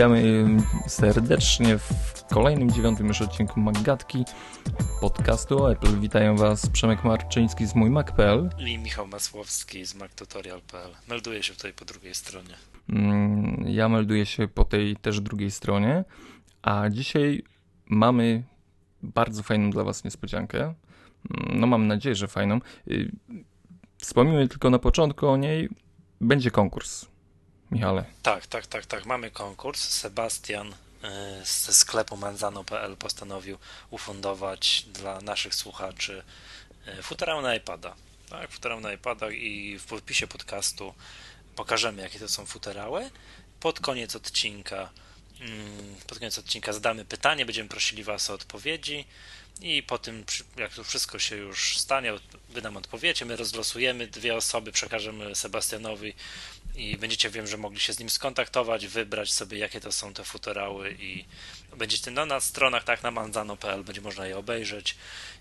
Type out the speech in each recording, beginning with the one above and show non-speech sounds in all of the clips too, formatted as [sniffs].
Witamy serdecznie w kolejnym dziewiątym już odcinku Maggatki podcastu o Apple. Witają Was Przemek Marczyński z mój Mac.pl i Michał Masłowski z MacTutorial.pl. Melduję się tutaj po drugiej stronie. Mm, ja melduję się po tej też drugiej stronie, a dzisiaj mamy bardzo fajną dla Was niespodziankę. Mm, no mam nadzieję, że fajną. Y, wspomnimy tylko na początku o niej. Będzie konkurs. Michale. Tak, tak, tak, tak. Mamy konkurs. Sebastian e, ze sklepu manzano.pl postanowił ufundować dla naszych słuchaczy e, futerał na iPada. Tak, futerał na iPada i w podpisie podcastu pokażemy, jakie to są futerały. Pod koniec odcinka mm, pod koniec odcinka zadamy pytanie, będziemy prosili Was o odpowiedzi i po tym, jak to wszystko się już stanie, wy nam odpowiecie, my rozlosujemy dwie osoby, przekażemy Sebastianowi i będziecie, wiem, że mogli się z nim skontaktować, wybrać sobie, jakie to są te futerały i będziecie no, na stronach, tak, na manzano.pl będzie można je obejrzeć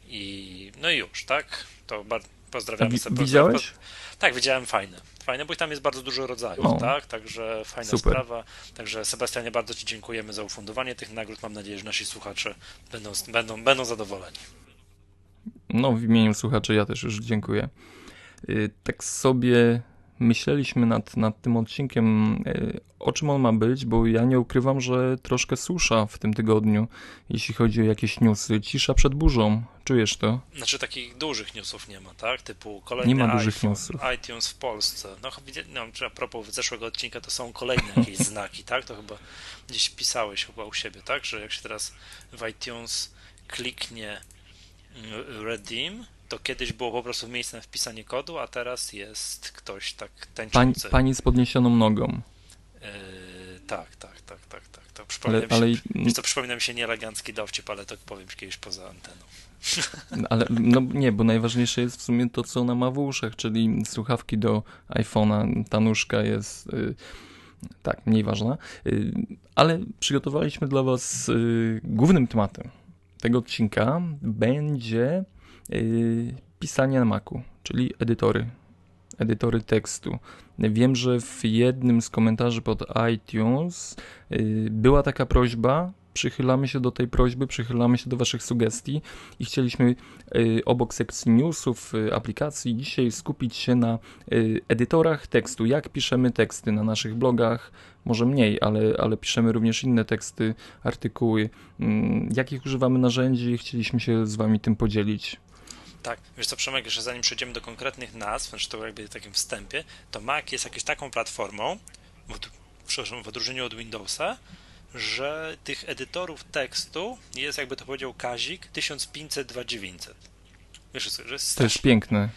i no i już, tak? To pozdrawiamy Sebastiana. Widziałeś? Tak, widziałem, fajne. Fajne, bo tam jest bardzo dużo rodzajów, o, tak? Także fajna super. sprawa. Także Sebastianie, bardzo Ci dziękujemy za ufundowanie tych nagród. Mam nadzieję, że nasi słuchacze będą, będą, będą zadowoleni. No, w imieniu słuchaczy ja też już dziękuję. Y, tak sobie myśleliśmy nad, nad tym odcinkiem, e, o czym on ma być, bo ja nie ukrywam, że troszkę susza w tym tygodniu, jeśli chodzi o jakieś newsy. Cisza przed burzą. Czujesz to? Znaczy takich dużych newsów nie ma, tak? Typu kolejny nie ma dużych iPhone, newsów. iTunes w Polsce. No, no a propos zeszłego odcinka, to są kolejne jakieś [laughs] znaki, tak? To chyba gdzieś pisałeś chyba u siebie, tak? Że jak się teraz w iTunes kliknie mm, redeem, to kiedyś było po prostu miejsce na wpisanie kodu, a teraz jest ktoś tak tęczący. Pani, pani z podniesioną nogą. Yy, tak, tak, tak, tak, tak. To przypomina, ale, mi, się, ale... to przypomina mi się nieelegancki dowcip, ale to powiem kiedyś poza anteną. Ale no nie, bo najważniejsze jest w sumie to, co ona ma w uszach, czyli słuchawki do iPhone'a. Ta nóżka jest yy, tak, mniej ważna. Yy, ale przygotowaliśmy dla Was yy, głównym tematem tego odcinka będzie Y, pisanie na Macu, czyli edytory, edytory tekstu. Wiem, że w jednym z komentarzy pod iTunes y, była taka prośba, przychylamy się do tej prośby, przychylamy się do Waszych sugestii i chcieliśmy y, obok sekcji newsów aplikacji dzisiaj skupić się na edytorach tekstu, jak piszemy teksty na naszych blogach, może mniej, ale, ale piszemy również inne teksty, artykuły, mm, jakich używamy narzędzi, chcieliśmy się z Wami tym podzielić. Tak, wiesz co Przemek, jeszcze zanim przejdziemy do konkretnych nazw, znaczy to jakby w takim wstępie, to Mac jest jakąś taką platformą, w, w odróżnieniu od Windowsa, że tych edytorów tekstu jest, jakby to powiedział Kazik, 1500, 2900. Wiesz, że jest To jest piękne.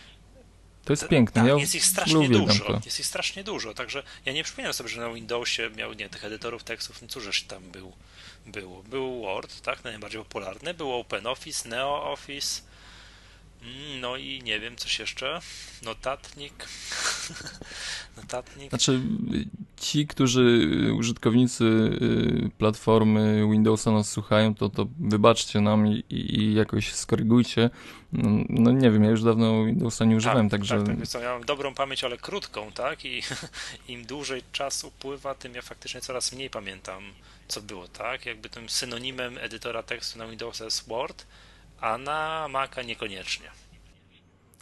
To jest piękne. Tak, ja jest ich strasznie dużo. To. Jest ich strasznie dużo. Także ja nie przypominam sobie, że na Windowsie miał nie tych edytorów tekstów, no cóżeś tam był. Było. Był Word, tak, najbardziej popularny, był OpenOffice, NeoOffice, no i nie wiem, coś jeszcze. Notatnik. [laughs] Notatnik. Znaczy, ci, którzy użytkownicy y, platformy Windowsa nas słuchają, to, to wybaczcie nam i, i jakoś skorygujcie. No, no, nie wiem, ja już dawno Windowsa nie używałem, tak, także... Tak, tak, ja mam dobrą pamięć, ale krótką, tak? I [laughs] im dłużej czas upływa, tym ja faktycznie coraz mniej pamiętam, co było, tak? Jakby tym synonimem edytora tekstu na Windowsa jest Word, a na Maca niekoniecznie.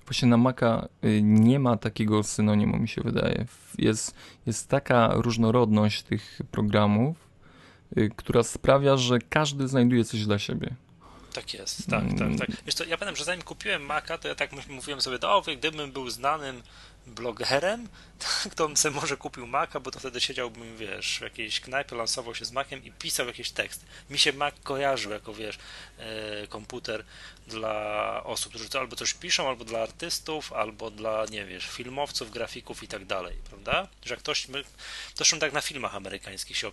Właśnie na Maca y, nie ma takiego synonimu, mi się wydaje. Jest, jest taka różnorodność tych programów, y, która sprawia, że każdy znajduje coś dla siebie. Tak jest, tak, tak, mm. tak. Wiesz co, ja pamiętam, że zanim kupiłem Maca, to ja tak mówiłem sobie, o, gdybym był znanym blogerem, [laughs] tak, to bym sobie może kupił Maca, bo to wtedy siedziałbym, wiesz, w jakiejś knajpie, lansował się z Maciem i pisał jakiś tekst. Mi się Mac kojarzył jako, wiesz, e, komputer dla osób, którzy albo coś piszą, albo dla artystów, albo dla, nie wiesz, filmowców, grafików i tak dalej, prawda? Że jak ktoś, tak na filmach amerykańskich się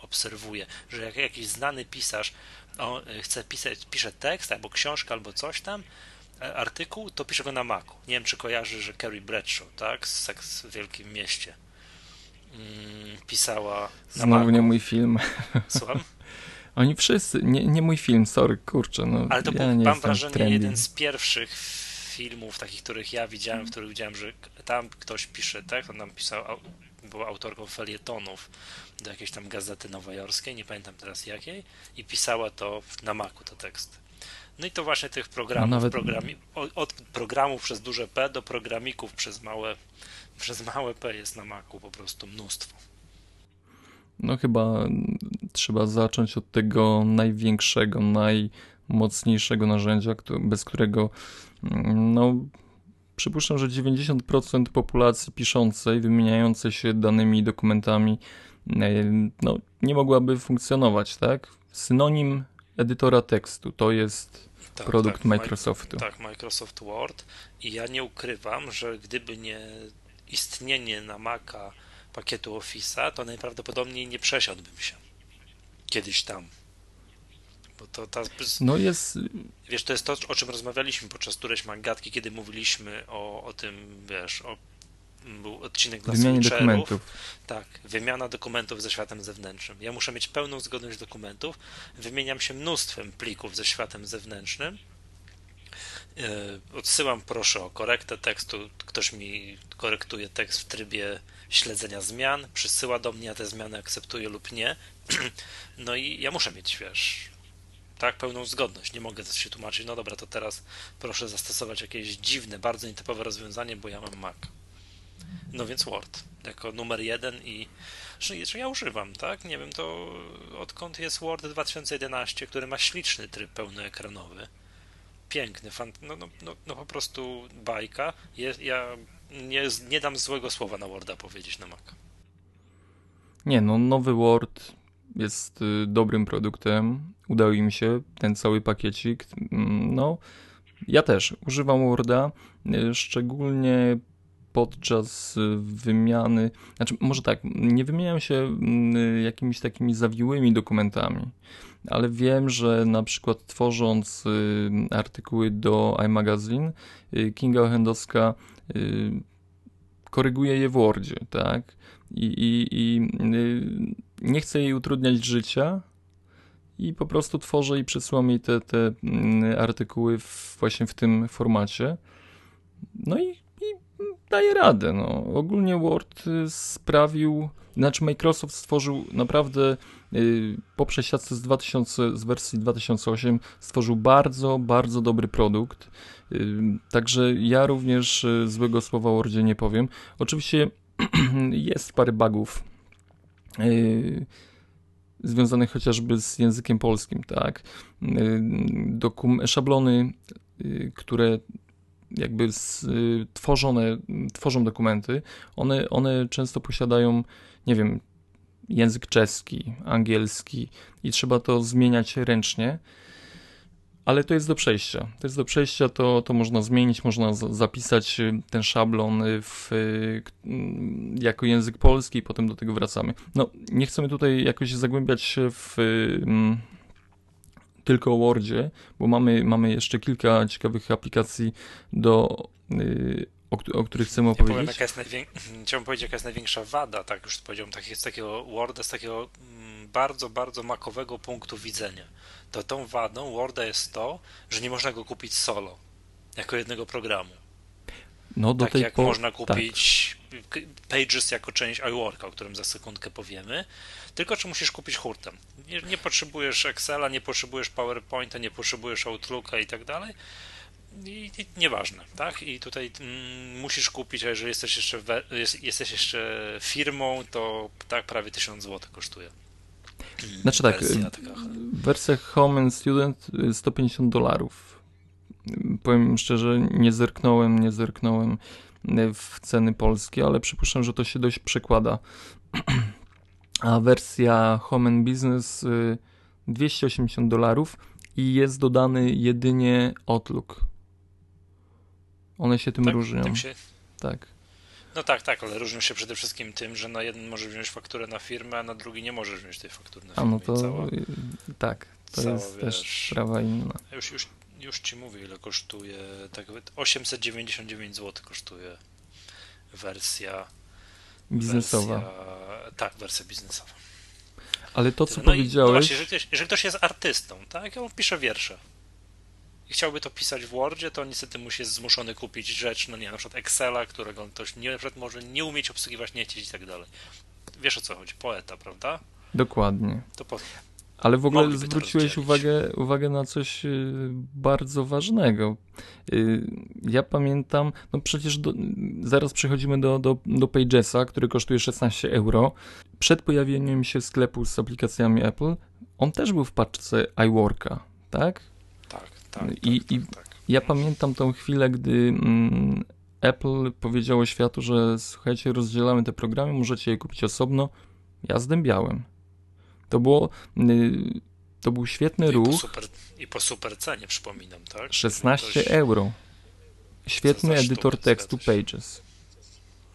obserwuje, że jak jakiś znany pisarz o, chce pisać, pisze tekst, albo książkę, albo coś tam, E, artykuł, to pisze go na Macu. Nie wiem, czy kojarzy, że Carrie Bradshaw, tak, z Seks w Wielkim Mieście, mm, pisała na Znowu Macu. nie mój film. [laughs] Słucham? Oni wszyscy, nie, nie mój film, sorry, kurczę. No, Ale to ja był, mam wrażenie, trendy. jeden z pierwszych filmów, takich, których ja widziałem, w których widziałem, że tam ktoś pisze, tak, on nam pisał, była autorką felietonów do jakiejś tam gazety nowojorskiej, nie pamiętam teraz jakiej, i pisała to na Macu, te teksty. No i to właśnie tych programów, no nawet... programi, od programów przez duże P do programików przez małe, [laughs] przez małe P jest na Macu po prostu mnóstwo. No chyba trzeba zacząć od tego największego, najmocniejszego narzędzia, bez którego mm, no przypuszczam, że 90% populacji piszącej, wymieniającej się danymi dokumentami e, no, nie mogłaby funkcjonować, tak? Synonim edytora tekstu to jest tak, produkt tak, Microsoftu. Tak, Microsoft Word i ja nie ukrywam, że gdyby nie istnienie na Maca pakietu Office'a, to najprawdopodobniej nie przesiadłbym się kiedyś tam. Bo to ta, no jest... Wiesz, to jest to, o czym rozmawialiśmy podczas którejś mangatki, kiedy mówiliśmy o, o tym, wiesz, o był odcinek dla Wymianie dokumentów. Tak, wymiana dokumentów ze światem zewnętrznym. Ja muszę mieć pełną zgodność dokumentów. Wymieniam się mnóstwem plików ze światem zewnętrznym. E, odsyłam proszę o korektę tekstu. Ktoś mi korektuje tekst w trybie śledzenia zmian, przysyła do mnie, ja te zmiany akceptuję lub nie. [clears throat] No i ja muszę mieć, wiesz, tak, pełną zgodność. Nie mogę się tłumaczyć, no dobra, to teraz proszę zastosować jakieś dziwne, bardzo nietypowe rozwiązanie, bo ja mam Mac. No więc Word jako numer jeden i że ja używam, tak? Nie wiem, to odkąd jest Word 2011, który ma śliczny tryb pełnoekranowy. Piękny, fan, no, no, no, no po prostu bajka. Jest, ja nie, nie dam złego słowa na Worda powiedzieć na Mac. Nie, no nowy Word jest y, dobrym produktem. Udało mi się ten cały pakiecik. Mm, no, ja też używam Worda, y, szczególnie podczas y, wymiany, znaczy może tak, nie wymieniam się mm, jakimiś takimi zawiłymi dokumentami, ale wiem, że na przykład tworząc artykuły do iMagazine, Kinga Ochendowska koryguje je w Wordzie, tak? I, i, i nie chcę jej utrudniać życia i po prostu tworzę i przesyłam jej te, te mm, artykuły w, właśnie w tym formacie. No i daje radę. No. Ogólnie Word y, sprawił, znaczy Microsoft stworzył naprawdę y, po przesiadce z 2000, z wersji 2008 stworzył bardzo, bardzo dobry produkt. Y, także ja również złego słowa o Wordzie nie powiem. Oczywiście [clears throat] jest parę bugów związanych chociażby z językiem polskim, tak? Dokum szablony, które jakby tworzone, tworzą dokumenty, one, one często posiadają, nie wiem, język czeski, angielski i trzeba to zmieniać ręcznie ale to jest do przejścia. To jest do przejścia, to, to można zmienić, można zapisać y, ten szablon y, w, y, jako język polski i potem do tego wracamy. No, nie chcemy tutaj jakoś zagłębiać się w tylko o Wordzie, bo mamy, mamy jeszcze kilka ciekawych aplikacji do o, o których chcemy opowiedzieć. Ja powiem, jaka jest najwię... [clears throat] Chciałbym powiedzieć, jaka jest największa wada, tak już powiedziałem, tak, z takiego Worda, z takiego mm, bardzo, bardzo makowego punktu widzenia to tą wadą Worda jest to, że nie można go kupić solo, jako jednego programu. No, do tak tej jak po... można kupić tak. Pages jako część iWorka, o którym za sekundkę powiemy, tylko czy musisz kupić hurtem. Nie, nie potrzebujesz Excela, nie potrzebujesz PowerPointa, nie potrzebujesz Outlooka i tak dalej. I, i nieważne, tak? I tutaj mm, musisz kupić, a jeżeli jesteś jeszcze, we, jest, jesteś jeszcze firmą, to tak prawie 1000 zł kosztuje. Znaczy tak, wersja, wersja Home and Student 150 dolarów. Powiem szczerze, nie zerknąłem, nie zerknąłem w ceny polskie, ale przypuszczam, że to się dość przekłada. [clears throat] A wersja Home and Business 280 dolarów i jest dodany jedynie Outlook. One się tym tak, różnią. Tym się... Tak. No tak, tak, ale różnią się przede wszystkim tym, że na jeden możesz wziąć fakturę na firmę, a na drugi nie możesz wziąć tej faktury na firmę. A no to cała, tak, to cała, jest wiesz, też sprawa inna. Już, już, już ci mówię, ile kosztuje. Tak, 899 zł kosztuje wersja biznesowa. Wersja, tak, wersja biznesowa. Ale to, co no powiedziałeś. I, no właśnie, jeżeli ktoś, jeżeli ktoś jest artystą, tak, on pisze wiersze i chciałby to pisać w Wordzie, to niestety musi jest zmuszony kupić rzecz, no nie, na przykład Excela, którego ktoś nie, na przykład może nie umieć obsługiwać, nie chcieć i tak dalej. wiesz o co chodzi, poeta, prawda? Dokładnie. To po... Ale w ogóle zwróciłeś uwagę, uwagę na coś y, bardzo ważnego. Y, ja pamiętam, no przecież do, zaraz przechodzimy do, do, do Pagesa, który kosztuje 16 euro. Przed pojawieniem się sklepu z aplikacjami Apple, on też był w paczce iWorka, tak? Tak, tak. I, tak, i tak, tak. ja pamiętam tą chwilę, gdy mm, Apple powiedziało światu, że słuchajcie, rozdzielamy te programy, możecie je kupić osobno. Ja zdębiałem. To było. Y, to był świetny I ruch. Po super, I po super cenie, przypominam, tak? 16 euro. Świetny edytor tekstu Pages.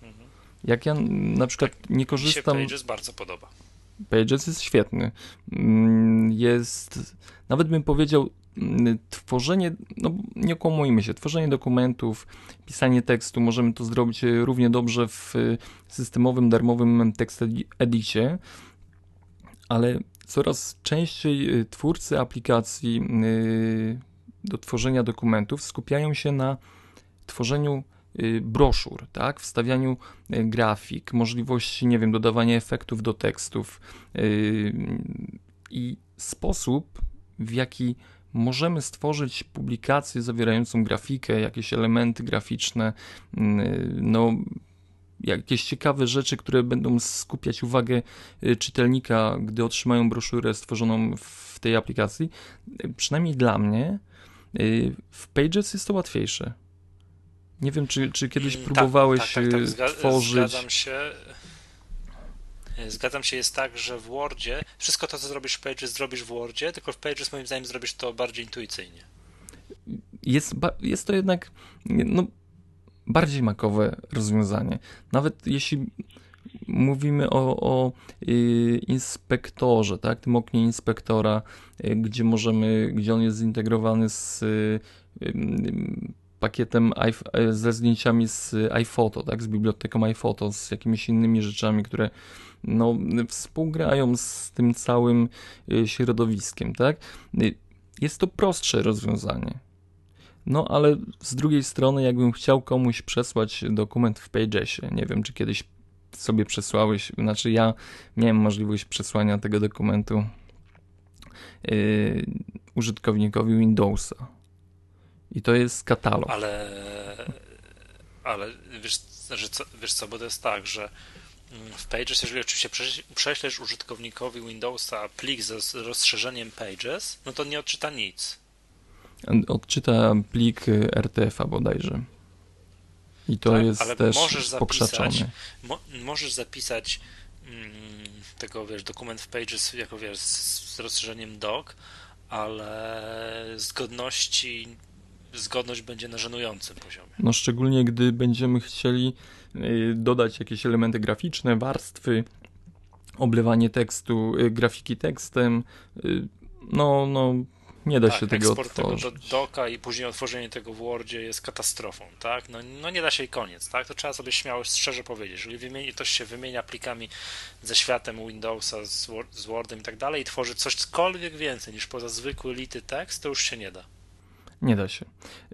Mhm. Jak ja na przykład tak, nie korzystam. Mi się Pages bardzo podoba. Pages jest świetny. Mm, jest, nawet bym powiedział, mm, tworzenie, no nie okłamujmy się, tworzenie dokumentów, pisanie tekstu, możemy to zrobić równie dobrze w systemowym, darmowym tekst edicie ale coraz częściej y, twórcy aplikacji y, do tworzenia dokumentów skupiają się na tworzeniu y, broszur, tak, wstawianiu grafik, możliwości, nie wiem, dodawania efektów do tekstów i sposób, w jaki możemy stworzyć publikację zawierającą grafikę, jakieś elementy graficzne, no jakieś ciekawe rzeczy, które będą skupiać uwagę y, czytelnika, gdy otrzymają broszurę stworzoną w tej aplikacji. Przynajmniej dla mnie y, w Pages jest to łatwiejsze. Nie wiem, czy, czy kiedyś mm, próbowałeś tak, tak, tak, tak. Zga tworzyć. Zgadzam się. Zgadzam się, jest tak, że w Wordzie wszystko to, co zrobisz w Pages, zrobisz w Wordzie, tylko w Pages moim zdaniem zrobisz to bardziej intuicyjnie. Jest, jest to jednak, no bardziej makowe rozwiązanie. Nawet jeśli mówimy o, o y, inspektorze, tak, tym oknie inspektora, y, gdzie możemy, gdzie on jest zintegrowany z y, pakietem ze zdjęciami z iPhoto, tak, z biblioteką iPhoto, z jakimiś innymi rzeczami, które no, współgrają z tym całym środowiskiem, tak. Jest to prostsze rozwiązanie. No ale z drugiej strony, jakbym chciał komuś przesłać dokument w Pagesie, nie wiem, czy kiedyś sobie przesłałeś, znaczy ja miałem możliwość przesłania tego dokumentu yy, użytkownikowi Windowsa. I to jest katalog. Ale, ale wiesz, że co, wiesz co, bo to jest tak, że mm, w Pages, jeżeli oczywiście prześlesz użytkownikowi Windowsa plik z rozszerzeniem Pages, no to nie odczyta nic odczyta plik RTF-a bodajże. I to tak, jest też możesz zapisać, mo, możesz zapisać mm, tego, wiesz, dokument w Pages jako, wiesz, z, z rozszerzeniem doc, ale zgodności zgodność będzie na żenującym poziomie. No szczególnie gdy będziemy chcieli y, dodać jakieś elementy graficzne, warstwy, oblewanie tekstu, y, grafiki tekstem, y, no, no nie da tak, się tego eksport otworzyć. tego do doka i później otworzenie tego w Wordzie jest katastrofą, tak? No, no nie da się i koniec, tak? To trzeba sobie śmiało, szczerze powiedzieć. Jeżeli wymieni, ktoś się wymienia plikami ze światem Windowsa, z, Word, z Wordem i tak dalej i tworzy cośkolwiek więcej niż poza zwykły lity tekst, to już się nie da. Nie da się.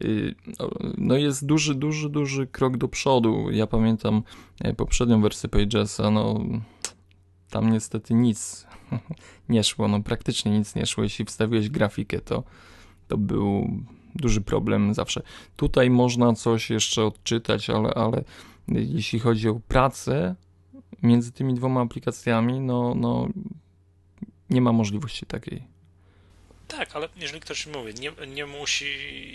Y, no, no jest duży, duży, duży krok do przodu. Ja pamiętam e, poprzednią wersję Pagesa, no tam niestety nic [laughs] nie szło, no praktycznie nic nie szło. Jeśli wstawiłeś grafikę, to, to był duży problem zawsze. Tutaj można coś jeszcze odczytać, ale, ale jeśli chodzi o pracę między tymi dwoma aplikacjami, no, no nie ma możliwości takiej. Tak, ale jeżeli ktoś mówi, nie, nie musi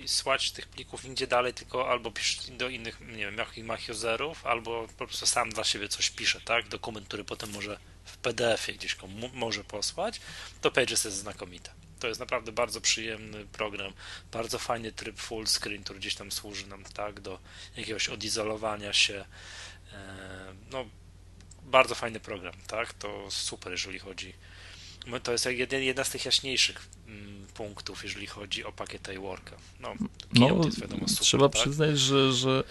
słać tych plików nigdzie dalej, tylko albo pisze do innych, nie wiem, jakich ma userów, albo po prostu sam dla siebie coś pisze, tak? Dokument, który potem może w PDF-ie gdzieś komu może posłać, to Pages jest znakomite. To jest naprawdę bardzo przyjemny program, bardzo fajny tryb full screen, który gdzieś tam służy nam tak do jakiegoś odizolowania się. E, no, bardzo fajny program, tak? To super, jeżeli chodzi. To jest jedna z tych jaśniejszych mm, punktów, jeżeli chodzi o pakiet iWorka. No, no jest wiadomo super, trzeba tak? przyznać, że, że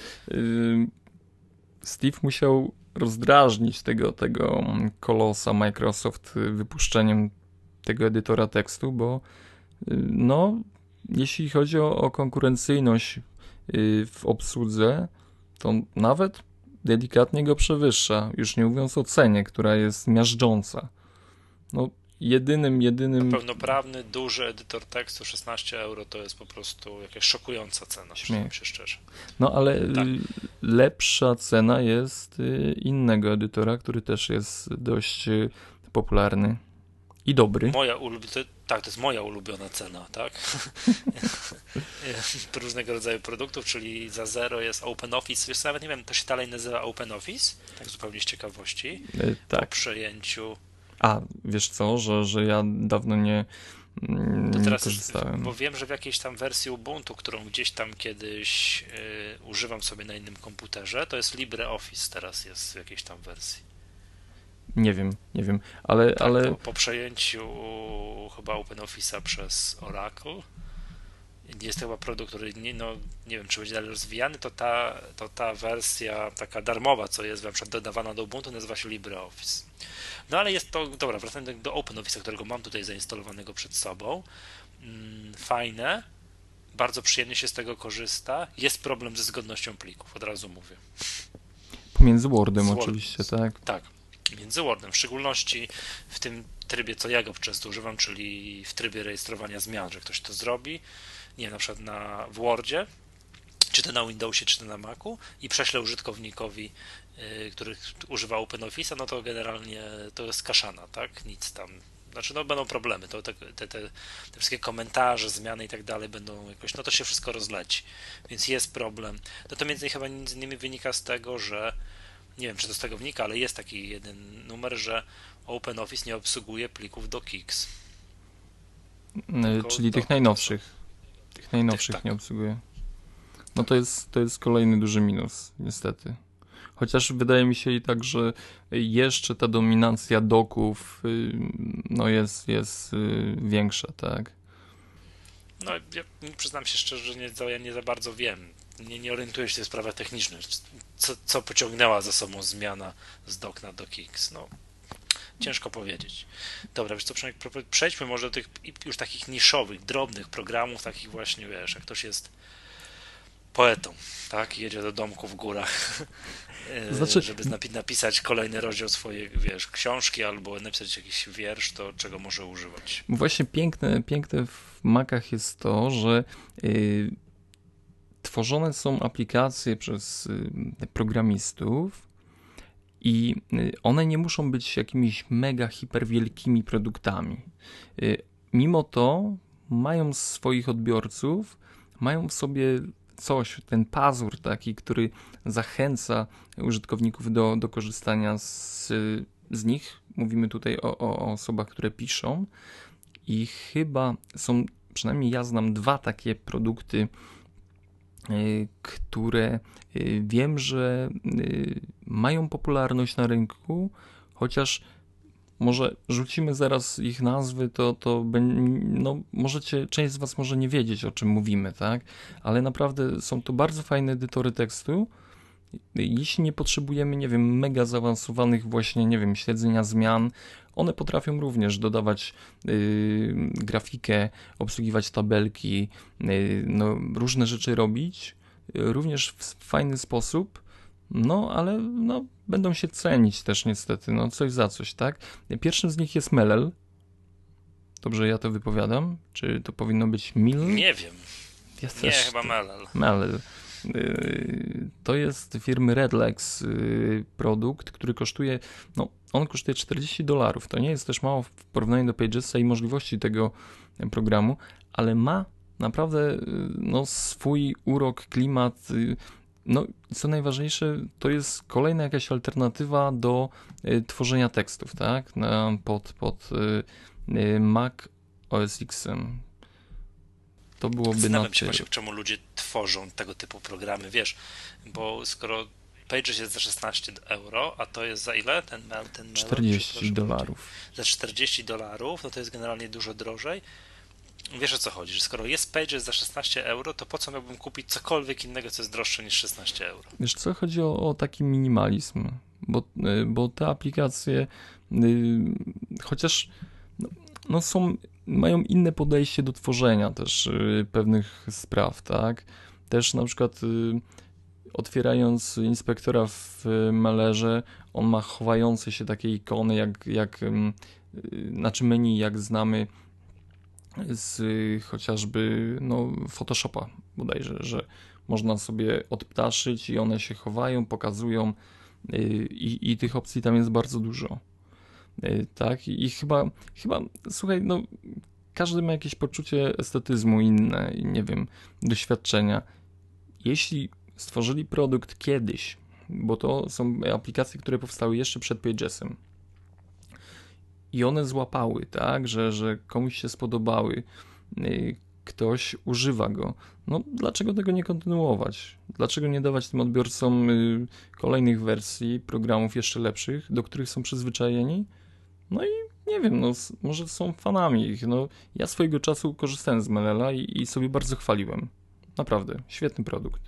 Steve musiał rozdrażnić tego, tego kolosa Microsoft wypuszczeniem tego edytora tekstu, bo y, no, jeśli chodzi o, o konkurencyjność y, w obsłudze, to nawet delikatnie go przewyższa, już nie mówiąc o cenie, która jest miażdżąca. No, jedynym, jedynym... Pełnoprawny, duży edytor tekstu 16 euro to jest po prostu jakaś szokująca cena, Śmiech. się szczerze. No ale tak. lepsza cena jest y, innego edytora, który też jest dość y, popularny i dobry. Moja ulubiona, tak, to jest moja ulubiona cena, tak? [laughs] [laughs] Różnego rodzaju produktów, czyli za zero jest OpenOffice. Wiesz, nawet nie wiem, to się dalej nazywa OpenOffice, tak zupełnie z ciekawości. E, tak. Po przejęciu. A, wiesz co, że, że ja dawno nie, to teraz korzystałem. bo wiem, że w jakiejś tam wersji Ubuntu, którą gdzieś tam kiedyś y, używam sobie na innym komputerze, to jest LibreOffice teraz jest w jakiejś tam wersji. Nie wiem, nie wiem, ale... Tak, ale... Po, po, przejęciu chyba OpenOffice'a przez Oracle jest to chyba produkt, który nie, no, nie wiem, czy będzie dalej rozwijany, to ta, to ta wersja taka darmowa, co jest na przykład dodawana do Ubuntu, nazywa się LibreOffice. No ale jest to, dobra, wracając do OpenOffice'a, którego mam tutaj zainstalowanego przed sobą. Mm, fajne, bardzo przyjemnie się z tego korzysta. Jest problem ze zgodnością plików, od razu mówię. Pomiędzy Wordem Word, oczywiście, tak? Tak, między Wordem, w szczególności w tym trybie, co ja go często używam, czyli w trybie rejestrowania zmian, że ktoś to zrobi, nie na przykład na, w Wordzie, czy to na Windowsie, czy to na Macu i prześlę użytkownikowi, yy, który używa OpenOffice'a, no to generalnie to jest kaszana, tak? Nic tam. Znaczy, no będą problemy. To te, te, te, te wszystkie komentarze, zmiany i tak dalej będą jakoś, no to się wszystko rozleci. Więc jest problem. No to między innymi chyba między innymi wynika z tego, że nie wiem, czy to z tego wynika, ale jest taki jeden numer, że OpenOffice nie obsługuje plików do Kix. Yy, czyli tych najnowszych. Tych najnowszych tak. nie obsługuje. No to jest, to jest kolejny duży minus, niestety. Chociaż wydaje mi się i tak, że jeszcze ta dominacja doków y, no jest, jest y, większa, tak? No, ja przyznam się szczerze, że nie, ja nie za bardzo wiem. Nie, nie orientuję się w sprawach technicznych. Co, co pociągnęła za sobą zmiana z dok na DocX? No, ciężko powiedzieć. Dobra, wiesz co, przejdźmy może do tych już takich niszowych, drobnych programów, takich właśnie, wiesz, jak ktoś jest poetą, tak? Jedzie do domku w górach, [laughs] e, znaczy... żeby napisać kolejny rozdział swojej, wiesz, książki albo napisać jakiś wiersz, to czego może używać. Właśnie piękne, piękne w Macach jest to, że yy, tworzone są aplikacje przez yy, programistów i y, one nie muszą być jakimiś mega, hiper wielkimi produktami. Y, mimo to mają swoich odbiorców, mają w sobie coś, ten pazur taki, który zachęca użytkowników do, do korzystania z, z nich. Mówimy tutaj o, o osobach, które piszą i chyba są, przynajmniej ja znam dwa takie produkty, które y, wiem, że y, mają popularność na rynku, chociaż może rzucimy zaraz ich nazwy, to, to no, możecie, część z Was może nie wiedzieć, o czym mówimy, tak? Ale naprawdę są to bardzo fajne edytory tekstu. Jeśli nie potrzebujemy, nie wiem, mega zaawansowanych właśnie, nie wiem, śledzenia zmian, one potrafią również dodawać yy, grafikę, obsługiwać tabelki, yy, no, różne rzeczy robić, yy, również w fajny sposób no, ale no, będą się cenić też niestety, no coś za coś, tak? Pierwszym z nich jest Melel. Dobrze ja to wypowiadam? Czy to powinno być Mil? Nie wiem. Ja Nie, chyba Melel. Melel. Y, to jest firmy Redlex y, produkt, który kosztuje, no on kosztuje 40 dolarów. To nie jest też mało w porównaniu do Pagesa i możliwości tego programu, ale ma naprawdę y, no, swój urok, klimat, no, co najważniejsze, to jest kolejna jakaś alternatywa do tworzenia tekstów, tak? Na, pod, pod Mac OS X. To byłoby Zastanawiam na się właśnie, czemu ludzie tworzą tego typu programy, wiesz, bo skoro Pages jest za 16 euro, a to jest za ile? Ten, ten 40 dolarów. Za 40 dolarów, no to jest generalnie dużo drożej wiesz o co chodzi, że skoro jest Pages za 16 euro, to po co miałbym kupić cokolwiek innego, co jest droższe niż 16 euro? Wiesz co, chodzi o, o taki minimalizm, bo, y, bo te aplikacje y, chociaż no, no, są, mają inne podejście do tworzenia też y, pewnych spraw, tak? Też na przykład otwierając inspektora w Malerze, on ma chowające się takie ikony, jak, jak znaczy menu, jak znamy z chociażby no, Photoshopa bodajże, że można sobie odptaszyć i one się chowają, pokazują i, i tych opcji tam jest bardzo dużo. Tak, i chyba, chyba, słuchaj, no każdy ma jakieś poczucie estetyzmu inne i nie wiem, doświadczenia. Jeśli stworzyli produkt kiedyś, bo to są aplikacje, które powstały jeszcze przed Pagesem i one złapały, tak, że, że komuś się spodobały, y, ktoś używa go. No dlaczego tego nie kontynuować? Dlaczego nie dawać tym odbiorcom y, kolejnych wersji, programów jeszcze lepszych, do których są przyzwyczajeni? No i nie wiem, no, może są fanami ich. No, ja swojego czasu korzystałem z Melela i, i sobie bardzo chwaliłem. Naprawdę, świetny produkt.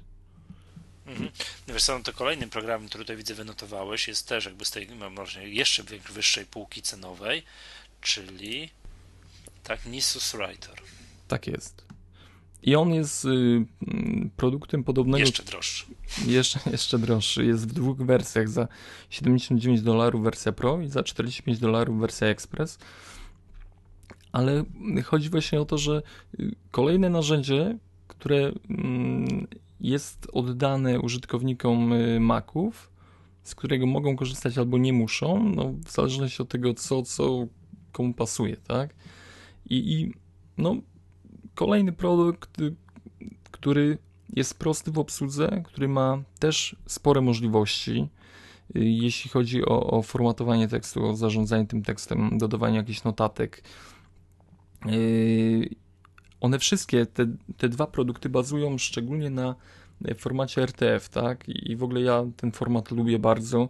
Mhm. No wiesz co, no to kolejnym programem, który tutaj widzę wynotowałeś, jest też jakby z tej może jeszcze wyższej półki cenowej, czyli tak, Nisus Writer. Tak jest. I on jest y, produktem podobnego. Jeszcze droższy. Jeszcze, jeszcze droższy. Jest w dwóch wersjach: za 79 dolarów wersja Pro i za 45 dolarów wersja Express. Ale chodzi właśnie o to, że y, kolejne narzędzie, które mm, jest oddane użytkownikom y, Maców, z którego mogą korzystać albo nie muszą, no, w zależności od tego, co, co komu pasuje, tak? I, i no, kolejny produkt, który jest prosty w obsłudze, który ma też spore możliwości, y, jeśli chodzi o, o formatowanie tekstu, o zarządzanie tym tekstem, dodawanie jakichś notatek. Y, one wszystkie, te, te dwa produkty bazują szczególnie na formacie RTF, tak? I w ogóle ja ten format lubię bardzo.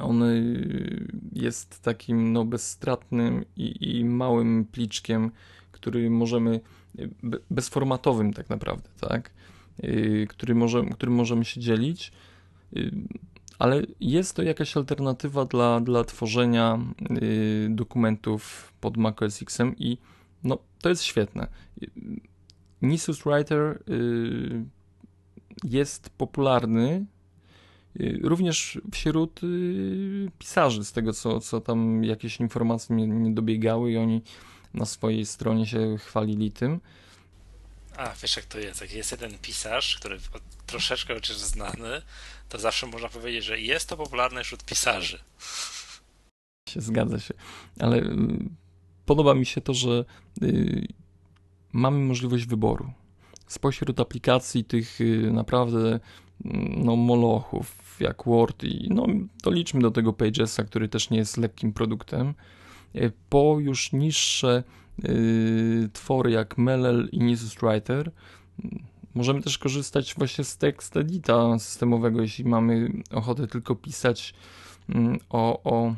On y, jest takim no, bezstratnym i, i małym pliczkiem, który możemy, bezformatowym tak naprawdę, tak? Y, który, może, którym możemy się dzielić, y, ale jest to jakaś alternatywa dla, dla tworzenia dokumentów pod macOS Xem i no, to jest świetne. Nisus Writer jest popularny y, również wśród y, pisarzy, z tego co, co tam jakieś informacje nie, nie dobiegały i oni na swojej stronie się chwalili tym. A, wiesz jak to jest, jak jest jeden pisarz, który troszeczkę chociaż znany, to zawsze można powiedzieć, że jest to popularne wśród pisarzy. Się zgadza się, ale y, podoba mi się to, że mamy możliwość wyboru spośród aplikacji tych y, naprawdę mm, no, molochów jak Word i no, doliczmy do tego Pagesa, który też nie jest lekkim produktem, y, po już niższe y, twory jak Melel i Nisus Writer możemy też korzystać właśnie z tekst edita systemowego, jeśli mamy ochotę tylko pisać mm, o, o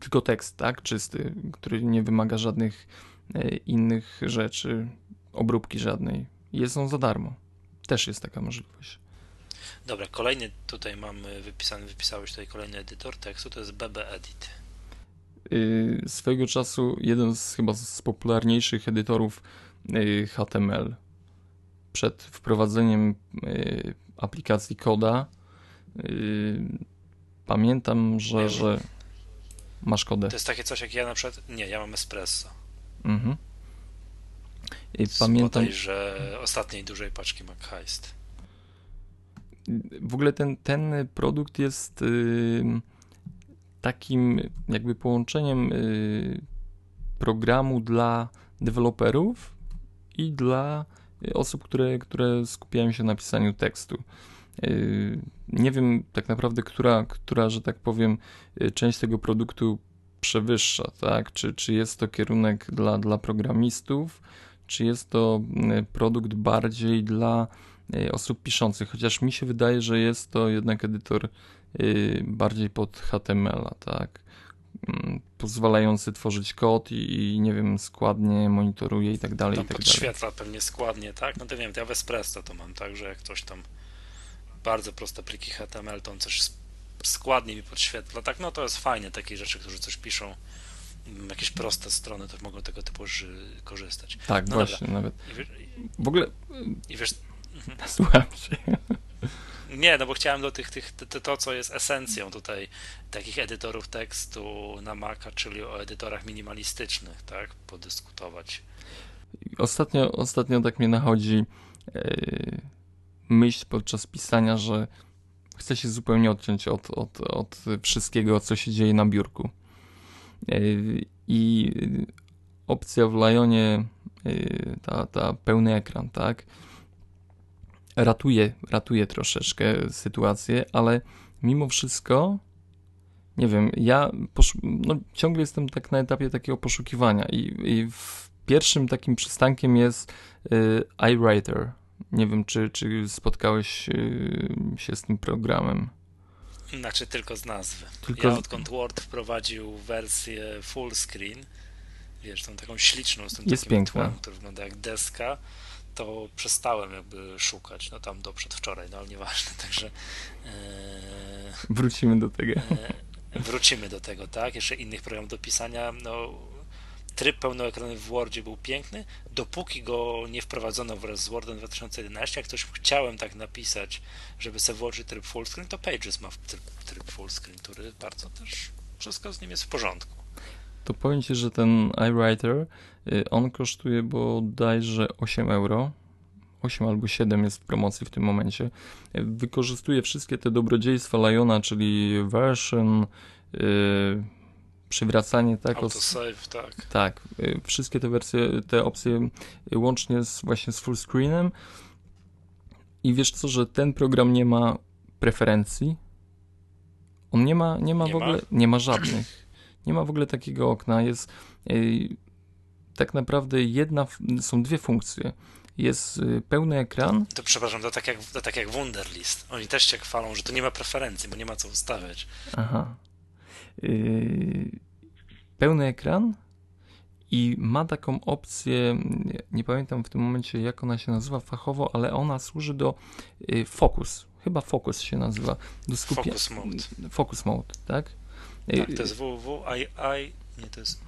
tylko tekst, tak, czysty, który nie wymaga żadnych innych rzeczy obróbki żadnej. Jest on za darmo. Też jest taka możliwość. Dobra, kolejny tutaj mamy wypisany, wypisałeś tutaj kolejny edytor tekstu, to jest BB Edit. Yy, swojego czasu jeden z chyba z popularniejszych edytorów yy, HTML. Przed wprowadzeniem yy, aplikacji Koda yy, pamiętam, że, że masz kodę. To jest takie coś jak ja na przykład, nie, ja mam Espresso. Mhm. I pamiętam, że ostatniej dużej paczki McHeist. W ogóle ten, ten produkt jest y, takim jakby połączeniem y, programu dla deweloperów i dla osób, które, które skupiają się na pisaniu tekstu. Y, nie wiem tak naprawdę, która, która, że tak powiem, y, część tego produktu przewyższa, tak? Czy, czy jest to kierunek dla, dla programistów, czy jest to produkt bardziej dla y, osób piszących, chociaż mi się wydaje, że jest to jednak edytor y, bardziej pod HTML, tak? Mm, pozwalający tworzyć kod i, i, nie wiem, składnie monitoruje i tak dalej. Tam i tak podświetla dalej. pewnie składnie, tak? No to wiem, ja w Espresso to mam tak, że jak ktoś tam bardzo proste pliki HTML, to on coś składnie mi podświetla, tak? No to jest fajne, takie rzeczy, którzy coś piszą jakieś proste strony to mogą tego typu korzystać. Tak, no właśnie, dobra. nawet. W ogóle. I wiesz. [laughs] Słucham się. [laughs] Nie, no bo chciałem do tych, tych to, to, co jest esencją tutaj takich edytorów tekstu na Maca, czyli o edytorach minimalistycznych, tak, podyskutować. Ostatnio, ostatnio tak mnie nachodzi yy, myśl podczas pisania, że chcę się zupełnie odciąć od, od, od wszystkiego, co się dzieje na biurku. Yy, I opcja w Lionie, yy, ta, ta pełny ekran, tak, ratuje, ratuje troszeczkę sytuację, ale mimo wszystko, nie wiem, ja no, ciągle jestem tak na etapie takiego poszukiwania i, i pierwszym takim przystankiem jest y, iWriter. Nie wiem, czy, czy spotkałeś y, się z tym programem. Znaczy tylko z nazwy. Tylko... Ja odkąd Word wprowadził wersję full screen, wiesz, tą taką śliczną, z tym jest takim piękna. tłem, który wygląda jak deska, to przestałem jakby szukać, no tam do przedwczoraj, no ale nieważne, [laughs] także... E, wrócimy do tego. E, wrócimy do tego, tak? Jeszcze innych programów do pisania, no tryb pełnoekranowy w Wordzie był piękny, dopóki go nie wprowadzono wraz z Wordem 2011, jak ktoś chciałem tak napisać, żeby sobie włożyć tryb fullscreen, to Pages ma tryb, tryb fullscreen, który bardzo też, wszystko z nim jest w porządku. To powiem Ci, że ten iWriter, on kosztuje bodajże 8 euro. 8 albo 7 jest w promocji w tym momencie. Wykorzystuje wszystkie te dobrodziejstwa Liona, czyli version, yy, przywracanie, tak? Autosave, tak. Tak, yy, wszystkie te wersje, te opcje łącznie z, właśnie z full screenem. I wiesz co, że ten program nie ma preferencji. On nie ma, nie ma nie w ogóle, ma? nie ma żadnych. Nie ma w ogóle takiego okna. Jest yy, tak naprawdę jedna, są dwie funkcje. Jest yy, pełny ekran. To przepraszam, to tak, jak, to tak jak Wunderlist. Oni też się chwalą, że to nie ma preferencji, bo nie ma co ustawiać. Aha. Yy, pełny ekran i ma taką opcję, nie, pamiętam w tym momencie jak ona się nazywa fachowo, ale ona służy do y, focus. Chyba focus się nazywa. Do skupia... Focus mode. Focus mode, tak? Tak, to jest www, I, I, nie, to jest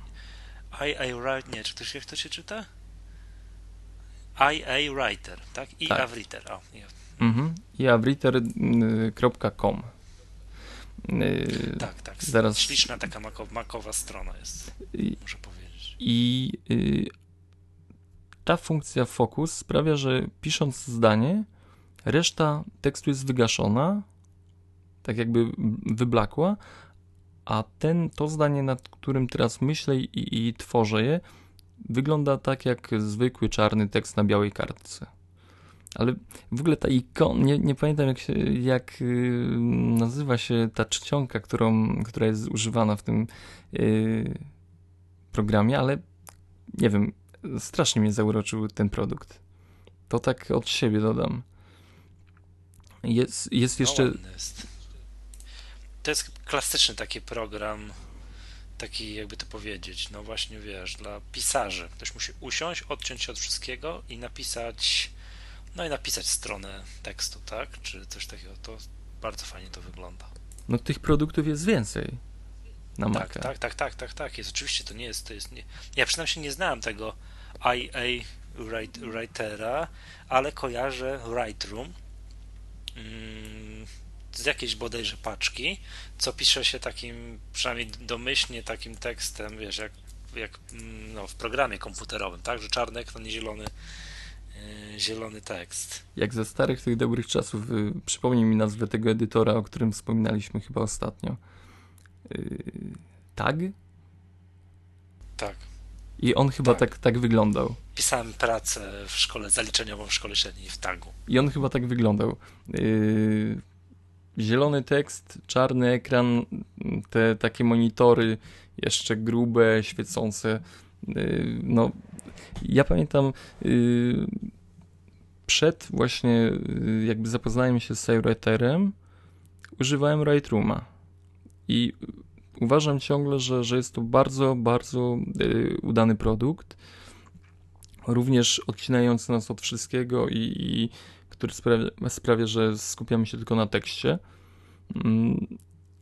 I, I write, nie, czy się, jak to się czyta? IA Writer, tak? I tak. Writer, o. Nie. Mhm. iawriter.com y, Tak, tak. Zaraz... Śliczna taka makowa, makowa strona jest, I, muszę powiedzieć. I y, ta funkcja focus sprawia, że pisząc zdanie, reszta tekstu jest wygaszona, tak jakby wyblakła, a ten, to zdanie, nad którym teraz myślę i, i tworzę je, wygląda tak jak zwykły czarny tekst na białej kartce. Ale w ogóle ta ikona, nie, nie pamiętam jak, się, jak yy, nazywa się ta czcionka, którą, która jest używana w tym yy, programie, ale nie wiem, strasznie mnie zauroczył ten produkt. To tak od siebie dodam. Jest, jest jeszcze. No jest to jest klasyczny taki program, taki jakby to powiedzieć, no właśnie wiesz, dla pisarzy. Ktoś musi usiąść, odciąć się od wszystkiego i napisać, no i napisać stronę tekstu, tak? Czy coś takiego. To bardzo fajnie to wygląda. No tych produktów jest więcej na tak, Maca. Tak, tak, tak, tak, tak, jest. Oczywiście to nie jest, to jest nie... Ja przynajmniej nie znałem tego IA Writera, ale kojarzę Lightroom. Mm, z jakiejś bodajże paczki, co pisze się takim, przynajmniej domyślnie takim tekstem, wiesz, jak, jak mm, no, w programie komputerowym, tak, że czarny ekran i zielony, yy, zielony tekst. Jak ze starych tych dobrych czasów, yy, przypomnij mi nazwę tego edytora, o którym wspominaliśmy chyba ostatnio. Yy, tag? Tak. I on chyba tak. tak, tak wyglądał. Pisałem pracę w szkole zaliczeniową w szkole średniej w tagu. I on chyba tak wyglądał. Yy, zielony tekst, czarny ekran, te takie monitory jeszcze grube, świecące. Y, no, ja pamiętam y, przed właśnie y, jakby zapoznaniem się z Sailwriterem używałem Lightrooma i uważam ciągle, że, że jest to bardzo, bardzo udany produkt również odcinający nas od wszystkiego i, i który sprawia, sprawia, że skupiamy się tylko na tekście. Mm,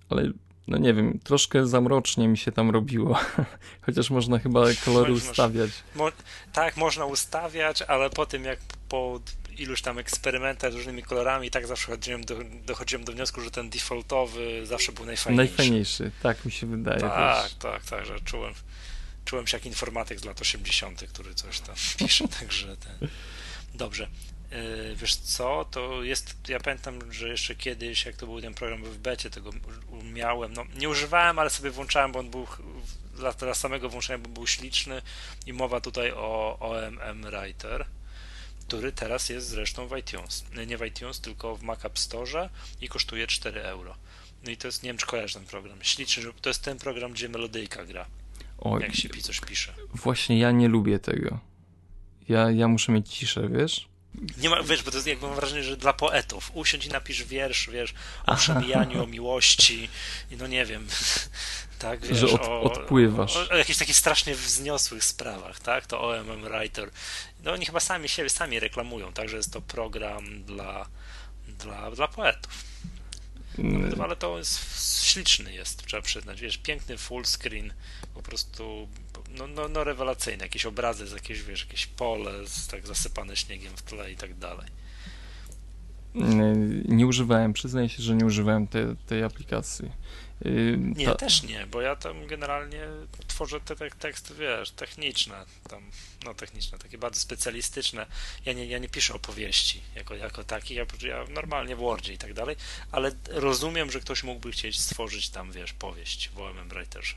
ale no nie wiem, troszkę zamrocznie mi się tam robiło. [laughs] Chociaż można chyba kolory ustawiać. Mo tak, można ustawiać, ale po tym jak po iluś tam eksperymentach z różnymi kolorami tak zawsze dochodziłem do, dochodziłem do wniosku, że ten defaultowy zawsze był najfajniejszy. Najfajniejszy, tak mi się wydaje. Tak, też. tak, tak, że czułem, czułem się jak informatyk z lat 80., który coś tam [laughs] pisze, także ten... Dobrze. E, wiesz co, to jest, ja pamiętam, że jeszcze kiedyś, jak to był ten program w becie, tego miałem, no nie używałem, ale sobie włączałem, bo on był dla, dla samego włączenia, bo był śliczny i mowa tutaj o OMM Writer, który teraz jest zresztą w iTunes, nie w iTunes, tylko w Mac App Store i kosztuje 4 euro. No i to jest, nie wiem czy kojarzysz ten program, śliczny, to jest ten program, gdzie melodyjka gra, o, jak się coś pisze. Właśnie ja nie lubię tego. Ja, ja muszę mieć ciszę, wiesz? Nie ma, wiesz, bo to jest jakby mam wrażenie, że dla poetów. Usiądź i napisz wiersz, wiesz, o przemijaniu, o miłości i no nie wiem, [laughs] tak, wiesz, że od, o, odpływasz. O, o, jakichś takich strasznie wzniosłych sprawach, tak, to OMM Writer. No oni chyba sami siebie sami reklamują, tak, że jest to program dla, dla, dla poetów. No, ale to jest śliczny jest, trzeba przyznać, wiesz, piękny full screen, po prostu no, no, no rewelacyjne, jakieś obrazy z jakieś, wiesz, jakieś pole z, tak zasypane śniegiem w tle i tak dalej. Nie używałem, przyznaję się, że nie używałem te, tej aplikacji. Y, nie, Ta... też nie, bo ja tam generalnie tworzę te, te teksty, wiesz, techniczne, tam, no techniczne, takie bardzo specjalistyczne. Ja nie, ja nie piszę opowieści jako, jako taki, ja, ja normalnie w Wordzie i tak dalej, ale rozumiem, że ktoś mógłby chcieć stworzyć tam, wiesz, powieść w OMM Writerze.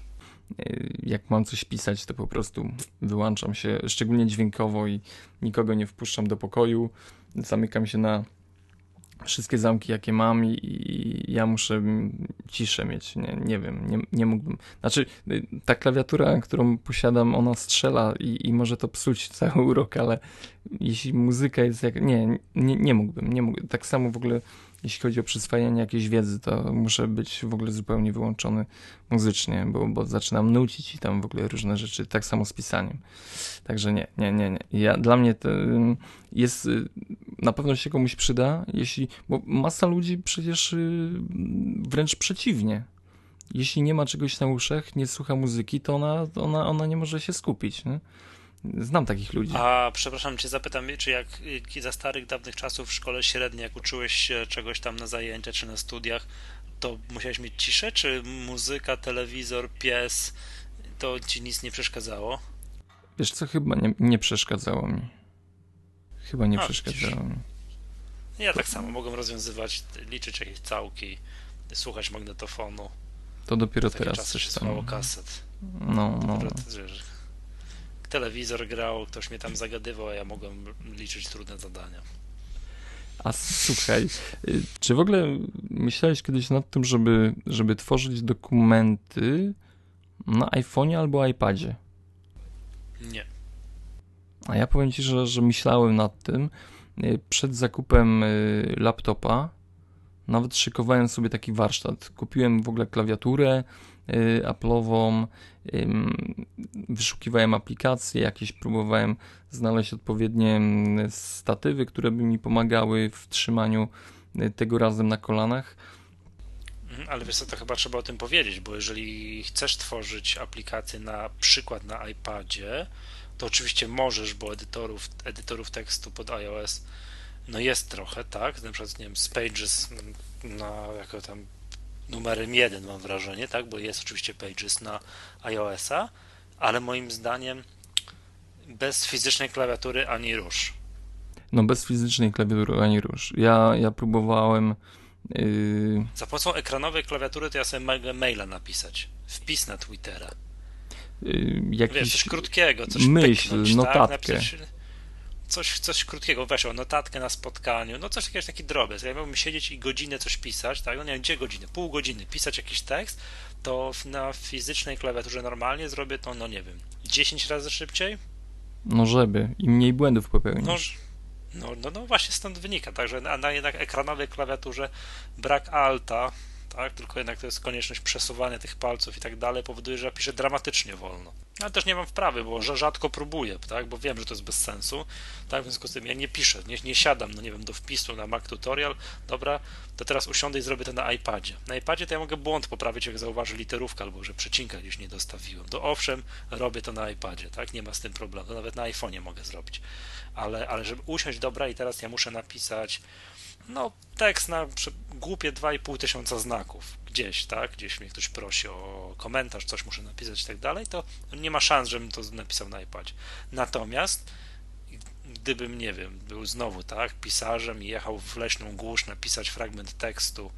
Y, jak mam coś pisać, to po prostu wyłączam się, szczególnie dźwiękowo i nikogo nie wpuszczam do pokoju. Zamykam się na wszystkie zamki, jakie mam i, i ja muszę ciszę mieć. Nie, nie wiem, nie, nie mógłbym. Znaczy, y, ta klawiatura, którą posiadam, ona strzela i, i może to psuć [laughs] cały urok, ale jeśli muzyka jest jak... Nie, nie, nie mógłbym, nie mógłbym. Tak samo w ogóle jeśli chodzi o przyswajanie jakiejś wiedzy, to muszę być w ogóle zupełnie wyłączony muzycznie, bo, bo zaczynam nucić i tam w ogóle różne rzeczy, tak samo z pisaniem. Także nie, nie, nie, nie. Ja, dla mnie to jest, y, na pewno się komuś przyda, jeśli, bo masa ludzi przecież y, wręcz przeciwnie. Jeśli nie ma czegoś na uszach, nie słucha muzyki, to ona, ona, ona nie może się skupić. Nie? Znam takich ludzi. A przepraszam cię, zapytam, czy jak za starych, dawnych czasów w szkole średniej, jak uczyłeś się czegoś tam na zajęcia czy na studiach, to musiałeś mieć ciszę, czy muzyka, telewizor, pies, to ci nic nie przeszkadzało? Wiesz co, chyba nie, nie przeszkadzało mi. Chyba nie A, przeszkadzało mi. Ja tak samo mogłem rozwiązywać, liczyć jakieś całki, słuchać magnetofonu. To dopiero teraz coś tam. kaset. No, no. Dopiero, telewizor grał, ktoś mnie tam zagadywał, a ja mogłem liczyć trudne zadania. A słuchaj, czy w ogóle myślałeś kiedyś nad tym, żeby, żeby tworzyć dokumenty na iPhone'ie albo iPadzie? Nie. A ja powiem Ci, że, że myślałem nad tym y, przed zakupem y, laptopa. Nawet szykowałem sobie taki warsztat. Kupiłem w ogóle klawiaturę, Apple'ową, wyszukiwałem aplikacje, jakieś próbowałem znaleźć odpowiednie statywy, które by mi pomagały w trzymaniu y, tego razem na kolanach. Mhm, ale wiesz co, to chyba trzeba o tym powiedzieć, bo jeżeli chcesz tworzyć aplikację na przykład na iPadzie, to oczywiście możesz, bo edytorów, edytorów tekstu pod iOS no jest trochę, tak? Na przykład, nie wiem, z Pages na jako tam numerem jeden, mam wrażenie, tak? Bo jest oczywiście Pages na iOS-a, ale moim zdaniem bez fizycznej klawiatury ani rusz. No bez fizycznej klawiatury ani rusz. Ja, ja próbowałem. Yy... Za pomocą ekranowej klawiatury to ja sobie mogę maila napisać. Wpis na Twittera. Yy, jakiś Wiesz, coś krótkiego, coś myśl, pyknąć, notatkę. Tak? Napisać coś, coś krótkiego, weź o notatkę na spotkaniu, no coś takiego, taki drobiazg. Ja miałbym siedzieć i godzinę coś pisać, tak, no nie wiem, gdzie godziny, pół godziny, pisać jakiś tekst, to na fizycznej klawiaturze normalnie zrobię to, no nie wiem, 10 razy szybciej? No żeby, i mniej błędów popełnisz. No, no, no, no właśnie stąd wynika, także na, na jednak ekranowej klawiaturze brak alta, tak? Tylko jednak to jest konieczność przesuwania tych palców i tak dalej, powoduje, że ja piszę dramatycznie wolno. Ale też nie mam wprawy, bo rzadko próbuję, tak? Bo wiem, że to jest bez sensu. Tak, w związku z tym ja nie piszę, nie, nie siadam, no nie wiem, do wpisu na Mac Tutorial. Dobra, to teraz usiądę i zrobię to na iPadzie. Na iPadzie to ja mogę błąd poprawić, jak zauważy literówkę albo że przecinka gdzieś nie dostawiłem. To owszem, robię to na iPadzie, tak? Nie ma z tym problemu. To nawet na iPhone'ie mogę zrobić. Ale, ale żeby usiąść, dobra, i teraz ja muszę napisać no, tekst na głupie 2,5 tysiąca znaków gdzieś, tak? Gdzieś mnie ktoś prosi o komentarz, coś muszę napisać i tak dalej, to nie ma szans, żebym to napisał na iPadzie. Natomiast gdybym, nie wiem, był znowu, tak, pisarzem i jechał w leśną głusz napisać fragment tekstu,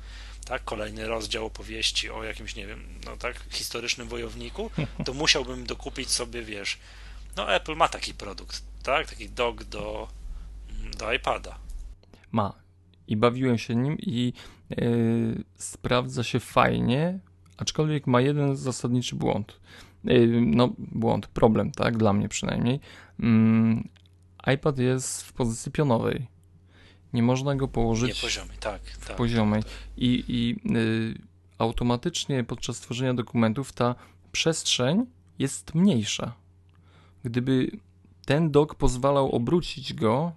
tak, kolejny rozdział opowieści o jakimś, nie wiem, no tak, historycznym wojowniku, [laughs] to musiałbym dokupić sobie, wiesz, no Apple ma taki produkt, tak, taki dog do, do iPada. Ma i bawiłem się nim i yy, sprawdza się fajnie, aczkolwiek ma jeden zasadniczy błąd. Yy, no, błąd, problem, tak, dla mnie przynajmniej. Yy, iPad jest w pozycji pionowej. Nie można go położyć Nie poziomej, tak, w tak, poziomej. tak, tak. I, i yy, automatycznie podczas tworzenia dokumentów ta przestrzeń jest mniejsza. Gdyby ten dok pozwalał obrócić go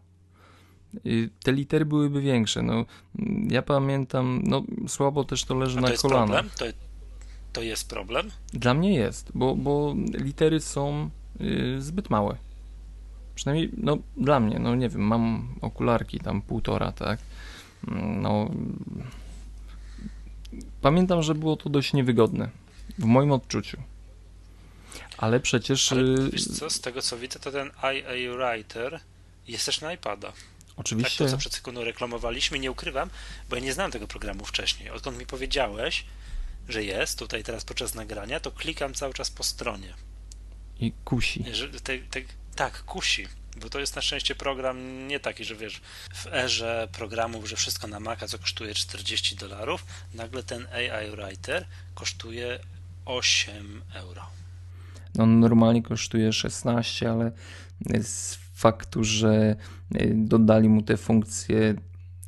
te litery byłyby większe. No, ja pamiętam, no słabo też to leży to na jest. Problem? To, to jest problem? Dla mnie jest, bo, bo litery są y, zbyt małe. Przynajmniej, no dla mnie, no nie wiem, mam okularki tam półtora, tak. No. Pamiętam, że było to dość niewygodne. W moim odczuciu. Ale przecież. Ale, y, wiesz co, z tego co widzę, to ten IA Writer jest też na iPada. Oczywiście. Tak, to co przed sekundą reklamowaliśmy, nie ukrywam, bo ja nie znałem tego programu wcześniej. Odkąd mi powiedziałeś, że jest tutaj teraz podczas nagrania, to klikam cały czas po stronie. I kusi. Że te, te, tak, kusi. Bo to jest na szczęście program nie taki, że wiesz, w erze programów, że wszystko na Maca, co kosztuje 40 dolarów, nagle ten AI Writer kosztuje 8 euro. No normalnie kosztuje 16, ale z faktu, że y, dodali mu te funkcje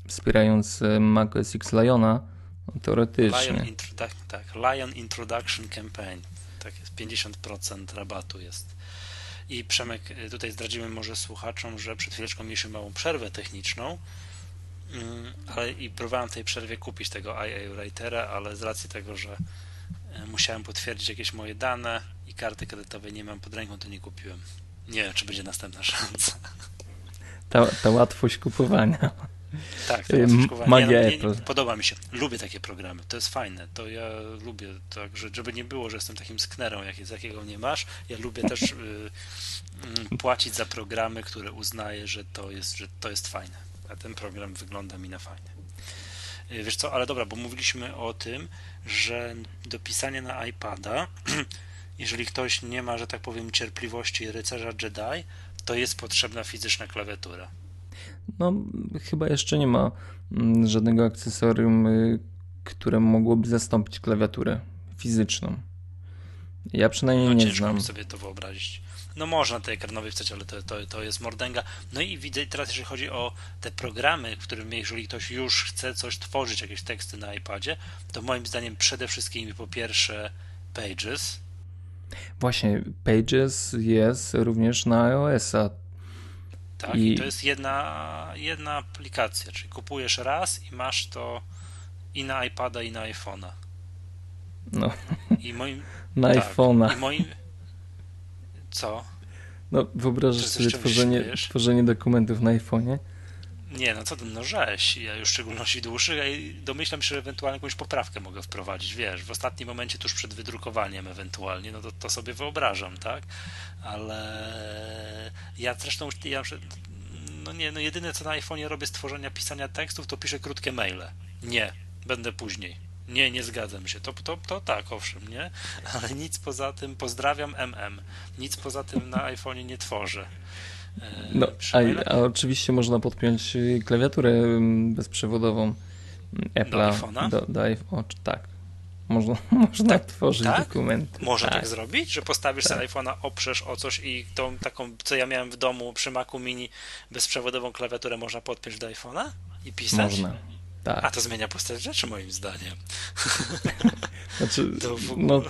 wspierające macOS X Liona, no teoretycznie. Lion, Introdu- tak, Lion Introduction Campaign. Tak jest, 50% rabatu jest. I Przemek, y, tutaj zdradzimy może słuchaczom, że przed chwileczką mieliśmy małą przerwę techniczną, mm, ale i próbowałem w tej przerwie kupić tego IA Writera, ale z racji tego, że y, musiałem potwierdzić jakieś moje dane i karty kredytowej nie mam pod ręką, to nie kupiłem. Nie wiem, czy będzie następna szansa. Ta, ta łatwość kupowania. Tak, Y, to kupowania. magia Apple. podoba mi się. Lubię takie programy. To jest fajne. To ja lubię, tak, że, żeby nie było, że jestem takim sknerą, jak, jakiego nie masz. Ja lubię też y, y, płacić za programy, które uznaję, że to jest, że to jest fajne. A ten program wygląda mi na fajny. Y, Wiesz co, ale dobra, bo mówiliśmy o tym, że do pisania na iPada, [clears throat] jeżeli ktoś nie ma, że tak powiem, cierpliwości rycerza Jedi, to jest potrzebna fizyczna klawiatura. No, chyba jeszcze nie ma mm, żadnego akcesorium, y, które mogłoby zastąpić klawiaturę fizyczną. Ja przynajmniej No, nie znam. sobie to wyobrazić. No można tej ekranowej wstać, ale to, to, to jest mordęga. No i widzę teraz, jeżeli chodzi o te programy, w którym jeżeli ktoś już chce coś tworzyć, jakieś teksty na iPadzie, to moim zdaniem przede wszystkim po pierwsze Pages, Właśnie, Pages jest również na iOS-a. tak? I- to jest jedna, jedna aplikacja, czyli kupujesz raz i masz to i na iPada, i na iPhone'a. No, I moim, [laughs] na tak, iPhone'a. I moim... Co? No, wyobrażasz sobie tworzenie, myślisz? tworzenie dokumentów na iPhone'ie? Nie, no co ty, no rzeź. Ja już w szczególności dłuższych, a i domyślam się, że ewentualnie jakąś poprawkę mogę wprowadzić, wiesz, w ostatnim momencie tuż przed wydrukowaniem ewentualnie, no to, to sobie wyobrażam, tak? Ale ja zresztą, ja, no nie, no jedyne co na iPhone'ie robię z tworzenia, pisania tekstów, to piszę krótkie maile. Nie, będę później. Nie, nie zgadzam się. To, to, to tak, owszem, nie? Ale nic poza tym, pozdrawiam MM. Nic poza tym na iPhone'ie nie tworzę. E, No, a, a oczywiście można podpiąć y, klawiaturę bezprzewodową mm, Apple'a iPhone'a? do, do iPhone. Tak. Można, [laughs] można tworzyć tak? dokumenty. Można tak, tak. zrobić, że postawisz Tak. sobie iPhone'a, oprzesz o coś i tą taką, co ja miałem w domu przy Macu Mini, bezprzewodową klawiaturę można podpiąć do iPhone'a i pisać? Można. Tak. A to zmienia postać rzeczy moim zdaniem. [laughs] Znaczy, no,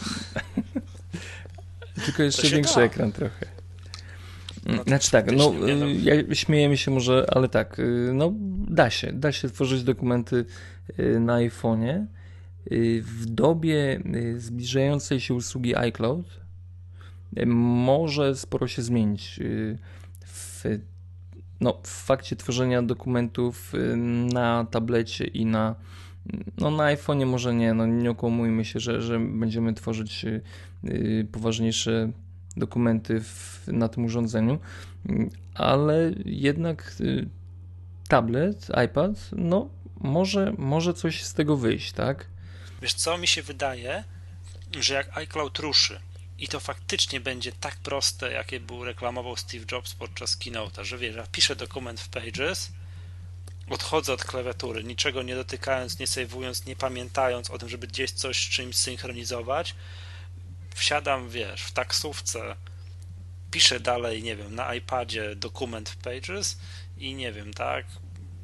[laughs] tylko jeszcze większy da. ekran trochę. No znaczy tak, no, no. Ja, śmiejemy się może, ale tak, y, no da się, da się tworzyć dokumenty y, na iPhone'ie. Y, w dobie zbliżającej się usługi iCloud może sporo się zmienić w, no, w fakcie tworzenia dokumentów na tablecie i na no na iPhone'ie może nie, no nie okłamujmy się, że, że będziemy tworzyć poważniejsze dokumenty w, na tym urządzeniu, ale jednak y, tablet, iPad, no może, może coś z tego wyjść, tak? Wiesz co, mi się wydaje, że jak iCloud ruszy i to faktycznie będzie tak proste, jakie był reklamował Steve Jobs podczas keynote'a, że wiesz, ja piszę dokument w Pages, odchodzę od klawiatury, niczego nie dotykając, nie sejwując, nie pamiętając o tym, żeby gdzieś coś z czymś synchronizować, wsiadam, wiesz, w taksówce, piszę dalej, nie wiem, na iPadzie dokument w Pages i nie wiem, tak,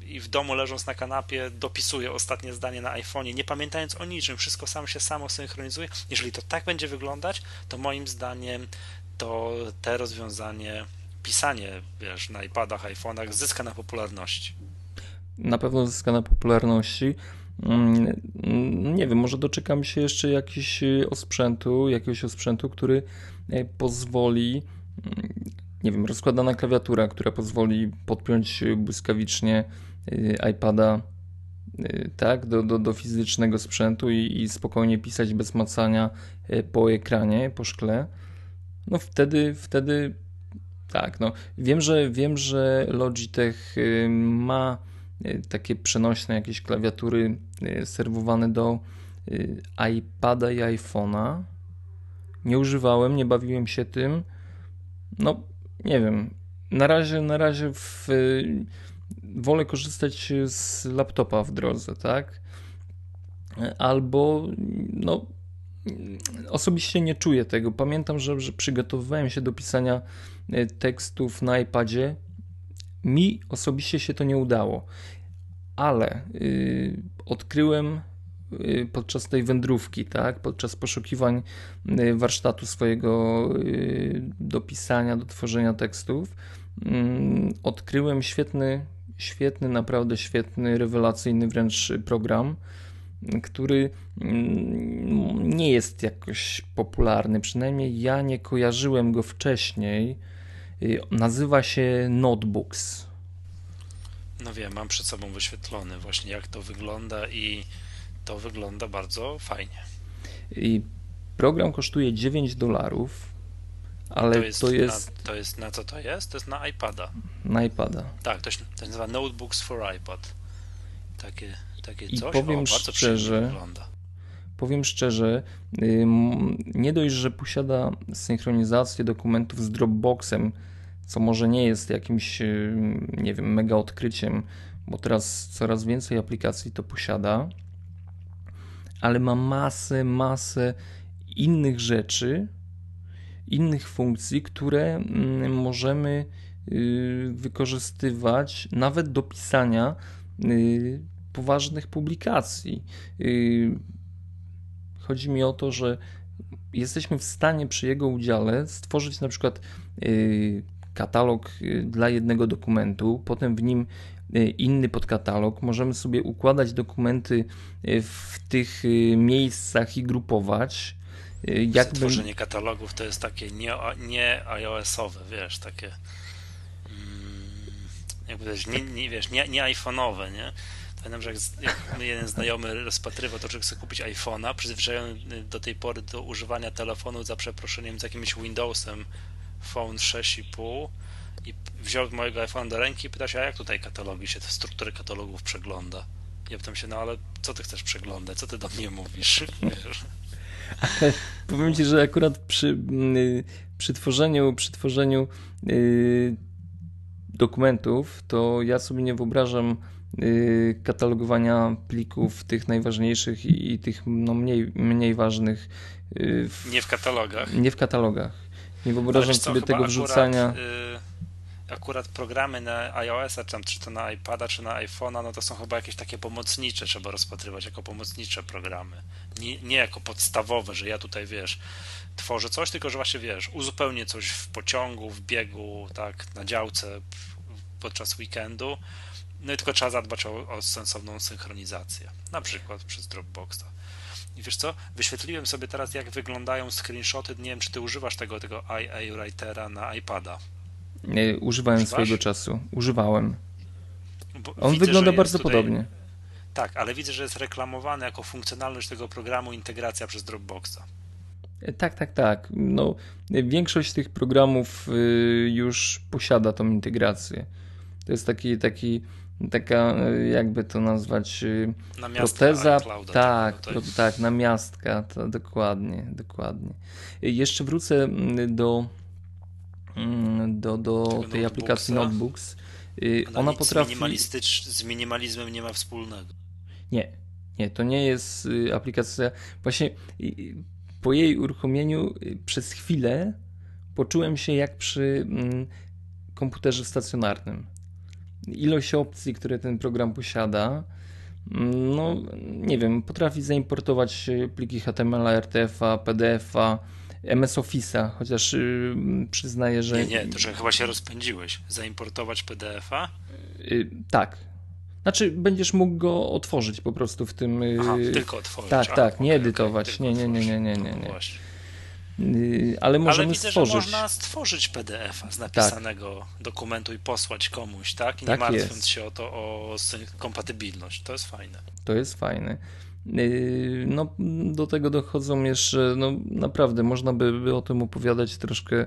i w domu leżąc na kanapie dopisuję ostatnie zdanie na iPhone'ie, nie pamiętając o niczym, wszystko sam się samo synchronizuje. Jeżeli to tak będzie wyglądać, to moim zdaniem to te rozwiązanie, pisanie, wiesz, na iPadach, iPhone'ach zyska na popularności. Na pewno zyska na popularności. Mm, nie wiem, może doczekam się jeszcze jakiś e, osprzętu, jakiegoś osprzętu, który e, pozwoli, mm, nie wiem, rozkładana klawiatura, która pozwoli podpiąć błyskawicznie e, iPada tak, do, do, do fizycznego sprzętu i, i spokojnie pisać bez macania po ekranie, po szkle. No wtedy, wtedy tak, no wiem, że wiem, że Logitech ma Y, takie przenośne jakieś klawiatury y, serwowane do y, iPada i iPhone'a. Nie używałem, nie bawiłem się tym. No, nie wiem. Na razie, na razie w, wolę korzystać z laptopa w drodze, tak? Albo, no, osobiście nie czuję tego. Pamiętam, że, że przygotowywałem się do pisania tekstów na iPadzie mi osobiście się to nie udało, ale yy, odkryłem yy, podczas tej wędrówki, tak, podczas poszukiwań yy, warsztatu swojego y, do pisania, do tworzenia tekstów, mm, odkryłem świetny, świetny, naprawdę świetny, rewelacyjny wręcz program, który mm, nie jest jakoś popularny, przynajmniej ja nie kojarzyłem go wcześniej nazywa się Notebooks. No wiem, mam przed sobą wyświetlony właśnie jak to wygląda i to wygląda bardzo fajnie. I program kosztuje 9 dolarów, ale to jest, to jest... Na, to jest... Na, co to jest? To jest na iPada. Na iPada. Tak, to się, to się nazywa Notebooks for iPad. Takie, takie I coś. powiem o, bardzo szczerze, wygląda. Powiem szczerze, nie dość, że posiada synchronizację dokumentów z Dropboxem, co może nie jest jakimś, y, nie wiem, mega odkryciem, bo teraz coraz więcej aplikacji to posiada, ale ma masę, masę innych rzeczy, innych funkcji, które mm, możemy y, wykorzystywać nawet do pisania y, poważnych publikacji. Chodzi mi o to, że jesteśmy w stanie przy jego udziale stworzyć na przykład katalog y, dla jednego dokumentu, potem w nim y, inny podkatalog. Możemy sobie układać dokumenty y, w tych miejscach i grupować. Jakby... Tworzenie katalogów to jest takie nie, nie iOS-owe, wiesz, takie mm, jakby też nie, nie, wiesz, nie, nie iPhone'owe, nie? Pamiętam, że jak, jak jeden znajomy rozpatrywał to, że chce kupić iPhone'a, przyzwyczajony do tej pory do używania telefonu za przeproszeniem z jakimś Windowsem Phone 6,5 i wziął mojego iPhone do ręki i pyta się, a jak tutaj katalogi się, te struktury katalogów przegląda? Ja pytam się, no ale co ty chcesz przeglądać? Co ty do mnie mówisz? Ale powiem ci, że akurat przy, mm, przy tworzeniu, przy tworzeniu yy, dokumentów, to ja sobie nie wyobrażam yy, katalogowania plików tych najważniejszych i, i tych no, mniej, mniej ważnych. Yy, w, nie w katalogach. Nie w katalogach. Nie wyobrażam sobie tego wrzucania. Akurat, akurat programy na iOS-a, czy, czy to na iPada, czy na iPhone'a, no to są chyba jakieś takie pomocnicze, trzeba rozpatrywać jako pomocnicze programy. Nie, nie jako podstawowe, że ja tutaj, wiesz, tworzę coś, tylko że właśnie, wiesz, uzupełnię coś w pociągu, w biegu, tak, na działce podczas weekendu, no i tylko trzeba zadbać o, o sensowną synchronizację, na przykład przez Dropboxa. I wiesz co, wyświetliłem sobie teraz, jak wyglądają screenshoty, nie wiem, czy ty używasz tego, tego IA Writera na iPada. Nie, używałem Używasz? swojego czasu. Używałem. Bo On widzę, wygląda bardzo tutaj... podobnie. Tak, ale widzę, że jest reklamowany jako funkcjonalność tego programu integracja przez Dropboxa. E, tak, tak, tak. No, większość tych programów y, już posiada tą integrację. To jest taki, taki taka, y, jakby to nazwać, y, namiastka proteza. Tak, pro, tak, namiastka, to dokładnie, dokładnie. Jeszcze wrócę mm, do do, do tej aplikacji Notebooks. Y, Ona, Ona potrafi. Z, z minimalizmem nie ma wspólnego. Nie, nie, to nie jest y, aplikacja. Właśnie po jej uruchomieniu y, przez chwilę poczułem się jak przy mm, komputerze stacjonarnym. Ilość opcji, które ten program posiada, mm, no nie wiem, potrafi zaimportować pliki HTML, RTF-a, PDF-a, MS Office'a, chociaż yy, przyznaję, że... Nie, nie, to że chyba się rozpędziłeś. Zaimportować PDF-a? Yy, tak. Znaczy, będziesz mógł go otworzyć po prostu w tym... Yy... Aha, tylko otworzyć. Tak, tak, nie edytować. Okay, nie, nie, nie, nie, nie, nie, nie. Yy, ale możemy Ale widzę, stworzyć. że można stworzyć PDF-a z napisanego tak. dokumentu i posłać komuś, tak? I tak nie martwiąc jest. się o to, o kompatybilność. To jest fajne. To jest fajne. Yy, no, do tego dochodzą jeszcze, no naprawdę, można by, by o tym opowiadać troszkę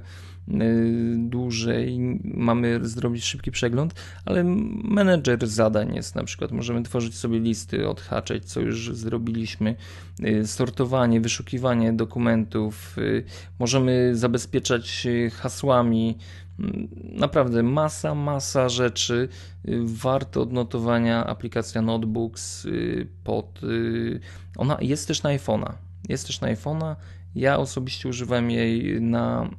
dłużej. Mamy zrobić szybki przegląd, ale menedżer zadań jest na przykład. Możemy tworzyć sobie listy, odhaczać, co już zrobiliśmy, yy, sortowanie, wyszukiwanie dokumentów, możemy zabezpieczać hasłami Naprawdę masa, masa rzeczy. Warto odnotowania aplikacja Notebooks y, pod. Y, ona jest też na iPhone'a. Jest też na iPhone'a. Ja osobiście używam jej na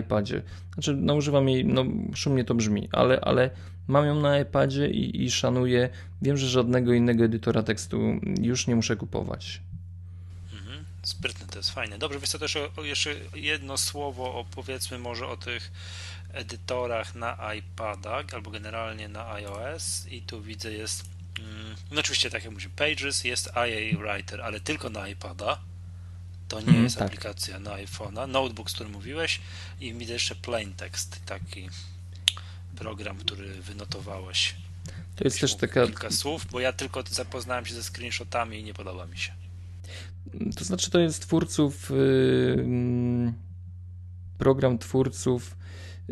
iPadzie. Znaczy, no używam jej, no szumnie to brzmi, ale, ale mam ją na iPadzie i, i szanuję. Wiem, że żadnego innego edytora tekstu już nie muszę kupować. Mhm. Sprytne, to jest fajne. Dobrze, wiesz co, też o, jeszcze jedno słowo opowiedzmy może o tych edytorach na iPadach albo generalnie na iOS i tu widzę jest mm, no oczywiście tak jak mówię Pages, jest IA Writer, ale tylko na iPada to nie mm, jest tak. aplikacja na iPhone'a, Notebook, z którym mówiłeś i widzę jeszcze Plain Text, taki program, który wynotowałeś to jest też taka kilka słów, bo ja tylko zapoznałem się ze screenshotami i nie podoba mi się. To znaczy to jest twórców yy, program twórców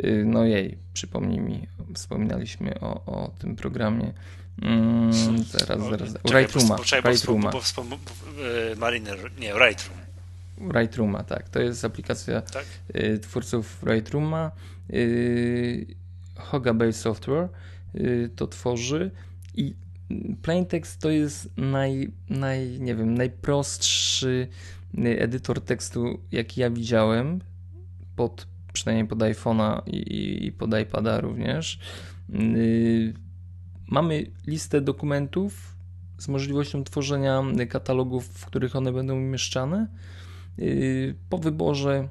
Y, no jej, przypomnij mi, wspominaliśmy o, o tym programie. Mm, [laughs] zaraz, zaraz. Lightrooma. Lightrooma. Mariner, nie, Lightroom. Lightrooma, tak. To jest aplikacja tak? Y, twórców Lightrooma. Y, Hoga Base Software to tworzy i Plaintext to jest naj, naj, nie wiem, najprostszy edytor tekstu, jaki ja widziałem pod przynajmniej pod iPhone'a i, i pod iPada również. Mamy listę dokumentów z możliwością tworzenia katalogów, w których one będą umieszczane. Yy, po wyborze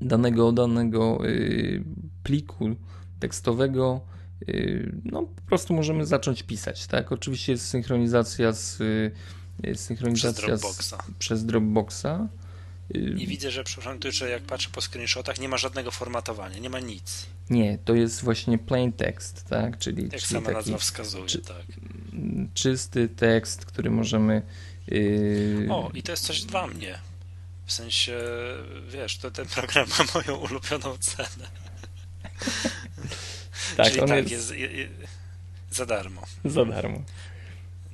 danego, danego yy, pliku tekstowego no po prostu możemy zacząć pisać, tak? Oczywiście jest synchronizacja z synchronizacja przez Dropboxa. Z, przez Dropboxa. I widzę, że przepraszam, że jak patrzę po screenshotach, nie ma żadnego formatowania, nie ma nic. Nie, to jest właśnie plain text, tak? Czyli, jak czyli sama taki, nazwa wskazuje, czy, tak. Czysty tekst, który możemy. Yy... O, i to jest coś dla mnie. W sensie, wiesz, to ten program ma moją ulubioną cenę. [laughs] tak, Czyli on tak, jest... jest, za darmo. Za darmo.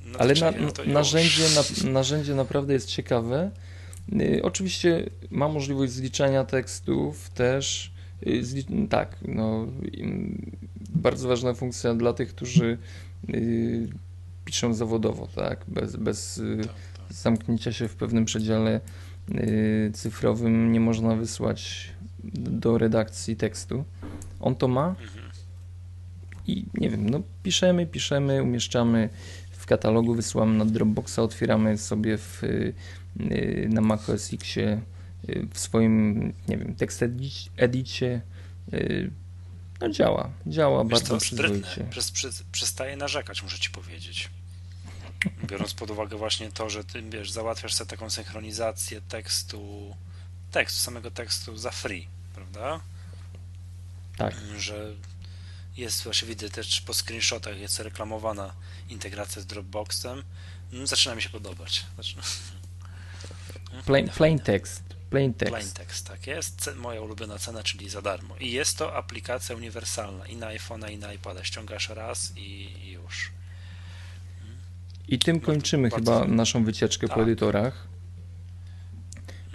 No Ale na, narzędzie, na, narzędzie naprawdę jest ciekawe Y, oczywiście ma możliwość zliczania tekstów też. Y, tak, no, bardzo ważna funkcja dla tych, którzy y, piszą zawodowo, tak, bez, bez tak, tak. zamknięcia się w pewnym przedziale cyfrowym nie można wysłać do redakcji tekstu. On to ma i nie wiem, no piszemy, piszemy, umieszczamy w katalogu, wysyłamy na Dropboxa, otwieramy sobie w, y, na Mac OS X w swoim, nie wiem, tekst edicie. No działa, działa Wiesz bardzo co, przestaje narzekać, muszę ci powiedzieć. Biorąc pod uwagę właśnie to, że ty wiesz, załatwiasz sobie taką synchronizację tekstu, tekstu, samego tekstu za free, prawda? Tak. Że jest właśnie widzę też po screenshotach jest reklamowana integracja z Dropboxem. No, zaczyna mi się podobać. Zaczyna... Plain, plain text. Plain text. Plain text, tak jest. Moja ulubiona cena, czyli za darmo. I jest to aplikacja uniwersalna i na iPhone'a, i na iPada. Ściągasz raz i, i już. I tym kończymy chyba naszą wycieczkę tak. po edytorach.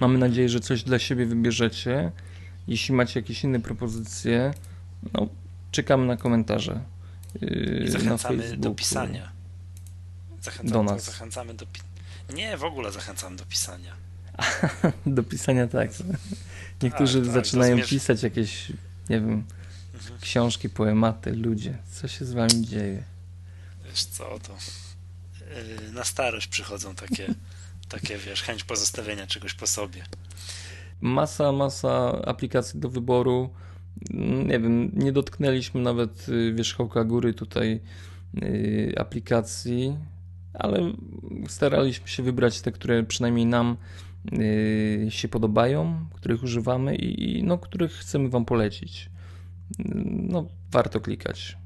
Mamy nadzieję, że coś dla siebie wybierzecie. Jeśli macie jakieś inne propozycje, no, czekamy na komentarze. Yy, I zachęcamy do pisania. Zachęcamy, do nas. Zachęcamy do Nie, w ogóle zachęcamy do pisania. [laughs] do pisania tak. Niektórzy tak, tak, zaczynają pisać jakieś, nie wiem, mhm. książki, poematy, ludzie. Co się z wami dzieje? Wiesz co, to na starość przychodzą takie, [laughs] takie wiesz, chęć pozostawienia czegoś po sobie. Masa, masa aplikacji do wyboru. Nie wiem, nie dotknęliśmy nawet y, wierzchołka góry tutaj y, aplikacji, ale staraliśmy się wybrać te, które przynajmniej nam się podobają, których używamy i no, których chcemy Wam polecić. No, warto klikać.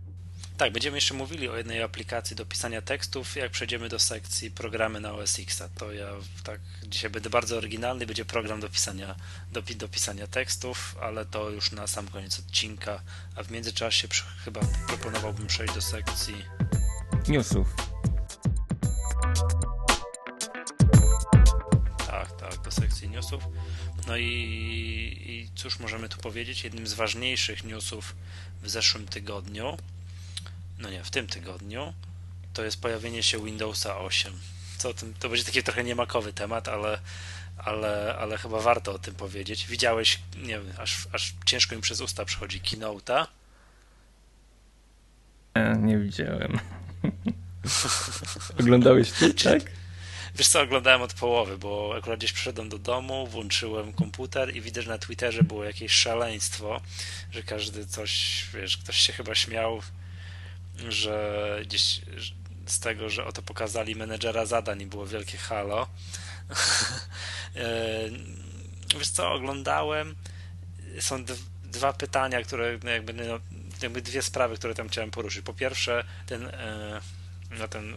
Tak, będziemy jeszcze mówili o jednej aplikacji do pisania tekstów, jak przejdziemy do sekcji programy na OS X. To ja tak dzisiaj będę bardzo oryginalny, będzie program do pisania, do, do pisania tekstów, ale to już na sam koniec odcinka, a w międzyczasie chyba proponowałbym przejść do sekcji newsów. Tak, tak, do sekcji newsów. No i, i cóż możemy tu powiedzieć? Jednym z ważniejszych newsów w zeszłym tygodniu no nie, w tym tygodniu, to jest pojawienie się Windowsa 8. Co tym, to będzie taki trochę niemakowy temat, ale, ale, ale chyba warto o tym powiedzieć. Widziałeś, nie wiem, aż, aż ciężko mi przez usta przychodzi Keynote'a. Nie, nie widziałem. [laughs] Oglądałeś ty, tak? Wiesz co, oglądałem od połowy, bo akurat gdzieś przyszedłem do domu, włączyłem komputer i widzę, że na Twitterze było jakieś szaleństwo, że każdy coś, wiesz, ktoś się chyba śmiał, że gdzieś z tego, że oto pokazali menedżera zadań i było wielkie halo. [laughs] E, wiesz co, oglądałem, są dwa pytania, które jakby, no, jakby dwie sprawy, które tam chciałem poruszyć. Po pierwsze, ten, e, no ten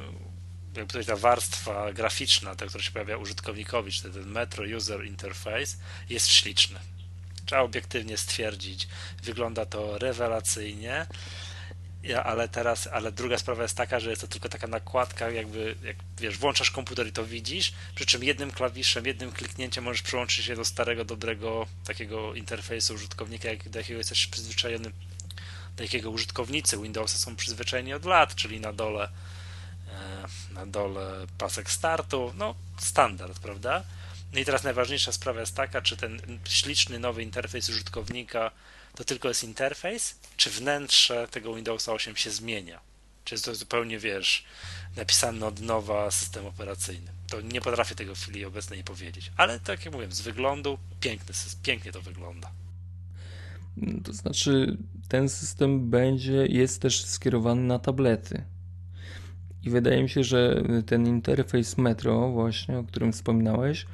jakby tutaj ta warstwa graficzna, ta, która się pojawia użytkownikowi, czyli ten Metro User Interface, jest śliczny. Trzeba obiektywnie stwierdzić, wygląda to rewelacyjnie. Ja, ale teraz, ale druga sprawa jest taka, że jest to tylko taka nakładka, jakby, jak wiesz, włączasz komputer i to widzisz, przy czym jednym klawiszem, jednym kliknięciem możesz przyłączyć się do starego, dobrego takiego interfejsu użytkownika, jak, do jakiego jesteś przyzwyczajony, do jakiego użytkownicy Windowsa są przyzwyczajeni od lat, czyli na dole e, na dole pasek startu, no standard, prawda? No i teraz najważniejsza sprawa jest taka, czy ten śliczny nowy interfejs użytkownika to tylko jest interfejs, czy wnętrze tego Windowsa 8 się zmienia? Czy jest to zupełnie, wiesz, napisane od nowa system operacyjny? To nie potrafię tego w chwili obecnej powiedzieć. Ale tak jak mówiłem, z wyglądu piękny, pięknie to wygląda. To znaczy, ten system będzie, jest też skierowany na tablety. I wydaje mi się, że ten interfejs Metro, właśnie o którym wspominałeś,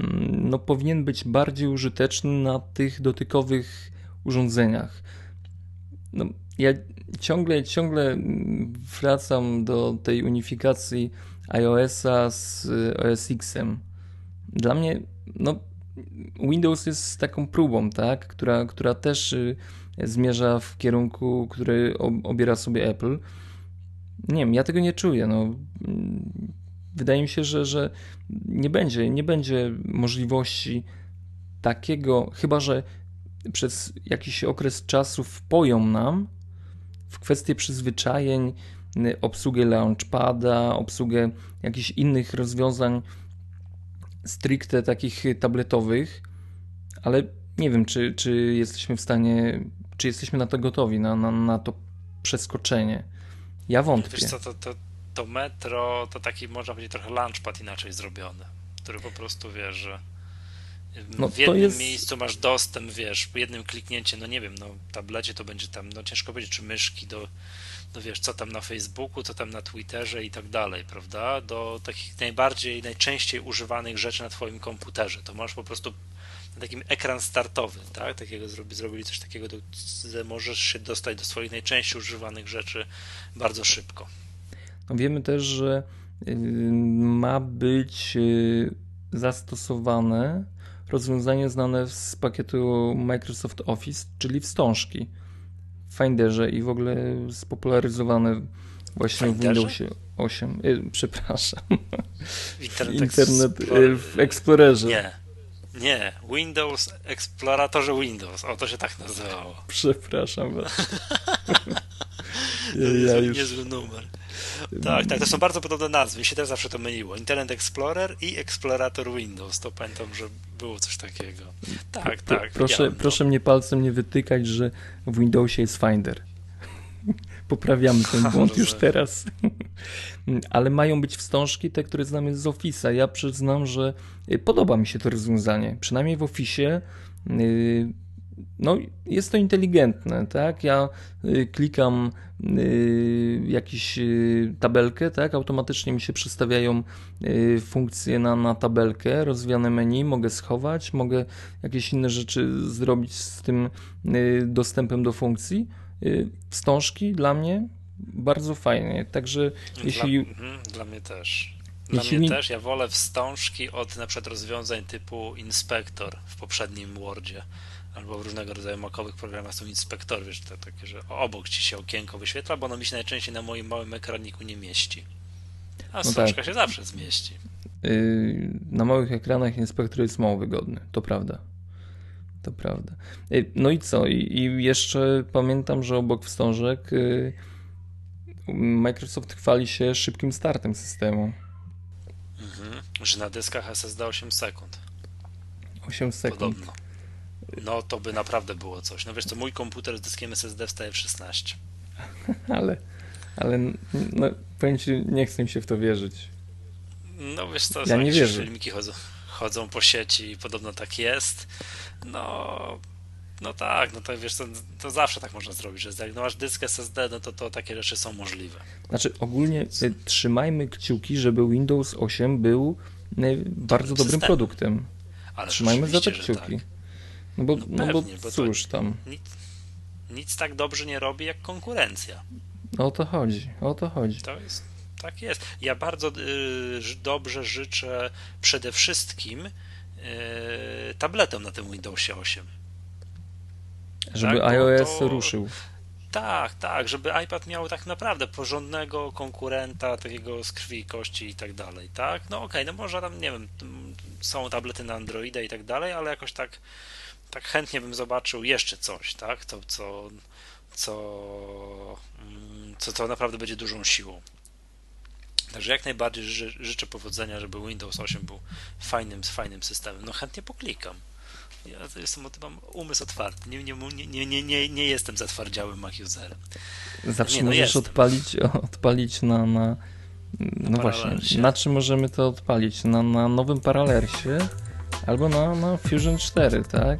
mm, no, powinien być bardziej użyteczny na tych dotykowych urządzeniach. No, ja ciągle, ciągle wracam do tej unifikacji iOS-a z OS X-em. Dla mnie, no, Windows jest taką próbą, tak, która, która też y, zmierza w kierunku, który obiera sobie Apple. Nie wiem, ja tego nie czuję. No. Wydaje mi się, że, że nie będzie, nie będzie możliwości takiego, chyba że przez jakiś okres czasu wpoją nam w kwestii przyzwyczajeń, y, obsługę launchpada, obsługę jakichś innych rozwiązań stricte takich tabletowych, ale nie wiem, czy, czy jesteśmy w stanie, czy jesteśmy na to gotowi, na, na, na to przeskoczenie. Ja wątpię. Wiesz co, to, to, to metro to taki, można powiedzieć, trochę launchpad inaczej zrobiony, który po prostu, wiesz, że no, w jednym jest... miejscu masz dostęp, wiesz, po jednym kliknięciu, no nie wiem, no tablecie to będzie tam, no ciężko powiedzieć, czy myszki do, no wiesz, co tam na Facebooku, co tam na Twitterze i tak dalej, prawda, do takich najbardziej, najczęściej używanych rzeczy na twoim komputerze, to masz po prostu takim ekran startowy, tak, takiego zrobi, zrobili coś takiego, że możesz się dostać do swoich najczęściej używanych rzeczy bardzo szybko. No wiemy też, że y, ma być y, zastosowane rozwiązanie znane z pakietu Microsoft Office, czyli wstążki w Finderze i w ogóle spopularyzowane właśnie w, w Windowsie 8. Y, przepraszam. Internet, Internet Explorer. w Explorerze. Nie. Nie, Windows, Exploratorze Windows. O, to się tak nazywało. [laughs] Przepraszam bardzo. ja, ja już... Niezły numer. Tak, tak, to są bardzo podobne nazwy. Mi się też zawsze to myliło. Internet Explorer i Explorator Windows. To pamiętam, że było coś takiego. Tak, tak. Proszę, proszę mnie palcem nie wytykać, że w Windowsie jest Finder. Poprawiamy ten [laughs] błąd już teraz. [laughs] Ale mają być wstążki, te, które znamy z Office'a. Ja przyznam, że y, podoba mi się to rozwiązanie. Przynajmniej w Office'ie y, no, jest to inteligentne, tak? Ja y, klikam y, jakiś y, tabelkę, tak? Automatycznie mi się przedstawiają y, funkcje na, na tabelkę, rozwiane menu, mogę schować, mogę jakieś inne rzeczy zrobić z tym dostępem do funkcji. Y, wstążki dla mnie bardzo fajnie, także dla, jeśli... Mhm, dla mnie też. Dla jeśli mnie też, ja wolę wstążki od na przykład rozwiązań typu inspektor w poprzednim Wordzie albo w różnego rodzaju makowych programach są inspektory, wiesz, to takie, że obok ci się okienko wyświetla, bo ono mi się najczęściej na moim małym ekraniku nie mieści. A no wstążka tak. się zawsze zmieści. Yy, na małych ekranach inspektor jest mało wygodny, to prawda. To prawda. Yy, no i co? I, I, jeszcze pamiętam, że obok wstążek yy, Microsoft chwali się szybkim startem systemu. Mhm. Że na dyskach SSD 8 sekund. 8 sekund. Podobno no to by naprawdę było coś. No wiesz co, mój komputer z dyskiem SSD wstaje w 16. [laughs] ale, ale no, powiem ci, nie chcę mi się w to wierzyć. No wiesz co, ja nie wierzę. filmiki chodzą, chodzą po sieci i podobno tak jest. No, no tak, no to wiesz, to, to zawsze tak można zrobić, że jak masz dysk SSD, no to, to takie rzeczy są możliwe. Znaczy ogólnie y, trzymajmy kciuki, żeby Windows 8 był y, bardzo dobrym produktem. Ale Trzymajmy za te kciuki. Tak. No bo, no, no pewnie, bo cóż tam. Nic, nic, tak dobrze nie robi jak konkurencja. O to chodzi, o to chodzi. To jest, tak jest. Ja bardzo y, dobrze życzę przede wszystkim y, tabletom na tym Windowsie 8. Żeby tak, iOS to, ruszył. Tak, tak, żeby iPad miał tak naprawdę porządnego konkurenta, takiego z krwi, kości i tak dalej, tak? No okej, okay, no może tam, nie wiem, są tablety na Androida i tak dalej, ale jakoś tak tak chętnie bym zobaczył jeszcze coś, tak? To, co, co, mm, co, co naprawdę będzie dużą siłą. Także jak najbardziej ży, życzę powodzenia, żeby Windows 8 był fajnym, fajnym systemem. No chętnie poklikam. Ja jestem, mam umysł otwarty. Nie, nie, nie, nie, nie, nie jestem zatwardziałym Mac userem. Zawsze nie, no możesz odpalić, odpalić na, na no na właśnie, na czym możemy to odpalić? Na, na nowym Paralersie albo na, na Fusion 4, tak?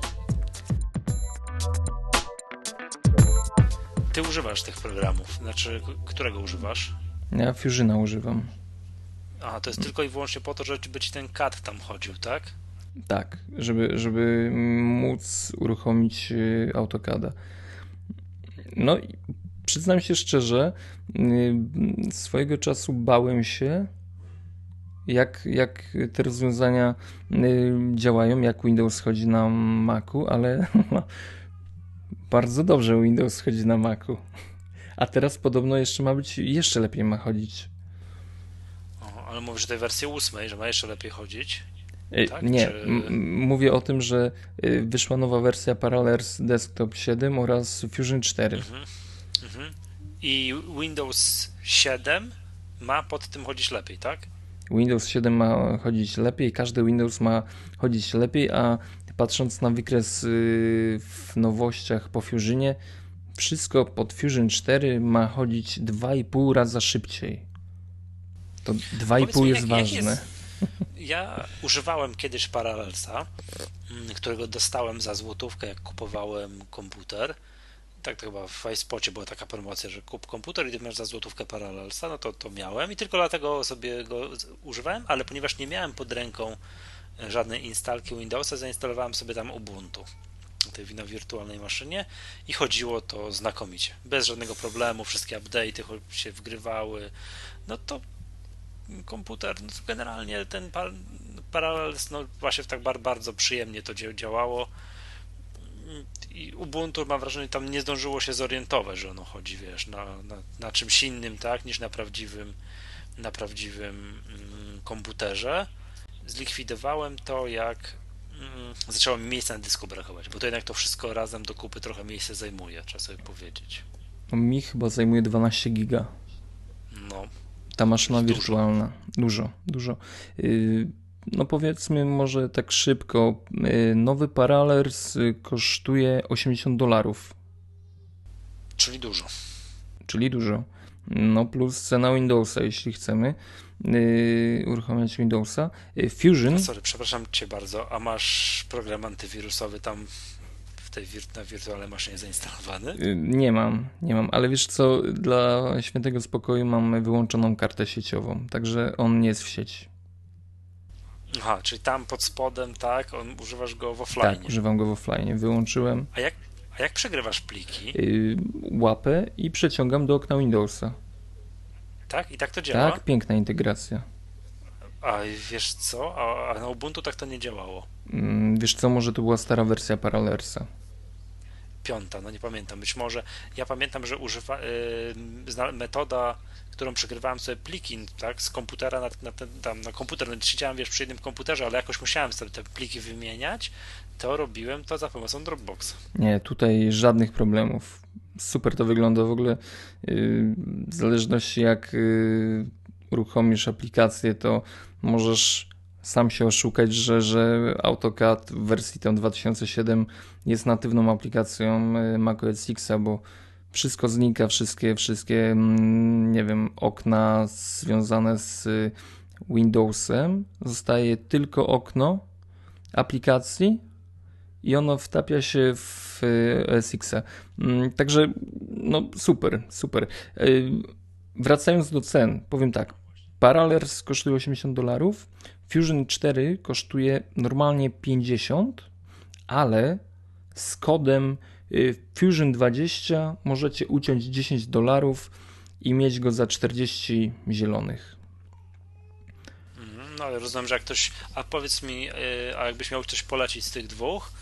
Ty używasz tych programów, znaczy którego używasz? Ja Fusiona używam. A, to jest tylko i wyłącznie po to, żeby ci ten CAD tam chodził, tak? Tak, żeby, żeby móc uruchomić y, AutoCADa. No i przyznam się szczerze, y, swojego czasu bałem się, jak, jak te rozwiązania y, działają, jak Windows chodzi na Macu, ale [laughs] bardzo dobrze Windows chodzi na Macu. A teraz podobno jeszcze ma być, jeszcze lepiej ma chodzić. O, ale mówisz tej wersji ósmej, że ma jeszcze lepiej chodzić? Y, tak? Nie, Czy... mówię o tym, że y, wyszła nowa wersja Parallels Desktop 7 oraz Fusion 4. Mhm. Mhm. I Windows 7 ma pod tym chodzić lepiej, tak? Windows 7 ma chodzić lepiej, każdy Windows ma chodzić lepiej, a patrząc na wykres y, w nowościach po Fusionie, wszystko pod Fusion 4 ma chodzić 2,5 raza szybciej. To 2,5 jest jak, ważne. Jak jest? Ja używałem kiedyś Parallelsa, mm, którego dostałem za złotówkę, jak kupowałem komputer. Tak to chyba w iSpocie była taka promocja, że kup komputer i ty masz za złotówkę Parallelsa, no to to miałem i tylko dlatego sobie go używałem, ale ponieważ nie miałem pod ręką żadnej instalki Windowsa, zainstalowałem sobie tam Ubuntu tej na wirtualnej maszynie i chodziło to znakomicie. Bez żadnego problemu, wszystkie update'y się wgrywały. No to komputer, no to generalnie ten Parallels, no właśnie tak bardzo przyjemnie to działało. I Ubuntu mam wrażenie, tam nie zdążyło się zorientować, że ono chodzi, wiesz, na, na, na czymś innym, tak, niż na prawdziwym, na prawdziwym mm, komputerze. Zlikwidowałem to, jak zaczęło mi miejsca na dysku brakować, bo to jednak to wszystko razem do kupy trochę miejsce zajmuje, trzeba sobie powiedzieć. Mi chyba zajmuje 12 giga. No. Ta maszyna dużo. wirtualna. Dużo, dużo. Y, no powiedzmy może tak szybko. Y, nowy Parallels kosztuje 80 dolarów. Czyli dużo. Czyli dużo. No plus cena Windowsa, jeśli chcemy yy, uruchamiać Windowsa. Yy, Fusion. sorry, przepraszam cię bardzo, a masz program antywirusowy tam w tej wir- na wirtualnej maszynie zainstalowany? Yy, nie mam, nie mam, ale wiesz co, dla świętego spokoju mam wyłączoną kartę sieciową, także on nie jest w sieci. Aha, czyli tam pod spodem, tak, on, używasz go w offline. Tak, używam go w offline, wyłączyłem. A jak, a jak przegrywasz pliki? Yy, łapę i przeciągam do okna Windowsa. Tak? I tak to działa? Tak, piękna integracja. A wiesz co? A, na Ubuntu tak to nie działało. Mm, wiesz co, może to była stara wersja Parallersa. Piąta, no nie pamiętam. Być może. Ja pamiętam, że używa yy, metoda, którą przegrywałem sobie pliki tak, z komputera na, na, ten, tam, na komputer. No, siedziałem wiesz, przy jednym komputerze, ale jakoś musiałem sobie te pliki wymieniać. To robiłem to za pomocą Dropboxa. Nie, tutaj żadnych problemów super to wygląda w ogóle. Y, w zależności jak y, uruchomisz aplikację, to możesz sam się oszukać, że, że AutoCAD w wersji tam 2007 jest natywną aplikacją y, macOS X, bo wszystko znika, wszystkie, wszystkie, mm, nie wiem, okna związane z Windowsem. Zostaje tylko okno aplikacji i ono wtapia się w SX-a. Mm, także no super, super. E, wracając do cen, powiem tak. Parallels kosztuje 80 dolarów, Fusion 4 kosztuje normalnie 50, ale z kodem y, Fusion 20 możecie uciąć 10 dolarów i mieć go za 40 zielonych. Mhm, no ale rozumiem, że jak ktoś, a powiedz mi, a jakbyś miał coś polecić z tych dwóch,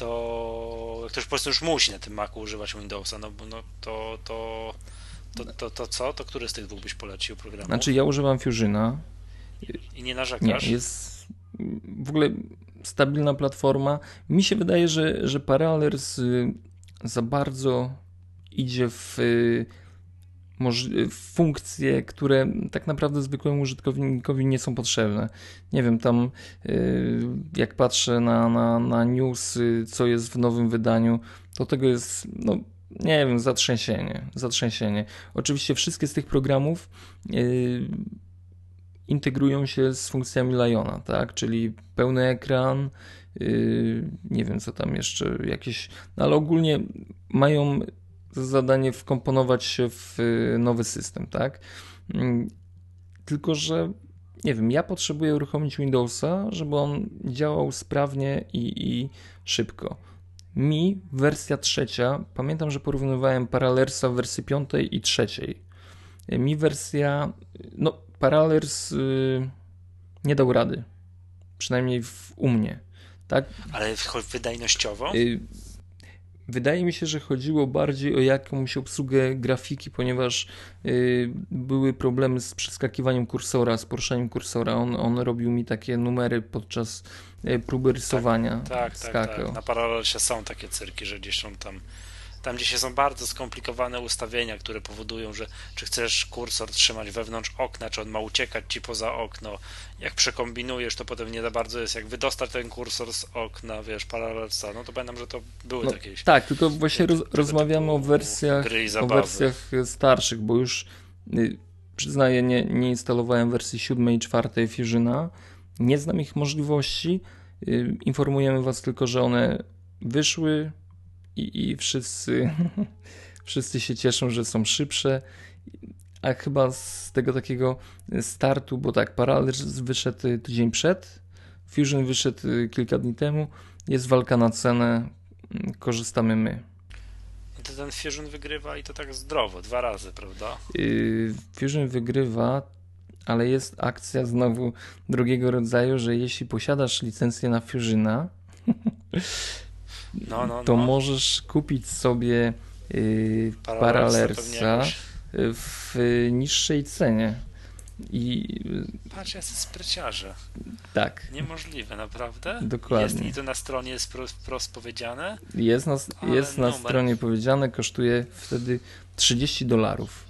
to ktoś po prostu już musi na tym Macu używać Windowsa, no, no to, to, to, to, to co? To który z tych dwóch byś polecił programu? Znaczy ja używam Fusiona. I nie narzekasz? Nie, jest w ogóle stabilna platforma. Mi się wydaje, że, że Parallels za bardzo idzie w funkcje, które tak naprawdę zwykłemu użytkownikowi nie są potrzebne. Nie wiem, tam y, jak patrzę na, na, na newsy, co jest w nowym wydaniu, to tego jest, no nie wiem, zatrzęsienie, zatrzęsienie. Oczywiście wszystkie z tych programów yy, integrują się z funkcjami Liona, tak, czyli pełny ekran, nie wiem co tam jeszcze, jakieś, no ale ogólnie mają zadanie wkomponować się w y, nowy system, tak? Mm, tylko, że nie wiem, ja potrzebuję uruchomić Windowsa, żeby on działał sprawnie i, i szybko. Mi wersja trzecia, pamiętam, że porównywałem Parallersa w wersji piątej i trzeciej. Mi wersja, no Parallers yy, nie dał rady. Przynajmniej w, u mnie. Tak? Ale wydajnościowo? Yy, Wydaje mi się, że chodziło bardziej o jakąś obsługę grafiki, ponieważ y, były problemy z przeskakiwaniem kursora, z poruszaniem kursora. On, on robił mi takie numery podczas y, próby rysowania. Tak, tak, tak, tak. Na paralelsie są takie cyrki, że gdzieś on tam tam gdzie się są bardzo skomplikowane ustawienia, które powodują, że czy chcesz kursor trzymać wewnątrz okna, czy on ma uciekać ci poza okno. Jak przekombinujesz, to potem nie za bardzo jest jak wydostać ten kursor z okna, wiesz, paralelsa. No to pamiętam, że to były no, takie. Tak, tylko właśnie roz, rozmawiamy o wersjach, o wersjach starszych, bo już y, przyznaję, nie, nie instalowałem wersji 7 i 4 Fusiona. Nie znam ich możliwości. Y, informujemy Was tylko, że one wyszły i, i wszyscy, [laughs] wszyscy się cieszą, że są szybsze. A chyba z tego takiego startu, bo tak, Parallels wyszedł tydzień przed, Fusion wyszedł kilka dni temu, jest walka na cenę, korzystamy my. No to ten Fusion wygrywa i to tak zdrowo, dwa razy, prawda? Yy, Fusion wygrywa, ale jest akcja znowu drugiego rodzaju, że jeśli posiadasz licencję na Fusiona, [laughs] no, no, to no. możesz kupić sobie yy, Parallersa w niższej cenie. I... Patrz, jacy spryciarze. Tak. Niemożliwe, naprawdę? Dokładnie. Jest, I to na stronie jest wprost powiedziane? Jest na, jest na stronie powiedziane, kosztuje wtedy 30 dolarów.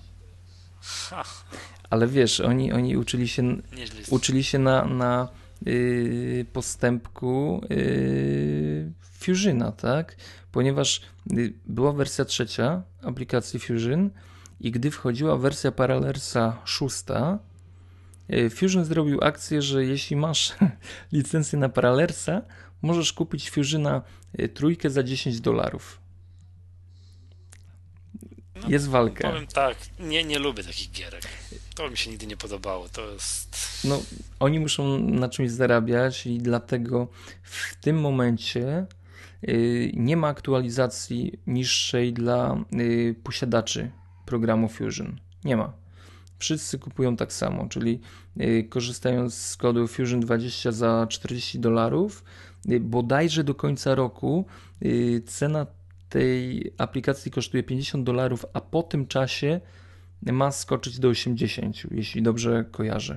Ale wiesz, oni, oni uczyli się, uczyli się na, na yy, postępku yy, Fusiona, tak? Ponieważ yy, była wersja trzecia aplikacji Fusion i gdy wchodziła wersja Parallersa 6, yy, Fusion zrobił akcję, że jeśli masz [laughs] licencję na Parallersa, możesz kupić Fusiona yy, trójkę za 10 dolarów. No, jest walka. Powiem tak, nie, nie lubię takich gierek. To mi się nigdy nie podobało. To jest. No, oni muszą na czymś zarabiać i dlatego w tym momencie nie ma aktualizacji niższej dla yy, posiadaczy programu Fusion. Nie ma. Wszyscy kupują tak samo, czyli yy, korzystając z kodu Fusion 20 za 40 dolarów, bodajże do końca roku y, cena tej aplikacji kosztuje 50 dolarów, a po tym czasie ma skoczyć do 80, jeśli dobrze kojarzę.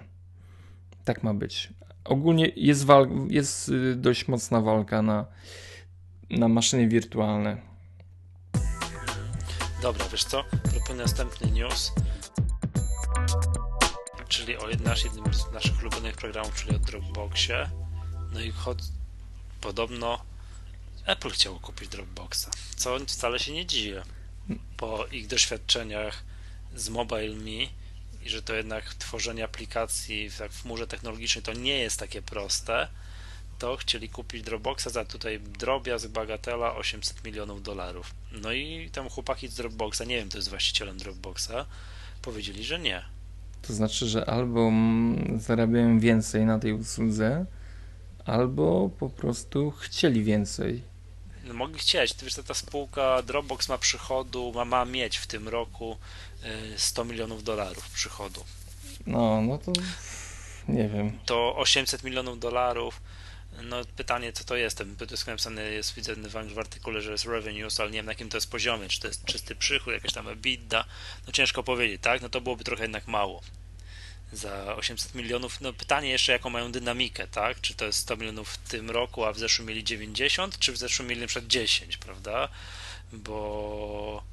Tak ma być. Ogólnie jest, jest y, dość mocna walka na, na maszyny wirtualne. Dobra, wiesz co? Proponuję następny news, czyli o nasz, jednym z naszych ulubionych programów, czyli o Dropboxie. No i chod... podobno Apple chciało kupić Dropboxa, co wcale się nie dziwię po ich doświadczeniach z MobileMe i że to jednak tworzenie aplikacji w, tak, w chmurze technologicznej to nie jest takie proste, to chcieli kupić Dropboxa za tutaj drobiazg bagatela 800 milionów dolarów. No i tam chłopaki z Dropboxa, nie wiem, to jest właścicielem Dropboxa, powiedzieli, że nie. To znaczy, że albo zarabiają więcej na tej usłudze, albo po prostu chcieli więcej. No, mogli chcieć. Ty wiesz, ta spółka Dropbox ma przychodu, ma, ma mieć w tym roku 100 y, milionów dolarów przychodu. No, no to nie wiem. To 800 milionów dolarów. No pytanie, co to jest? To jest napisane, jest widzę w artykule, że jest revenues, ale nie wiem na jakim to jest poziomie, czy to jest czysty przychód, jakaś tam EBITDA. No ciężko powiedzieć, tak? No to byłoby trochę jednak mało za 800 milionów. No pytanie jeszcze, jaką mają dynamikę, tak? Czy to jest 100 milionów w tym roku, a w zeszłym mieli 90, czy w zeszłym mieli przykład 10, prawda? Bo...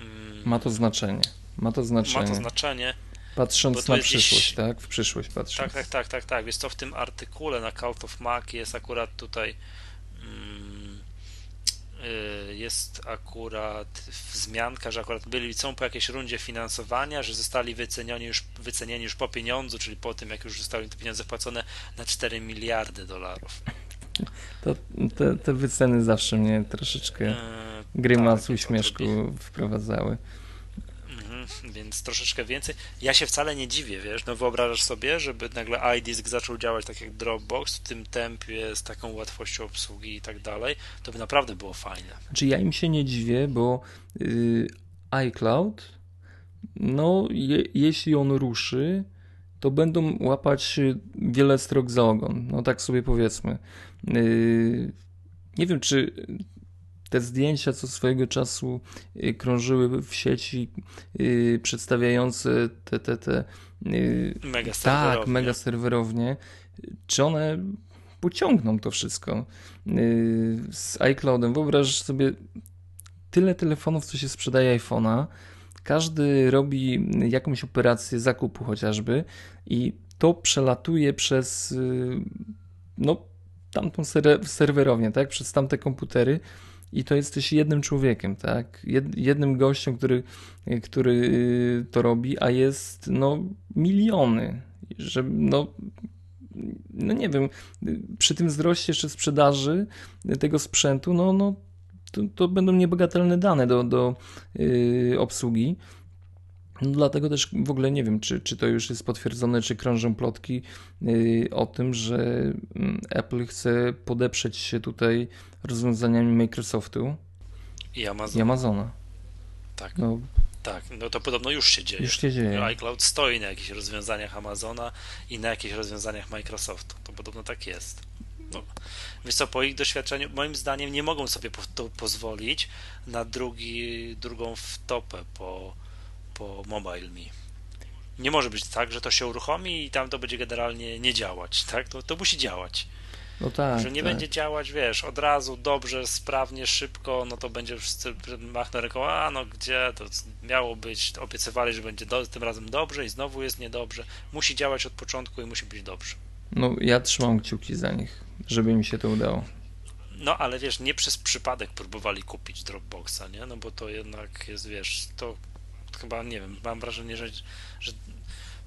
Mm, ma to znaczenie. Ma to znaczenie. Ma to znaczenie. Patrząc na przyszłość, gdzieś... tak? W przyszłość patrząc. Tak, tak, tak, tak, tak. Więc to w tym artykule na Cult of Mac jest akurat tutaj mm, y, jest akurat wzmianka, że akurat byli, są po jakiejś rundzie finansowania, że zostali wycenieni już, wycenieni już po pieniądzu, czyli po tym, jak już zostały te pieniądze wpłacone na 4 miliardy dolarów. To, te, te wyceny zawsze mnie troszeczkę e, grymas tak, uśmieszku wprowadzały. Więc troszeczkę więcej. Ja się wcale nie dziwię, wiesz, no wyobrażasz sobie, żeby nagle iDisk zaczął działać tak jak Dropbox w tym tempie, z taką łatwością obsługi i tak dalej, to by naprawdę było fajne. Czy znaczy, ja im się nie dziwię, bo yy, iCloud, no je, jeśli on ruszy, to będą łapać wiele strok za ogon. No tak sobie powiedzmy. Yy, nie wiem, czy te zdjęcia, co swojego czasu yy, krążyły w sieci, yy, przedstawiające te, te, te mega serwerownie. Tak, mega serwerownie, czy one pociągną to wszystko z iCloudem. Wyobraź sobie tyle telefonów, co się sprzedaje iPhone'a. Każdy robi jakąś operację zakupu chociażby i to przelatuje przez y, no, tamtą serwerownię, tak? Przez tamte komputery i to jesteś jednym człowiekiem, tak? Jednym gościem, który, który y, to robi, a jest no miliony. Że, no, no nie wiem, przy tym wzroście jeszcze sprzedaży tego sprzętu, no, no to, to będą niebagatelne dane do, do yy, obsługi. No dlatego też w ogóle nie wiem, czy, czy to już jest potwierdzone, czy krążą plotki yy, o tym, że yy, Apple chce podeprzeć się tutaj rozwiązaniami Microsoftu i, Amazon. i Amazona. Tak. No, tak, no to podobno już się dzieje. Już się dzieje. iCloud stoi na jakichś rozwiązaniach Amazona i na jakichś rozwiązaniach Microsoftu. To podobno tak jest. No, wiesz co, po ich doświadczeniu, moim zdaniem nie mogą sobie po, pozwolić na drugi, drugą wtopę po, po MobileMe. Nie może być tak, że to się uruchomi i tam to będzie generalnie nie działać, tak? To, to musi działać. No tak, że nie tak. będzie działać, wiesz, od razu, dobrze, sprawnie, szybko, no to będzie wszyscy machnął ręką, a no gdzie, to miało być, obiecywali, że będzie do, tym razem dobrze i znowu jest niedobrze. Musi działać od początku i musi być dobrze. No ja trzymam kciuki za nich, żeby mi się to udało. No ale wiesz, nie przez przypadek próbowali kupić Dropboxa, nie? No bo to jednak jest, wiesz, to chyba, nie wiem, mam wrażenie, że, że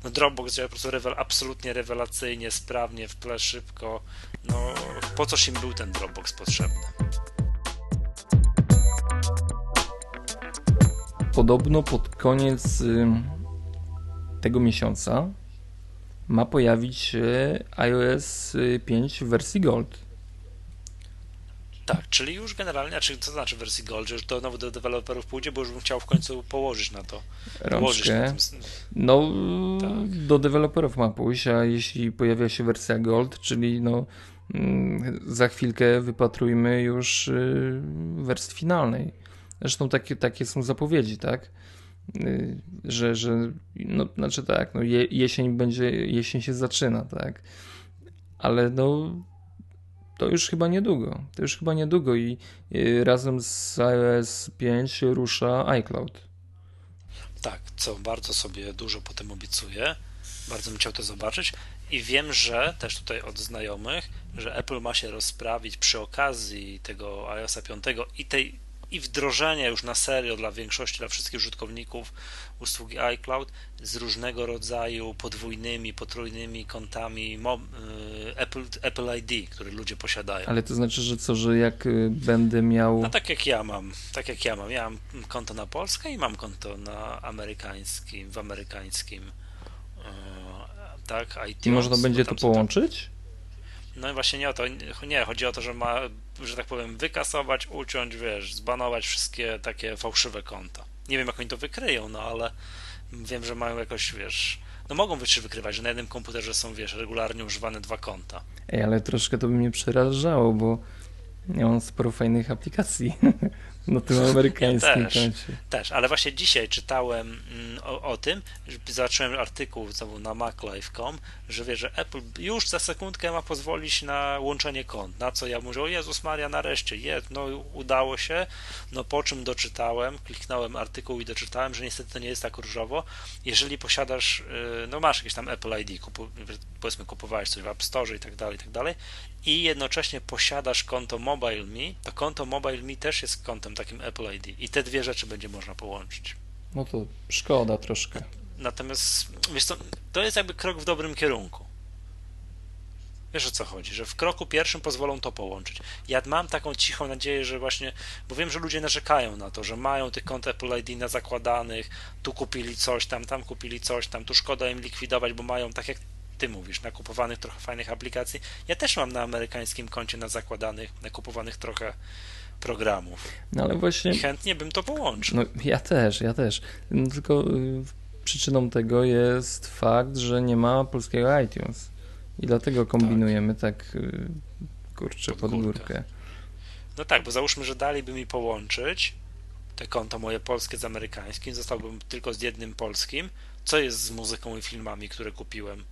no Dropbox działa po prostu rewel, absolutnie rewelacyjnie, sprawnie, w tle szybko. No, po coś im był ten Dropbox potrzebny? Podobno pod koniec tego miesiąca ma pojawić się iOS 5 w wersji Gold. Tak, czyli już generalnie, a czy co znaczy w wersji Gold, że już to nowo do deweloperów pójdzie, bo już bym chciał w końcu położyć na to. Rączkę. Na tym... No, tak. do deweloperów ma pójść, a jeśli pojawia się wersja Gold, czyli no mm, za chwilkę wypatrujmy już y, wersji finalnej. Zresztą takie, takie są zapowiedzi, tak? Y, że, że no, znaczy tak, no jesień będzie, jesień się zaczyna, tak? Ale no to już chyba niedługo. To już chyba niedługo i, i razem z iOS 5 rusza iCloud. Tak, co bardzo sobie dużo potem obiecuję. Bardzo bym chciał to zobaczyć. I wiem, że też tutaj od znajomych, że Apple ma się rozprawić przy okazji tego iOS 5 i tej i wdrożenia już na serio dla większości, dla wszystkich użytkowników usługi iCloud z różnego rodzaju podwójnymi, potrójnymi kontami y, Apple, Apple ID, które ludzie posiadają. Ale to znaczy, że co, że jak y, będę miał. No tak jak ja mam, tak jak ja mam. Ja mam konto na Polskę i mam konto na amerykańskim, w amerykańskim y, tak, iTunes. I można będzie to połączyć? No i właśnie nie o to, nie, chodzi o to, że ma, że tak powiem, wykasować, uciąć, wiesz, zbanować wszystkie takie fałszywe konta. Nie wiem, jak oni to wykryją, no ale wiem, że mają jakoś, wiesz, no mogą być wykrywać, że na jednym komputerze są, wiesz, regularnie używane dwa konta. Ej, ale troszkę to by mnie przerażało, bo ja mam sporo fajnych aplikacji [laughs] na tym amerykańskim też, koncie. Też, ale właśnie dzisiaj czytałem mm, o, o tym, zobaczyłem artykuł znowu na maclife.com, że wie, że Apple już za sekundkę ma pozwolić na łączenie kont. Na co ja mówię, o Jezus Maria, nareszcie, jest, no udało się, no po czym doczytałem, kliknąłem artykuł i doczytałem, że niestety to nie jest tak różowo. Jeżeli posiadasz, y, no masz jakieś tam Apple ID, kupu, powiedzmy kupowałeś coś w App Store i tak dalej, i tak dalej, i jednocześnie posiadasz konto MobileMe, to konto MobileMe też jest kontem takim Apple ID i te dwie rzeczy będzie można połączyć. No to szkoda troszkę. Natomiast wiesz to, to jest jakby krok w dobrym kierunku. Wiesz o co chodzi, że w kroku pierwszym pozwolą to połączyć. Ja mam taką cichą nadzieję, że właśnie, bo wiem, że ludzie narzekają na to, że mają tych kont Apple ID na zakładanych, tu kupili coś tam, tam kupili coś tam, tu szkoda im likwidować, bo mają tak jak ty mówisz, nakupowanych trochę fajnych aplikacji. Ja też mam na amerykańskim koncie na zakładanych, nakupowanych trochę programów. No ale właśnie. I chętnie bym to połączył. No ja też, ja też. No, tylko y, przyczyną tego jest fakt, że nie ma polskiego iTunes. I dlatego kombinujemy tak, tak y, kurczę, pod, pod górkę. No tak, bo załóżmy, że daliby mi połączyć te konto moje polskie z amerykańskim, zostałbym tylko z jednym polskim. Co jest z muzyką i filmami, które kupiłem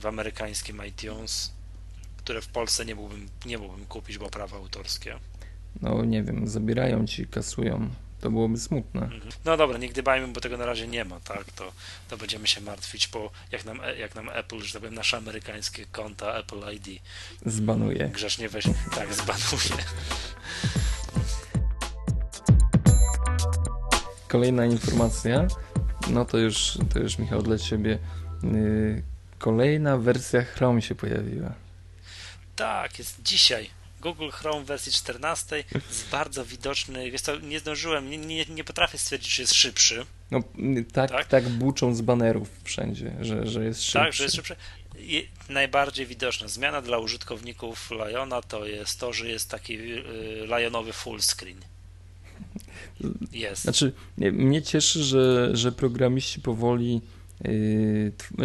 w amerykańskim iTunes, które w Polsce nie mógłbym, nie mógłbym kupić, bo prawa autorskie. no nie wiem, zabierają ci, kasują. To byłoby smutne. Mhm. No dobra, nie gdybajmy, bo tego na razie nie ma, tak? To, to będziemy się martwić, bo jak nam, jak nam Apple, że tak powiem, nasze amerykańskie konta Apple ID zbanuje. Grzecznie weź, [laughs] tak, zbanuje. Kolejna informacja, no to już, to już Michał dla Ciebie. Yy, kolejna wersja Chrome się pojawiła. Tak, jest dzisiaj. Google Chrome wersji 14 jest bardzo widoczny. Wiesz co, nie zdążyłem, nie, nie, nie potrafię stwierdzić, czy jest szybszy. No tak, tak, tak buczą z banerów wszędzie, że, że jest szybszy. Tak, że jest szybszy. I najbardziej widoczna zmiana dla użytkowników Liona to jest to, że jest taki y, Lionowy full screen. [laughs] Jest. Znaczy, mnie cieszy, że, że programiści powoli,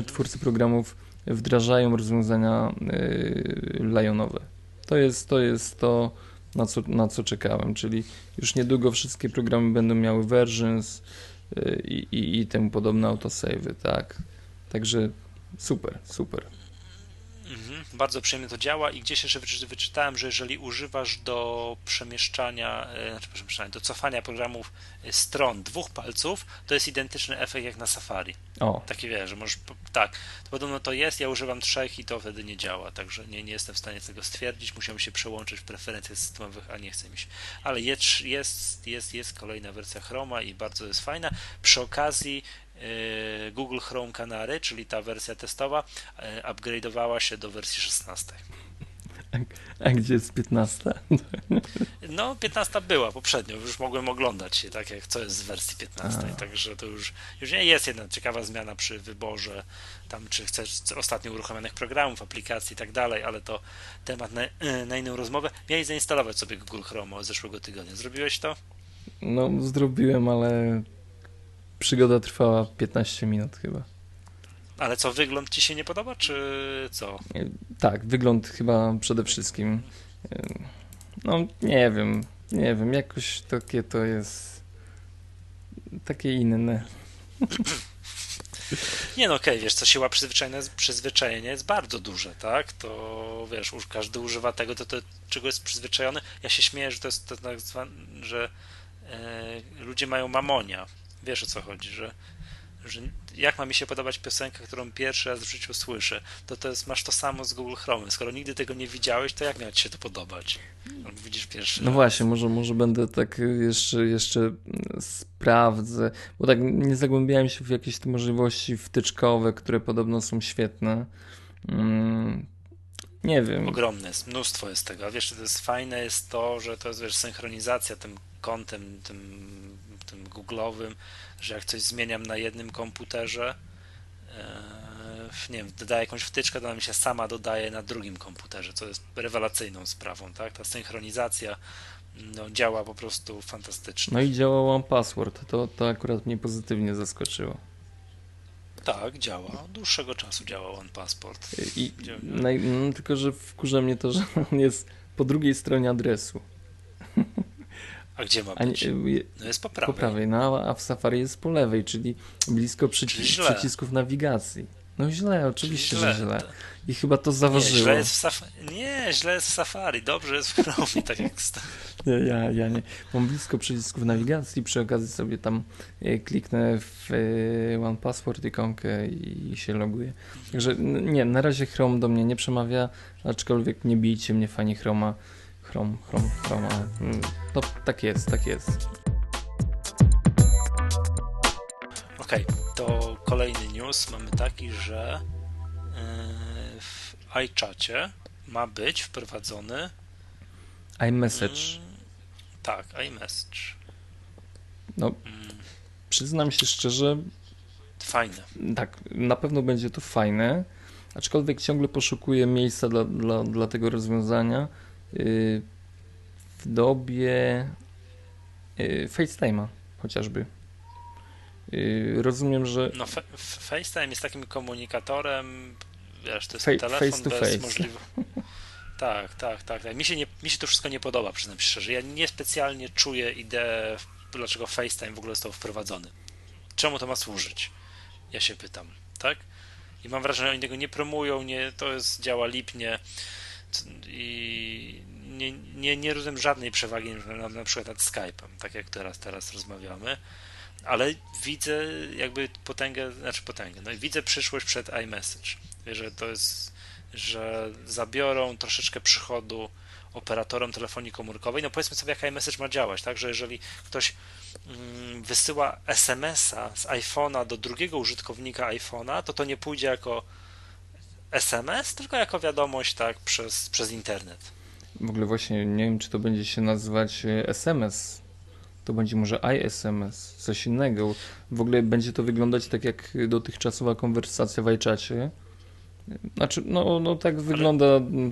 twórcy programów wdrażają rozwiązania yy, Lionowe. To jest to, jest to na, co, na co czekałem, czyli już niedługo wszystkie programy będą miały versions yy, i, i temu podobne autosavey, tak. Także super, super. Mhm, bardzo przyjemnie to działa i gdzieś jeszcze wyczytałem, że jeżeli używasz do przemieszczania, e, znaczy przemieszczania, do cofania programów e, stron dwóch palców, to jest identyczny efekt jak na Safari. O. Taki wiesz, że możesz, tak, to podobno to jest, ja używam trzech i to wtedy nie działa, także nie, nie jestem w stanie tego stwierdzić, musiałem się przełączyć w preferencjach systemowych, a nie chce mi się. Ale jest, jest, jest, jest kolejna wersja Chroma i bardzo jest fajna. Przy okazji Google Chrome Canary, czyli ta wersja testowa, yy, upgrade'owała się do wersji 16. A, a, gdzie jest 15? No, 15 była poprzednio, już mogłem oglądać się, tak jak co jest w wersji 15, a. także to już, już nie jest jedna ciekawa zmiana przy wyborze, tam czy chcesz ostatnio uruchomionych programów, aplikacji i tak dalej, ale to temat na, yy, na inną rozmowę. Miałeś zainstalować sobie Google Chrome od zeszłego tygodnia. Zrobiłeś to? No, zrobiłem, ale przygoda trwała 15 minut chyba. Ale co, wygląd ci się nie podoba, czy co? Tak, wygląd chyba przede wszystkim. No, nie wiem, nie wiem, jakoś takie to jest takie inne. [laughs] Nie no, okej, okay, wiesz, co siła przyzwyczajenia, przyzwyczajenia jest bardzo duże, tak? To wiesz, każdy używa tego, to, to czego jest przyzwyczajony. Ja się śmieję, że to jest to tak zwane, że e, ludzie mają mamonia, wiesz o co chodzi, że, że jak ma mi się podobać piosenka, którą pierwszy raz w życiu słyszę, to to jest, masz to samo z Google Chrome. Skoro nigdy tego nie widziałeś, to jak miał ci się to podobać? No, widzisz pierwszy No raz. właśnie, może, może będę tak jeszcze, jeszcze sprawdzę, bo tak nie zagłębiałem się w jakieś te możliwości wtyczkowe, które podobno są świetne. Mm, nie wiem. Ogromne jest, mnóstwo jest tego. A wiesz, to jest fajne jest to, że to jest wiesz, synchronizacja tym kątem, tym tym Google'owym, że jak coś zmieniam na jednym komputerze, e, nie wiem, dodaję jakąś wtyczkę, to ona mi się sama dodaje na drugim komputerze, co jest rewelacyjną sprawą, tak? Ta synchronizacja no, działa po prostu fantastycznie. No i działa One Password, to, to akurat mnie pozytywnie zaskoczyło. Tak, działa. Od dłuższego czasu działa One Passport. I, naj, no, tylko, że wkurza mnie to, że on jest po drugiej stronie adresu. [laughs] A gdzie ma być? Nie, no jest po prawej. Po prawej, no, a w Safari jest po lewej, czyli blisko przycis przycisków nawigacji. No źle, oczywiście, źle, że źle. I chyba to zaważyło. Nie, źle jest w, saf... nie, źle jest w Safari, dobrze jest w Chrome, tak jak [laughs] nie, ja, ja nie. Mam blisko przycisków nawigacji, przy okazji sobie tam e, kliknę w One Password ikonkę i się loguję. Także nie, na razie Chrome do mnie nie przemawia, aczkolwiek nie bijcie mnie fani Chroma Chrome, Chrome, Chrome, ale no tak jest, tak jest. Okej, okay, to kolejny news mamy taki, że yy, w iChacie ma być wprowadzony iMessage. Yy, tak, iMessage. No, mm. przyznam się szczerze. Fajne. Tak, na pewno będzie to fajne, aczkolwiek ciągle poszukuję miejsca dla, dla, dla tego rozwiązania w dobie y, FaceTime'a chociażby. Y, rozumiem, że. No, FaceTime jest takim komunikatorem, wiesz, to jest Fa telefon face to bez face. możliwości. [laughs] Tak, tak, tak, tak. Mi się, nie, mi się to wszystko nie podoba, przyznam szczerze. Ja niespecjalnie czuję ideę, dlaczego FaceTime w ogóle został wprowadzony. Czemu to ma służyć? Ja się pytam, tak? I mam wrażenie, że oni tego nie promują, nie, to jest, działa lipnie i nie, nie, nie rozumiem żadnej przewagi na, na przykład nad Skype'em, tak jak teraz, teraz rozmawiamy, ale widzę jakby potęgę, znaczy potęgę, no i widzę przyszłość przed iMessage, że to jest, że zabiorą troszeczkę przychodu operatorom telefonii komórkowej. No powiedzmy sobie, jak iMessage ma działać, tak, że jeżeli ktoś mm, wysyła SMS-a z iPhone'a do drugiego użytkownika iPhone'a, to to nie pójdzie jako SMS, tylko jako wiadomość tak przez, przez internet. W ogóle właśnie nie wiem, czy to będzie się nazywać SMS. To będzie może iSMS, coś innego. W ogóle będzie to wyglądać tak jak dotychczasowa konwersacja w iChacie. Znaczy, no, no tak wygląda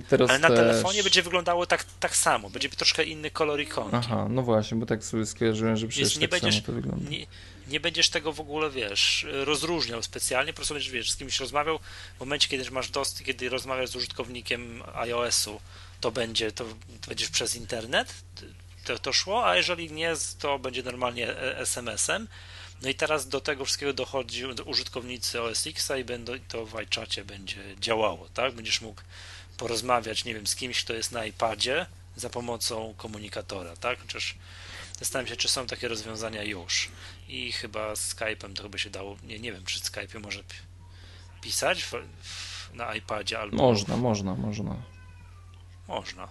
teraz Ale na też. telefonie będzie wyglądało tak, tak samo, będzie troszkę inny kolor ikonki. Aha, no właśnie, bo tak sobie skojarzyłem, że przecież nie tak będziesz, samo to wygląda. Nie, nie będziesz tego w ogóle, wiesz, rozróżniał specjalnie, po prostu będziesz, wiesz, z kimś rozmawiał, w momencie, kiedy masz dostęp, kiedy rozmawiasz z użytkownikiem iOS-u, to będzie, to, to będziesz przez internet, to, to szło, a jeżeli nie, to będzie normalnie e, SMS-em. No i teraz do tego wszystkiego dochodzi użytkownicy OS X i będą, to w iChacie będzie działało, tak? Będziesz mógł porozmawiać, nie wiem, z kimś, kto jest na iPadzie za pomocą komunikatora, tak? Chociaż zastanawiam się, czy są takie rozwiązania już. I chyba z Skype'em to chyba się dało, nie, nie wiem, czy Skype może pisać w, w, na iPadzie albo... Można, można, można. Można.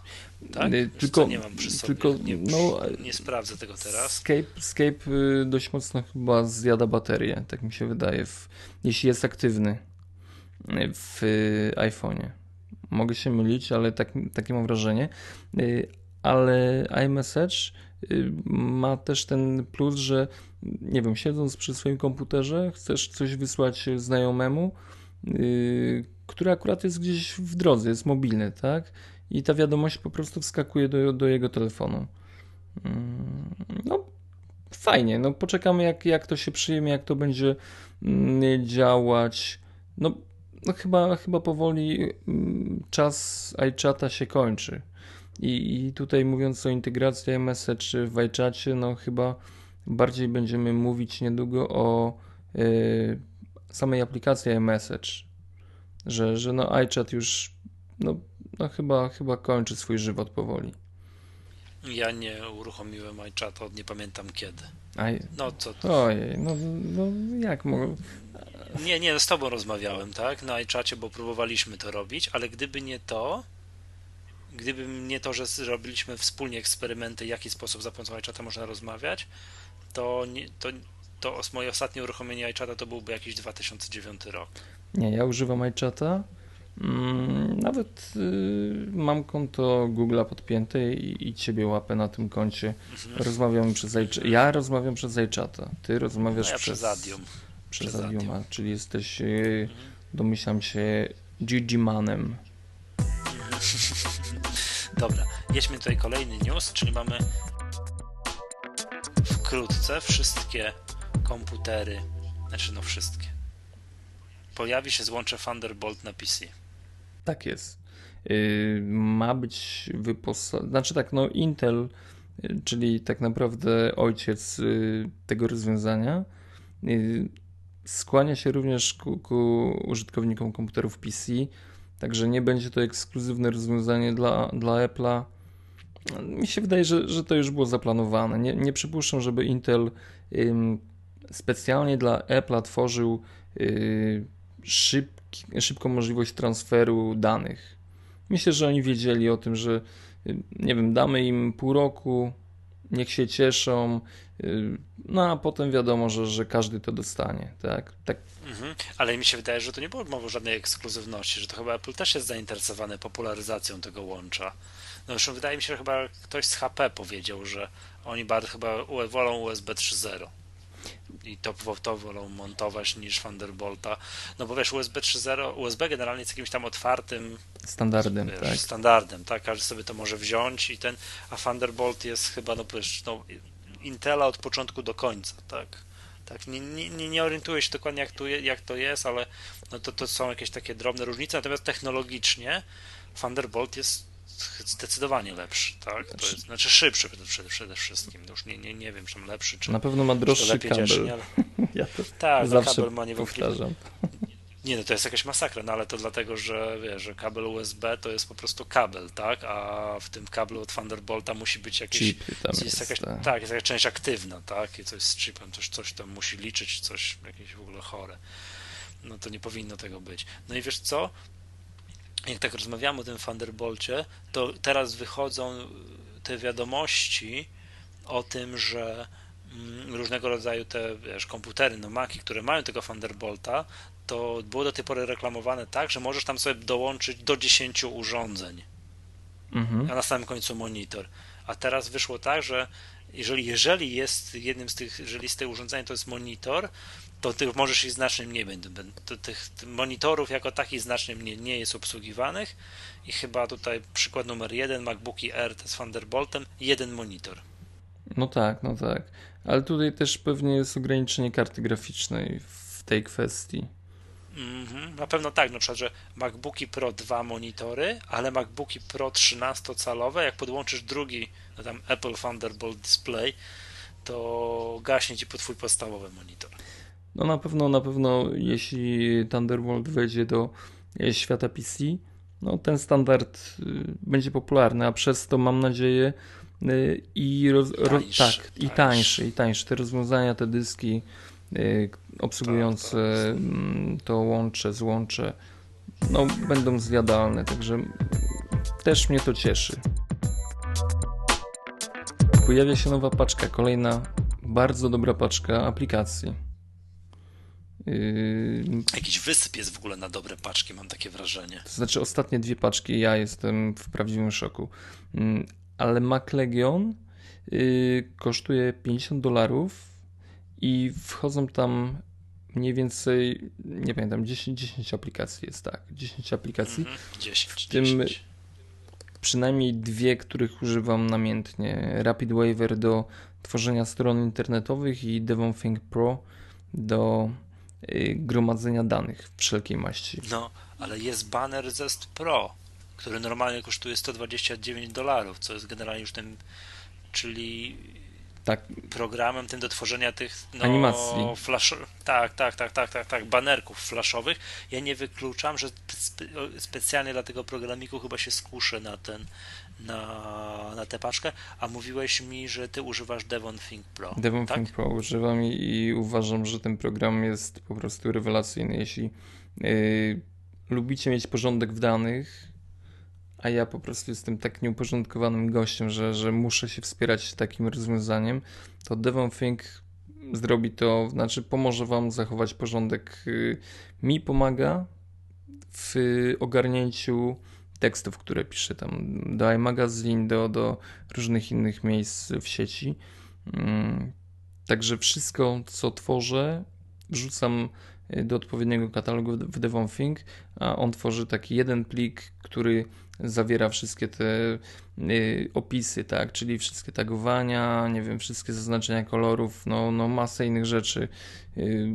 Tak? Tylko, nie mam przy sobie. tylko nie, no, nie sprawdzę tego teraz. Skype, Skype y, dość mocno chyba zjada baterię, tak mi się wydaje, w, jeśli jest aktywny y, w iPhone'ie. Mogę się mylić, ale tak, takie mam wrażenie. Y, ale iMessage ma też ten plus, że nie wiem, siedząc przy swoim komputerze, chcesz coś wysłać znajomemu, który akurat jest gdzieś w drodze, jest mobilny, tak? i ta wiadomość po prostu wskakuje do, do jego telefonu. Mm, no, fajnie. No, poczekamy, jak, jak to się przyjmie, jak to będzie mm, działać. No, no chyba, chyba powoli mm, czas iChata się kończy. I, I tutaj mówiąc o integracji iMessage w iChacie, no chyba bardziej będziemy mówić niedługo o y, samej aplikacji iMessage. Że, że no iChat już no, no chyba, chyba kończy swój żywot powoli. Ja nie uruchomiłem iChata od nie pamiętam kiedy. No co to? Ojej, no, no jak mogę... Nie, nie, z tobą rozmawiałem, tak, na iChacie, bo próbowaliśmy to robić, ale gdyby nie to, gdyby nie to, że zrobiliśmy wspólnie eksperymenty, w jaki sposób za pomocą iChata można rozmawiać, to, nie, to, to moje ostatnie uruchomienie iChata to byłby jakiś 2009 rok. Nie, ja używam iChata Mm, nawet y, mam konto Google'a podpięte i, i ciebie łapę na tym koncie. Mhm. Rozmawiam przez iChat. Ja rozmawiam przez iChata. Ty rozmawiasz no ja przez, przez Adium. Przez, przez Adiuma, czyli jesteś, y, mhm. domyślam się, Gigi-manem. [laughs] Dobra, jedźmy tutaj kolejny news, czyli mamy wkrótce wszystkie komputery, znaczy no wszystkie. Pojawi się złącze Thunderbolt na PC. Tak jest. Y, ma być wyposażony, znaczy tak, no Intel, y, czyli tak naprawdę ojciec y, tego rozwiązania, skłania się również ku, ku użytkownikom komputerów PC, także nie będzie to ekskluzywne rozwiązanie dla, dla Apple'a. Mi się wydaje, że, że to już było zaplanowane. Nie, nie przypuszczam, żeby Intel ym, specjalnie dla Apple'a tworzył yy, szybki, szybką możliwość transferu danych. Myślę, że oni wiedzieli o tym, że nie wiem, damy im pół roku, niech się cieszą, no a potem wiadomo, że, że każdy to dostanie, tak? tak. Mhm. Ale mi się wydaje, że to nie było mowy o żadnej ekskluzywności, że to chyba Apple też jest zainteresowany popularyzacją tego łącza. No zresztą wydaje mi się, że chyba ktoś z HP powiedział, że oni bardzo chyba wolą USB 3.0 i to, to wolą montować niż Thunderbolta. No bo wiesz, USB 3.0, USB generalnie jest jakimś tam otwartym standardem, wiesz, tak. standardem, tak, każdy sobie to może wziąć i ten, a Thunderbolt jest chyba, no wiesz, no, Intela od początku do końca, tak. Tak, nie, nie, nie orientuję się dokładnie jak, tu, jak to jest, ale no to, to są jakieś takie drobne różnice, natomiast technologicznie Thunderbolt jest zdecydowanie lepszy, tak? To jest, znaczy szybszy przede, przede wszystkim. Już nie, nie, nie wiem, czy lepszy, czy Na pewno ma droższy kabel. ale... [laughs] ja to tak, no, zawsze kabel ma niewątpliwie, Nie, no to jest jakaś masakra, no ale to dlatego, że wiesz, że kabel USB to jest po prostu kabel, tak? A w tym kablu od Thunderbolta musi być jakiś. Chip tam jest, jest, jakaś, tak. tak, jest jakaś część aktywna, tak? I coś z chipem, coś, coś tam musi liczyć, coś jakieś w ogóle chore. No to nie powinno tego być. No i wiesz co? Jak tak rozmawiamy o tym Thunderbolcie, to teraz wychodzą te wiadomości o tym, że mm, różnego rodzaju te wiesz, komputery, no Maki, które mają tego Thunderbolta, to było do tej pory reklamowane tak, że możesz tam sobie dołączyć do 10 urządzeń, Mhm. a na samym końcu monitor. A teraz wyszło tak, że jeżeli, jeżeli jest jednym z tych, jeżeli z tych urządzeń to jest monitor, to tych możesz i znacznie mniej będzie. To tych monitorów jako takich znacznie mniej nie jest obsługiwanych i chyba tutaj przykład numer jeden, MacBooki R z Thunderboltem, jeden monitor. No tak, no tak. Ale tutaj też pewnie jest ograniczenie karty graficznej w tej kwestii. Mhm, na pewno tak, na przykład, że MacBooki Pro dwa monitory, ale MacBooki Pro 13-calowe, jak podłączysz drugi, no tam Apple Thunderbolt Display, to gaśnie ci po twój podstawowy monitor. No na pewno, na pewno jeśli Thunderbolt wejdzie do e, świata PC, no ten standard y, będzie popularny, a przez to mam nadzieję y, i roz, ro, Tańszy, tak, i tańszy. tańszy, i tańszy. Te rozwiązania, te dyski y, obsługujące Tak, tak. mm, to łącze, złącze, no będą zjadalne, także też mnie to cieszy. Pojawia się nowa paczka, kolejna bardzo dobra paczka aplikacji. Yy, Jakiś wysyp jest w ogóle na dobre paczki, mam takie wrażenie. to znaczy ostatnie dwie paczki, ja jestem w prawdziwym szoku. Mm, Ale Mac Legion yy, kosztuje 50 dolarów i wchodzą tam mniej więcej, nie pamiętam, 10, 10 aplikacji jest tak, 10 aplikacji. Mhm, 10, W tym 10. Przynajmniej dwie, których używam namiętnie. Rapid Waiver do tworzenia stron internetowych i Devonthink Pro do gromadzenia danych wszelkiej maści. No, ale jest banner Zest Pro, który normalnie kosztuje 129 dolarów, co jest generalnie już tym, czyli Tak, programem tym do tworzenia tych no, Animacji. Flash, tak, tak, tak, tak, tak, tak, banerków flashowych. Ja nie wykluczam, że spe, specjalnie dla tego programiku chyba się skuszę na ten, na, na tę paczkę, a mówiłeś mi, że ty używasz Devon Think Pro. Devonthink tak? Pro używam i, i uważam, że ten program jest po prostu rewelacyjny. Jeśli y, lubicie mieć porządek w danych, a ja po prostu jestem tak nieuporządkowanym gościem, że, że muszę się wspierać takim rozwiązaniem, to Devonthink zrobi to, znaczy pomoże Wam zachować porządek. y, Mi pomaga w ogarnięciu tekstów, które piszę tam do iMagazine, do, do różnych innych miejsc w sieci. Mm, Także wszystko, co tworzę, wrzucam y, do odpowiedniego katalogu w Devonthink, a on tworzy taki jeden plik, który zawiera wszystkie te y, opisy, tak, czyli wszystkie tagowania, nie wiem, wszystkie zaznaczenia kolorów, no, no masę innych rzeczy y,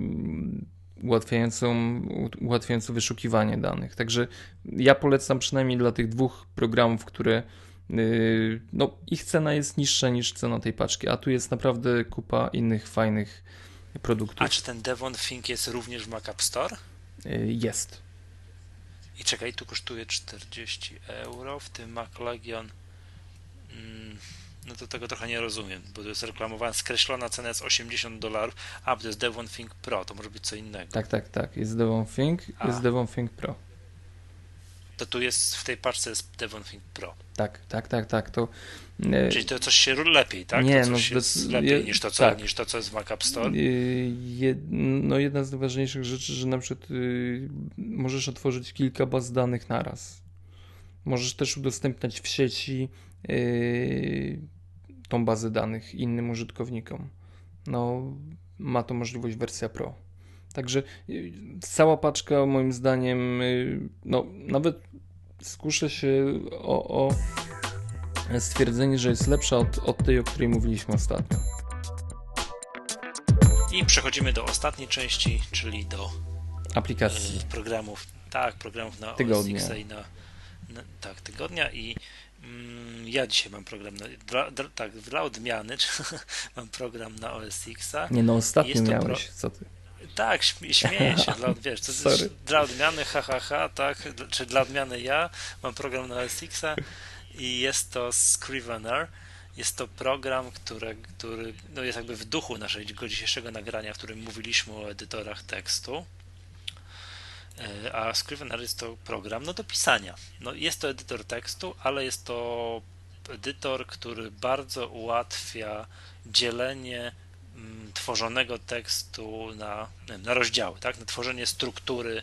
ułatwiającą, ułatwiającą wyszukiwanie danych. Także ja polecam przynajmniej dla tych dwóch programów, które Yy, No, ich cena jest niższa niż cena tej paczki, a tu jest naprawdę kupa innych fajnych produktów. A czy ten Devon Think jest również w Mac App Store? Yy, Jest. I czekaj, tu kosztuje 40 euro, w tym Mac Legion. Mm, no to tego trochę nie rozumiem, bo to jest reklamowane, skreślona cena jest 80 dolarów, a to jest Devon Think Pro, to może być co innego. Tak, tak, tak. Jest Devonthink, A. jest Devonthink Pro. To tu jest, w tej paczce jest Devon Think Pro. Tak, tak, tak, tak. To yy, Czyli to coś się lepiej, tak? Nie, to no coś jest zdecy- lepiej niż to, co, tak. niż to, co jest w Mac App Store. jed, no jedna z najważniejszych rzeczy, że na przykład yy, możesz otworzyć kilka baz danych naraz. Możesz też udostępniać w sieci yy, tą bazę danych innym użytkownikom. No, ma to możliwość wersja Pro. Także yy, cała paczka moim zdaniem, yy, no nawet skuszę się o, o stwierdzenie, że jest lepsza od, od tej, o której mówiliśmy ostatnio. I przechodzimy do ostatniej części, czyli do Aplikacji. y, programów, tak, programów na Tygodnia. I na, na tak, tygodnia i ja dzisiaj mam program, na, dla, dla, tak, dla odmiany, [laughs] mam program na OS X. Nie no, ostatnio miałeś, co ty? Tak, śmieję się, dla, wiesz, to jest, dla odmiany hahaha, ha, ha, tak, czy dla odmiany ja mam program na SX-a i jest to Scrivener. Jest to program, który, który no jest jakby w duchu naszego dzisiejszego nagrania, w którym mówiliśmy o edytorach tekstu. E, a Scrivener jest to program no, do pisania. No, jest to edytor tekstu, ale jest to edytor, który bardzo ułatwia dzielenie mm, tworzonego tekstu na, na rozdziały, tak? na tworzenie struktury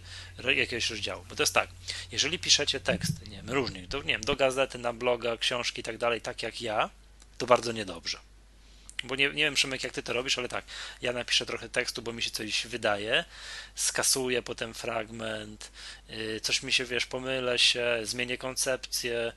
jakiegoś rozdziału. Bo to jest tak, jeżeli piszecie teksty, nie wiem, różnie, do, nie wiem, do gazety, na bloga, książki i tak dalej, tak jak ja, to bardzo niedobrze. Bo nie, nie wiem, Szymek, jak ty to robisz, ale tak, ja napiszę trochę tekstu, bo mi się coś wydaje, skasuję potem fragment, yy, coś mi się, wiesz, pomylę się, zmienię koncepcję,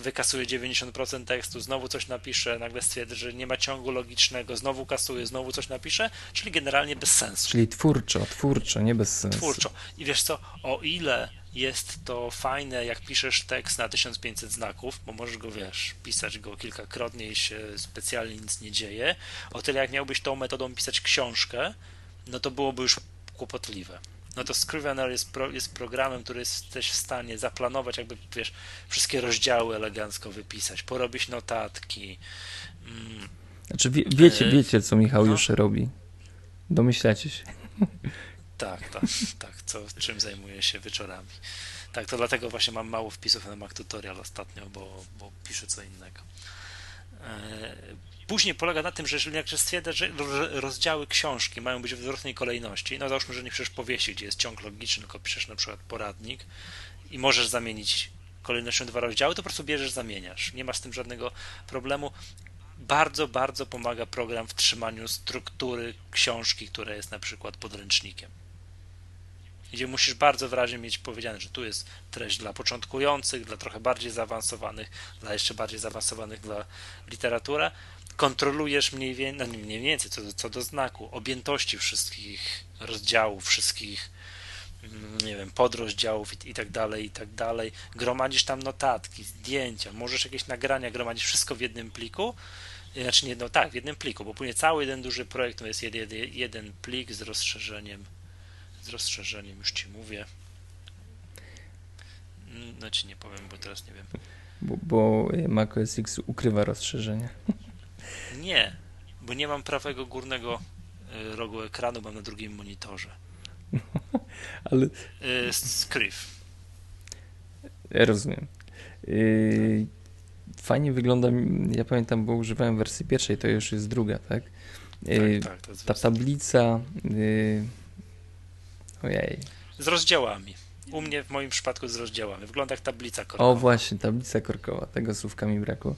wykasuję 90% tekstu, znowu coś napiszę, nagle stwierdzę, że nie ma ciągu logicznego, znowu kasuję, znowu coś napiszę, czyli generalnie bez sensu. Czyli twórczo, twórczo, nie bez sensu. Twórczo. I wiesz co, o ile jest to fajne, jak piszesz tekst na 1500 znaków, bo możesz go, wiesz, pisać go kilkakrotnie i się specjalnie nic nie dzieje. O tyle, jak miałbyś tą metodą pisać książkę, no to byłoby już kłopotliwe. No to Scrivener jest, pro, jest programem, który jesteś w stanie zaplanować, jakby, wiesz, wszystkie rozdziały elegancko wypisać, porobić notatki. Mm. Znaczy, wie, wiecie, e, wiecie, co Michał no. już robi. Domyślacie się. [laughs] Tak, tak, tak, co, czym zajmuję się wieczorami. Tak, to dlatego właśnie mam mało wpisów na Mac Tutorial ostatnio, bo, bo piszę co innego. E, później polega na tym, że jeżeli jak stwierdza, że rozdziały książki mają być w odwrotnej kolejności, no załóżmy, że nie piszesz powieści, gdzie jest ciąg logiczny, tylko piszesz na przykład poradnik i możesz zamienić kolejnością dwa rozdziały, to po prostu bierzesz, zamieniasz. Nie masz z tym żadnego problemu bardzo, bardzo pomaga program w trzymaniu struktury książki, która jest na przykład podręcznikiem gdzie musisz bardzo wyraźnie mieć powiedziane, że tu jest treść dla początkujących, dla trochę bardziej zaawansowanych, dla jeszcze bardziej zaawansowanych dla literatura. Kontrolujesz mniej więcej, no mniej więcej co do, co do znaku, objętości wszystkich rozdziałów, wszystkich mm, nie wiem, podrozdziałów i, i tak dalej, i tak dalej. Gromadzisz tam notatki, zdjęcia, możesz jakieś nagrania gromadzić, wszystko w jednym pliku. Znaczy nie, no tak, w jednym pliku, bo później cały jeden duży projekt to jest jeden, plik z rozszerzeniem rozszerzeniem, już ci mówię. No ci nie powiem, bo teraz nie wiem. Bo, bo macOS X ukrywa rozszerzenie. [laughs] Nie, bo nie mam prawego górnego e, rogu ekranu, mam na drugim monitorze. [laughs] Ale. E, Scriv. Ja rozumiem. E, fajnie wygląda, ja pamiętam, bo używałem wersji pierwszej, to już jest druga, tak? tak, tak Ta tablica Ojej. Z rozdziałami. U mnie w moim przypadku z rozdziałami. Wygląda jak tablica korkowa. O właśnie, tablica korkowa. Tego słówka mi brakło.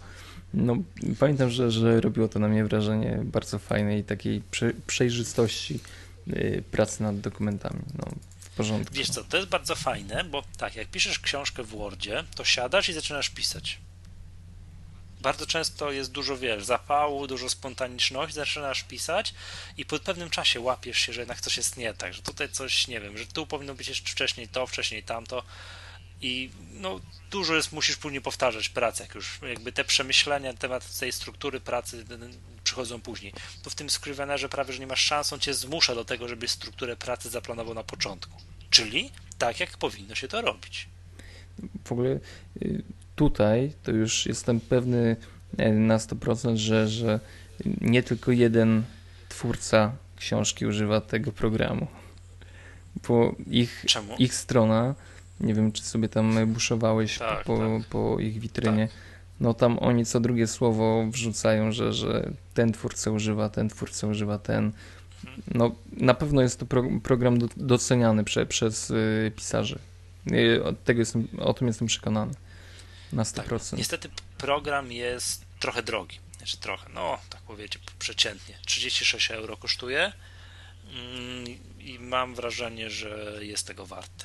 No, pamiętam, że, że robiło to na mnie wrażenie bardzo fajnej takiej prze, przejrzystości yy, pracy nad dokumentami. No, w porządku. Wiesz co, to jest bardzo fajne, bo tak, jak piszesz książkę w Wordzie, to siadasz i zaczynasz pisać bardzo często jest dużo, wiesz, zapału, dużo spontaniczności, zaczynasz pisać i po pewnym czasie łapiesz się, że jednak coś jest nie tak, że tutaj coś, nie wiem, że tu powinno być jeszcze wcześniej to, wcześniej tamto i no dużo jest, musisz później powtarzać pracę, jak już jakby te przemyślenia na temat tej struktury pracy przychodzą później. To w tym Scrivenerze prawie, że nie masz szans, on cię zmusza do tego, żeby strukturę pracy zaplanował na początku. Czyli tak, jak powinno się to robić. W ogóle y, tutaj to już jestem pewny e, na 100%, że, że nie tylko jeden twórca książki używa tego programu. Bo ich, ich strona, nie wiem czy sobie tam buszowałeś tak, po, tak. po ich witrynie, tak. no tam oni co drugie słowo wrzucają, że, że ten twórca używa, ten twórca używa ten. No na pewno jest to pro, program do, doceniany prze, przez y, pisarzy. Y, tego jestem, o tym jestem przekonany. Na 100%. Tak. Niestety program jest trochę drogi. Znaczy trochę, no tak powiecie, przeciętnie. 36 euro kosztuje mm, i mam wrażenie, że jest tego warte.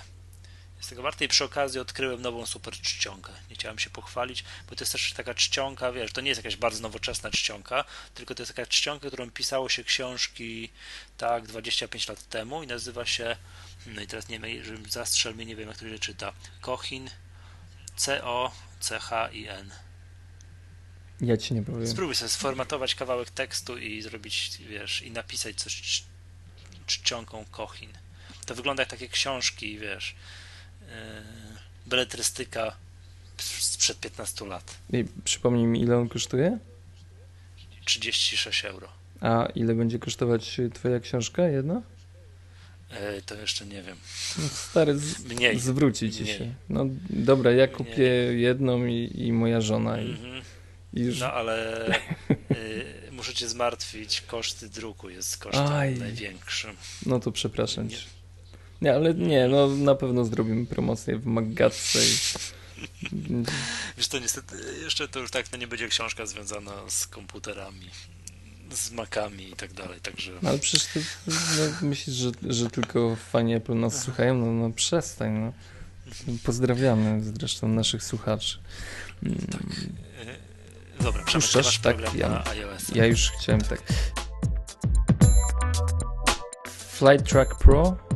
Jest tego warte i przy okazji odkryłem nową super czcionkę. Nie chciałem się pochwalić, bo to jest też taka czcionka, wiesz, to nie jest jakaś bardzo nowoczesna czcionka, tylko to jest taka czcionka, którą pisało się książki tak 25 lat temu i nazywa się, no i teraz nie wiem, zastrzel mnie, nie wiem jak to się czyta, Kochin C-O C, H i N. Ja ci nie powiem. Spróbuj sobie sformatować kawałek tekstu i zrobić, wiesz, i napisać coś czcionką Kochin. To wygląda jak takie książki, wiesz, yy, beletrystyka sprzed 15 lat. I przypomnij mi, ile on kosztuje? 36 euro. A ile będzie kosztować twoja książka jedna? E, to jeszcze nie wiem. No, [laughs] stary, z, Mniej. zwróci ci Mniej. się. No dobra, ja kupię Mniej. jedną i, i, moja żona. I, mm -hmm. i już... No ale [laughs] y, muszę cię zmartwić, koszty druku jest kosztem Aj. największym. No to przepraszam cię. Nie, ale nie, no na pewno zrobimy promocję w Maggatce i... [laughs] Wiesz to niestety, jeszcze to już tak, to nie będzie książka związana z komputerami z makami i tak dalej, także... No, ale przecież ty no, myślisz, że, że tylko fani Apple nas słuchają? No, no przestań, no. Pozdrawiamy zresztą naszych słuchaczy. Tak. Dobra, Puszczasz? Tak, ja, ja już chciałem tak. Flight Track Pro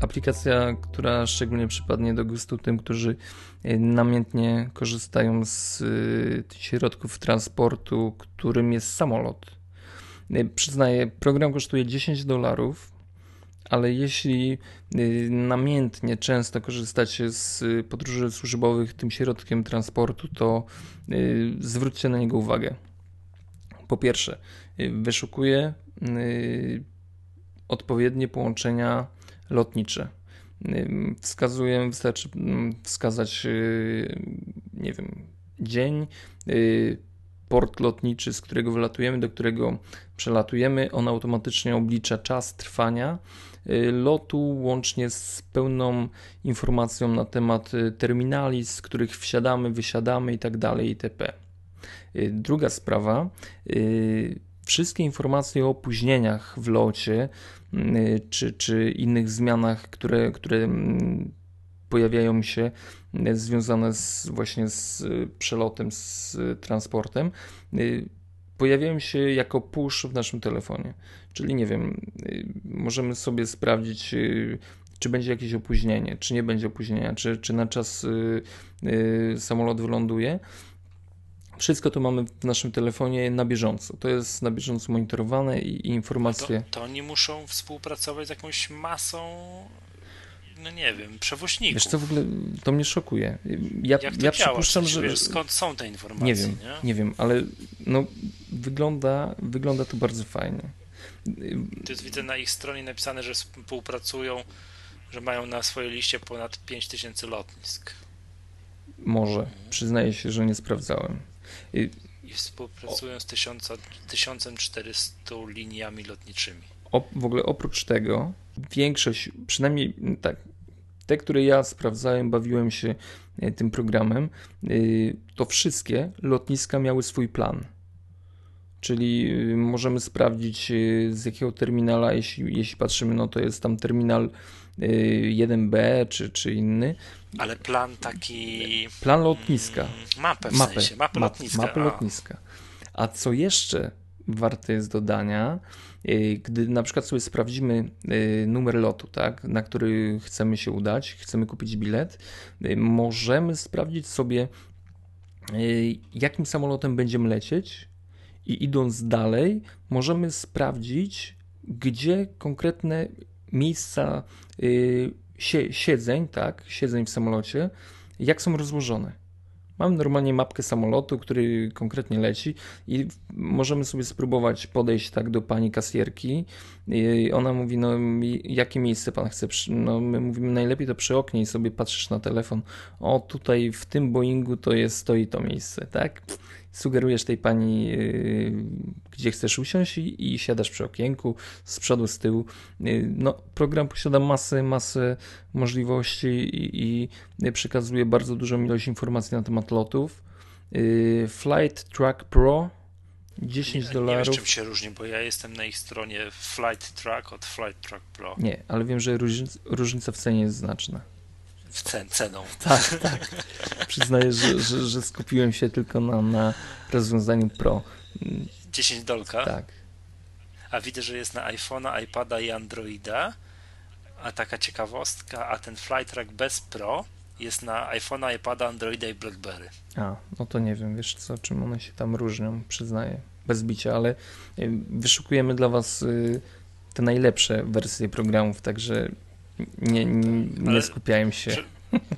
aplikacja, która szczególnie przypadnie do gustu tym, którzy e, namiętnie korzystają z e, środków transportu, którym jest samolot. E, przyznaję, program kosztuje 10 dolarów, ale jeśli namiętnie często korzystacie z podróży służbowych tym środkiem transportu, to zwróćcie na niego uwagę. Po pierwsze, wyszukuje odpowiednie połączenia lotnicze. Wskazuję, wystarczy wskazać, y, nie wiem, dzień, y, port lotniczy, z którego wylatujemy, do którego przelatujemy. On automatycznie oblicza czas trwania y, lotu, łącznie z pełną informacją na temat terminali, z których wsiadamy, wysiadamy itd. Tak itp. Druga sprawa wszystkie informacje o opóźnieniach w locie czy, czy innych zmianach, które, które mm, pojawiają się y, związane z, właśnie z y, przelotem, z transportem, pojawiają się jako push w naszym telefonie. Czyli nie wiem, możemy sobie sprawdzić, czy będzie jakieś opóźnienie, czy nie będzie opóźnienia, czy, czy na czas samolot wyląduje wszystko to mamy w naszym telefonie na bieżąco. To jest na bieżąco monitorowane i, i informacje. To, to oni muszą współpracować z jakąś masą no nie wiem, przewoźników. Wiesz co, w ogóle to mnie szokuje. Ja, Jak to ja działa? przypuszczam, że... Wiesz, skąd są te informacje? Nie wiem, nie, nie wiem, ale no, wygląda, wygląda to bardzo fajnie. To jest, widzę na ich stronie napisane, że współpracują, że mają na swojej liście ponad 5000 lotnisk. Może. Przyznaję się, że nie sprawdzałem. I, współpracują z 1400 liniami lotniczymi. O, w ogóle oprócz tego, większość, przynajmniej tak, te, które ja sprawdzałem, bawiłem się e, tym programem, e, to wszystkie lotniska miały swój plan. Czyli e, możemy sprawdzić z jakiego terminala, jeśli, jeśli patrzymy, no to jest tam terminal 1B czy, czy inny. Ale plan taki. Plan lotniska. Mm, mapę w mapę, sensie, mapę map, lotniska. Mapę lotniska. A co jeszcze warte jest dodania, y, gdy na przykład sobie sprawdzimy y, numer lotu, tak, na który chcemy się udać, chcemy kupić bilet, y, możemy sprawdzić sobie, jakim samolotem będziemy lecieć, i idąc dalej, możemy sprawdzić, gdzie konkretne miejsca y, siedzeń, tak, siedzeń w samolocie, jak są rozłożone. Mam normalnie mapkę samolotu, który konkretnie leci i możemy sobie spróbować podejść tak do pani kasjerki. I ona mówi, no jakie miejsce pan chce? No my mówimy najlepiej to przy oknie i sobie patrzysz na telefon. O tutaj w tym Boeingu to jest stoi to miejsce, tak? Sugerujesz tej pani, yy, gdzie chcesz usiąść i, i, siadasz przy okienku, z przodu, z tyłu. Yy, no, program posiada masę, masę możliwości i, i przekazuje bardzo dużą ilość informacji na temat lotów. Yy, Flight Track Pro 10 nie, dolarów. Nie wiem, czym się różni, bo ja jestem na ich stronie Flight Track od Flight Track Pro. Nie, ale wiem, że różnica, w cenie jest znaczna cen, ceną. [laughs] Tak, tak. Przyznaję, że, że, że, skupiłem się tylko na, na rozwiązaniu Pro. 10 dolka? Tak. A widzę, że jest na iPhone'a, iPada i Androida. A taka ciekawostka, a ten Flytrack bez Pro jest na iPhone'a, iPada, Androida i BlackBerry. A, no to nie wiem, wiesz co, czym one się tam różnią, przyznaję, bez bicia, ale y, wyszukujemy dla Was y, te najlepsze wersje programów, także nie, nie, nie skupiałem się. Że,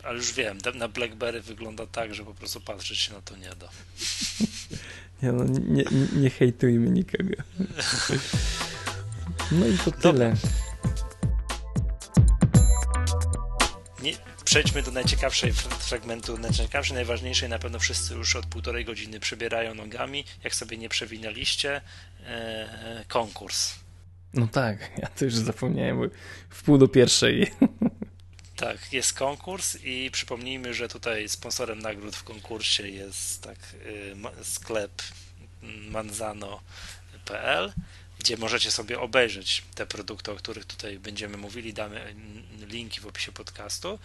ale już wiem, na BlackBerry wygląda tak, że po prostu patrzeć się na to nie da. Nie, no, nie, nie, hejtujmy nikogo. No i to tyle. Nie, przejdźmy do najciekawszej fragmentu, najciekawszej, najważniejszej. Na pewno wszyscy już od półtorej godziny przebierają nogami. Jak sobie nie przewinęliście, e, konkurs. No tak, ja to już zapomniałem, w pół do pierwszej. Tak, jest konkurs i przypomnijmy, że tutaj sponsorem nagród w konkursie jest tak y, sklep manzano.pl, gdzie możecie sobie obejrzeć te produkty, o których tutaj będziemy mówili. Damy linki w opisie podcastu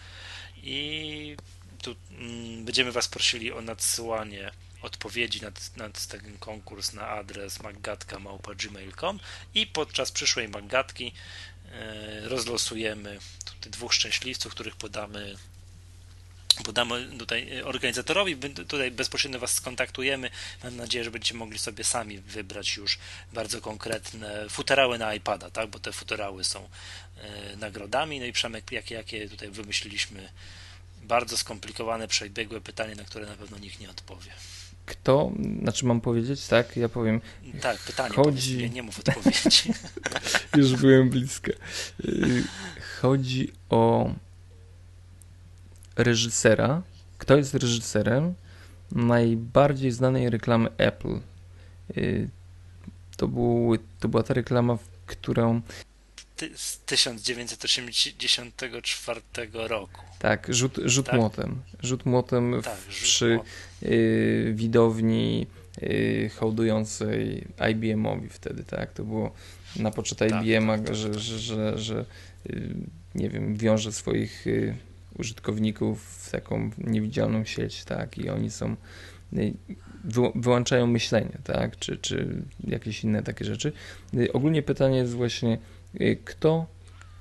i tu mm, będziemy Was prosili o nadsyłanie odpowiedzi na, na ten konkurs na adres maggatka.gmail.com i podczas przyszłej maggatki e, rozlosujemy dwóch szczęśliwców, których podamy podamy tutaj organizatorowi, tutaj bezpośrednio Was skontaktujemy. Mam nadzieję, że będziecie mogli sobie sami wybrać już bardzo konkretne futerały na iPada, tak? bo te futerały są e, nagrodami. No i Przemek, jakie, jakie tutaj wymyśliliśmy bardzo skomplikowane, przebiegłe pytanie, na które na pewno nikt nie odpowie. Kto, znaczy mam powiedzieć, tak? Ja powiem. Tak, pytanie. Chodzi... Powiedz, nie, nie mów odpowiedzi. [laughs] Już byłem blisko. Chodzi o reżysera. Kto jest reżyserem najbardziej znanej reklamy Apple? Y, to, był, to była ta reklama, którą z 1984 roku. Tak, rzut, rzut tak? młotem. Rzut młotem tak, przy y, widowni y, hołdującej IBM-owi wtedy, tak? To było na poczet tak, IBM-a, tak, że, tak, że, że, że y, nie wiem, wiąże swoich y, użytkowników w taką niewidzialną sieć, tak? I oni są wyłączają myślenie, tak? Czy, czy jakieś inne takie rzeczy. Ogólnie pytanie jest właśnie kto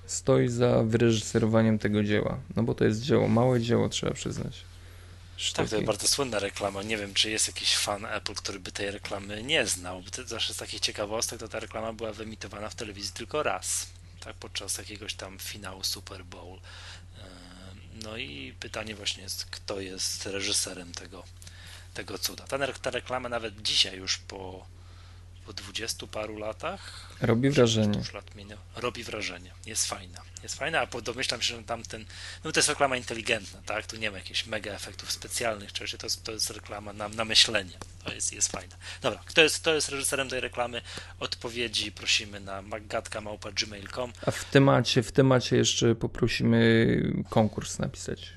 stoi za wyreżyserowaniem tego dzieła. No bo to jest dzieło, małe dzieło, trzeba przyznać. Tak, to jest bardzo słynna reklama. Nie wiem, czy jest jakiś fan Apple, który by tej reklamy nie znał. To zawsze z takich ciekawostek, to ta reklama była wyemitowana w telewizji tylko raz, tak, podczas jakiegoś tam finału Super Bowl. No i pytanie właśnie jest, kto jest reżyserem tego, tego cuda. Ta, ta reklama nawet dzisiaj już po po dwudziestu paru latach. Robi wrażenie. Lat minęło. Robi wrażenie. Jest fajna. Jest fajna, a domyślam się, że tamten. No to jest reklama inteligentna, tak? Tu nie ma jakichś mega efektów specjalnych, czy to jest, to jest reklama na, na myślenie. To jest, jest fajna. Dobra, kto jest, kto jest reżyserem tej reklamy? Odpowiedzi prosimy na maggatka.gmail.com. A w temacie, w temacie jeszcze poprosimy konkurs napisać.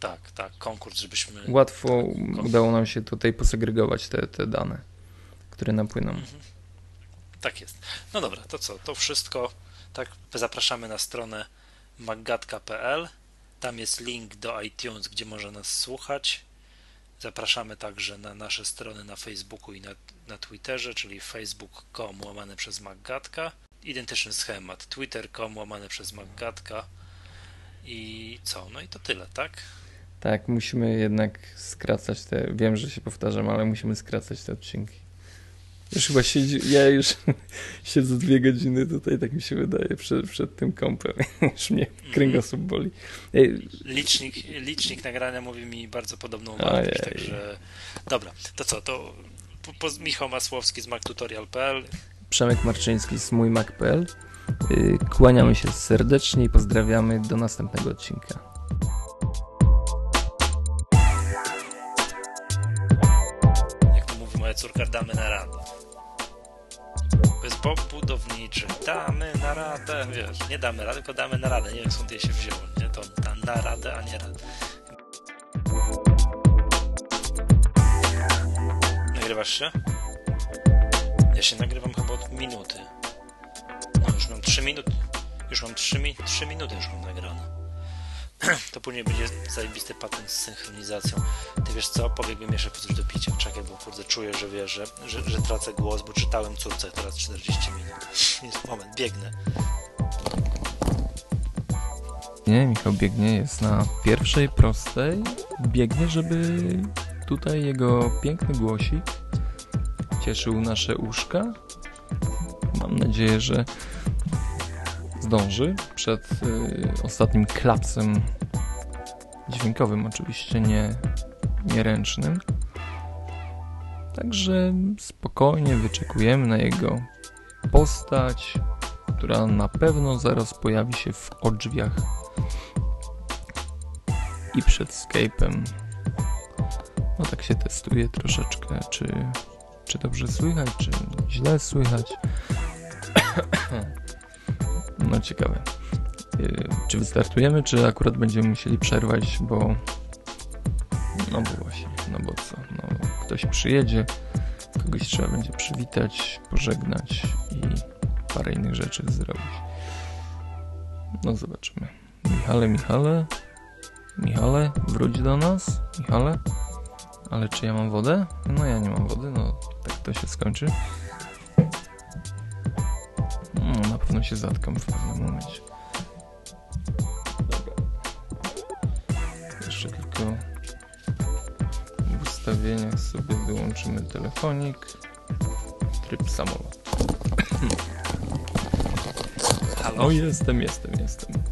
Tak, tak, konkurs, żebyśmy. Łatwo tak, udało nam się tutaj posegregować te, te dane które napłyną. Mhm. Tak jest. No dobra, to co? To wszystko. Tak, zapraszamy na stronę maggatka.pl. Tam jest link do iTunes, gdzie można nas słuchać. Zapraszamy także na nasze strony na Facebooku i na, na Twitterze, czyli facebook.com łamane przez Maggatka. Identyczny schemat. Twitter.com łamane przez Maggatka. I co? No i to tyle, tak? Tak, musimy jednak skracać te. Wiem, że się powtarzam, ale musimy skracać te odcinki. Już chyba siedzi, ja już [laughs] siedzę dwie godziny tutaj, tak mi się wydaje, przed, przed tym kąpem. [laughs] Już mnie kręgosłup boli. Licznik, licznik nagrania mówi mi bardzo podobną wartość, także dobra, to co, to po, po, Michał Masłowski z MacTutorial.pl Przemek Marczyński z mójmac.pl y, Kłaniamy się serdecznie i pozdrawiamy do następnego odcinka. Córka, damy na radę bez bomb budowniczych damy na radę, wiesz, nie damy rady, tylko damy na radę, nie wiem skąd je się wzięło, nie, to ta na radę, a nie radę. Nagrywasz się? Ja się nagrywam chyba od minuty. No już mam 3 minuty. Już mam 3, mi 3 minuty już mam nagrane. [clears throat] to później będzie zajebisty patent z synchronizacją. Ty wiesz co, pobiegłem jeszcze po coś do picia. Czekaj, bo kurde czuję, że wiesz, że, że, że tracę głos, bo czytałem córce teraz 40 minut. [sniffs] Jest moment, biegnę. Nie, Michał biegnie, jest na pierwszej prostej. Biegnie, żeby tutaj jego piękny głosik cieszył nasze uszka. mam nadzieję, że zdąży przed y, ostatnim klapsem dźwiękowym, oczywiście nie, nie ręcznym. Także spokojnie wyczekujemy na jego postać, która na pewno zaraz pojawi się w odrzwiach i przed Skype'em. No tak się testuje troszeczkę, czy, czy dobrze słychać, czy źle słychać. [clears throat] No ciekawe. Y, czy wystartujemy, czy akurat będziemy musieli przerwać, bo... No bo właśnie, no bo co, no ktoś przyjedzie, kogoś trzeba będzie przywitać, pożegnać i parę innych rzeczy zrobić. No zobaczymy. Michale, Michale, Michale, wróć do nas, Michale. Ale czy ja mam wodę? No ja nie mam wody, no tak to się skończy. Pewno się zatkam w pewnym momencie. Dobra. Jeszcze tylko w ustawieniach sobie wyłączymy telefonik. Tryb samolot. Halo? O, jestem, jestem, jestem.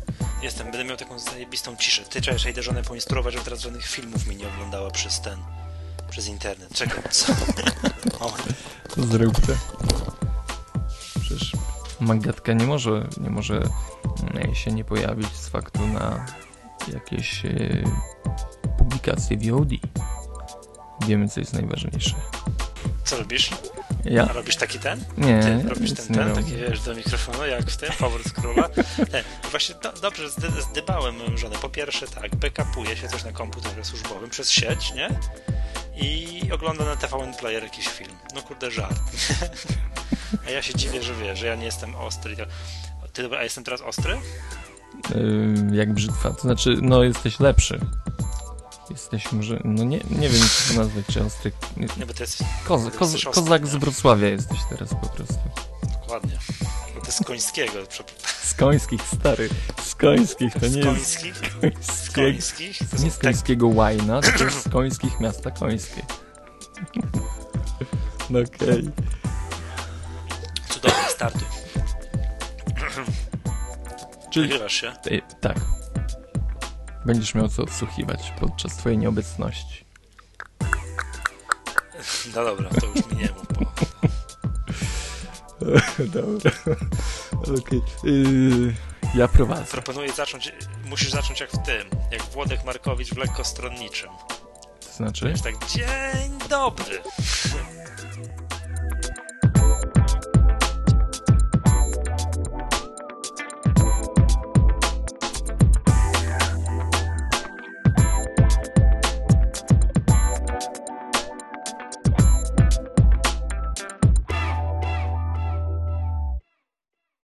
Jestem, będę miał taką zajebistą ciszę. Ty trzeba jeszcze żonę poinstruować, żeby teraz żadnych filmów mi nie oglądała przez ten, przez internet. Czekaj, co? [laughs] Moment. Zrób to. Magatka nie może, nie może mm, się nie pojawić z faktu na jakieś e, publikacje VOD. Wiemy, co jest najważniejsze. Co robisz? Ja? A robisz taki ten? Nie, Ty robisz ten, nie ten, taki wiesz, do mikrofonu, jak w tym, faworyt króla. Nie, [laughs] właśnie do, dobrze, zdy, zdybałem moją żonę. Po pierwsze tak, backupuje się coś na komputerze służbowym przez sieć, nie? I ogląda na TVN Player jakiś film. No kurde, żart. [laughs] A ja się dziwię, że wiesz, że ja nie jestem ostry. Ty, dobra, a jestem teraz ostry? Yy, jak brzytwa. To znaczy, no jesteś lepszy. Jesteś może, no nie, nie wiem, co to nazwać, czy ostry. Nie, bo ty jesteś Koz, Ty koz, jesteś ostry, kozak nie? z Wrocławia jesteś teraz po prostu. dokładnie. Jest z końskiego. Z końskich, stary. Z końskich, to nie jest końskich? [laughs] Z końskich? To Nie z tak- końskiego łajna, tylko z końskich miasta końskie. [laughs] No okej. Cudownie, startuj. Czyli Nagrywasz się? Ej, tak. Będziesz miał co odsłuchiwać podczas twojej nieobecności. No dobra, to już mi nie mów, bo [laughs] Dobra. Okej. Yy, ja prowadzę. proponuję zacząć, musisz zacząć jak w tym, jak Włodek Markowicz w lekkostronniczym. To znaczy? Wiesz, tak, dzień dobry.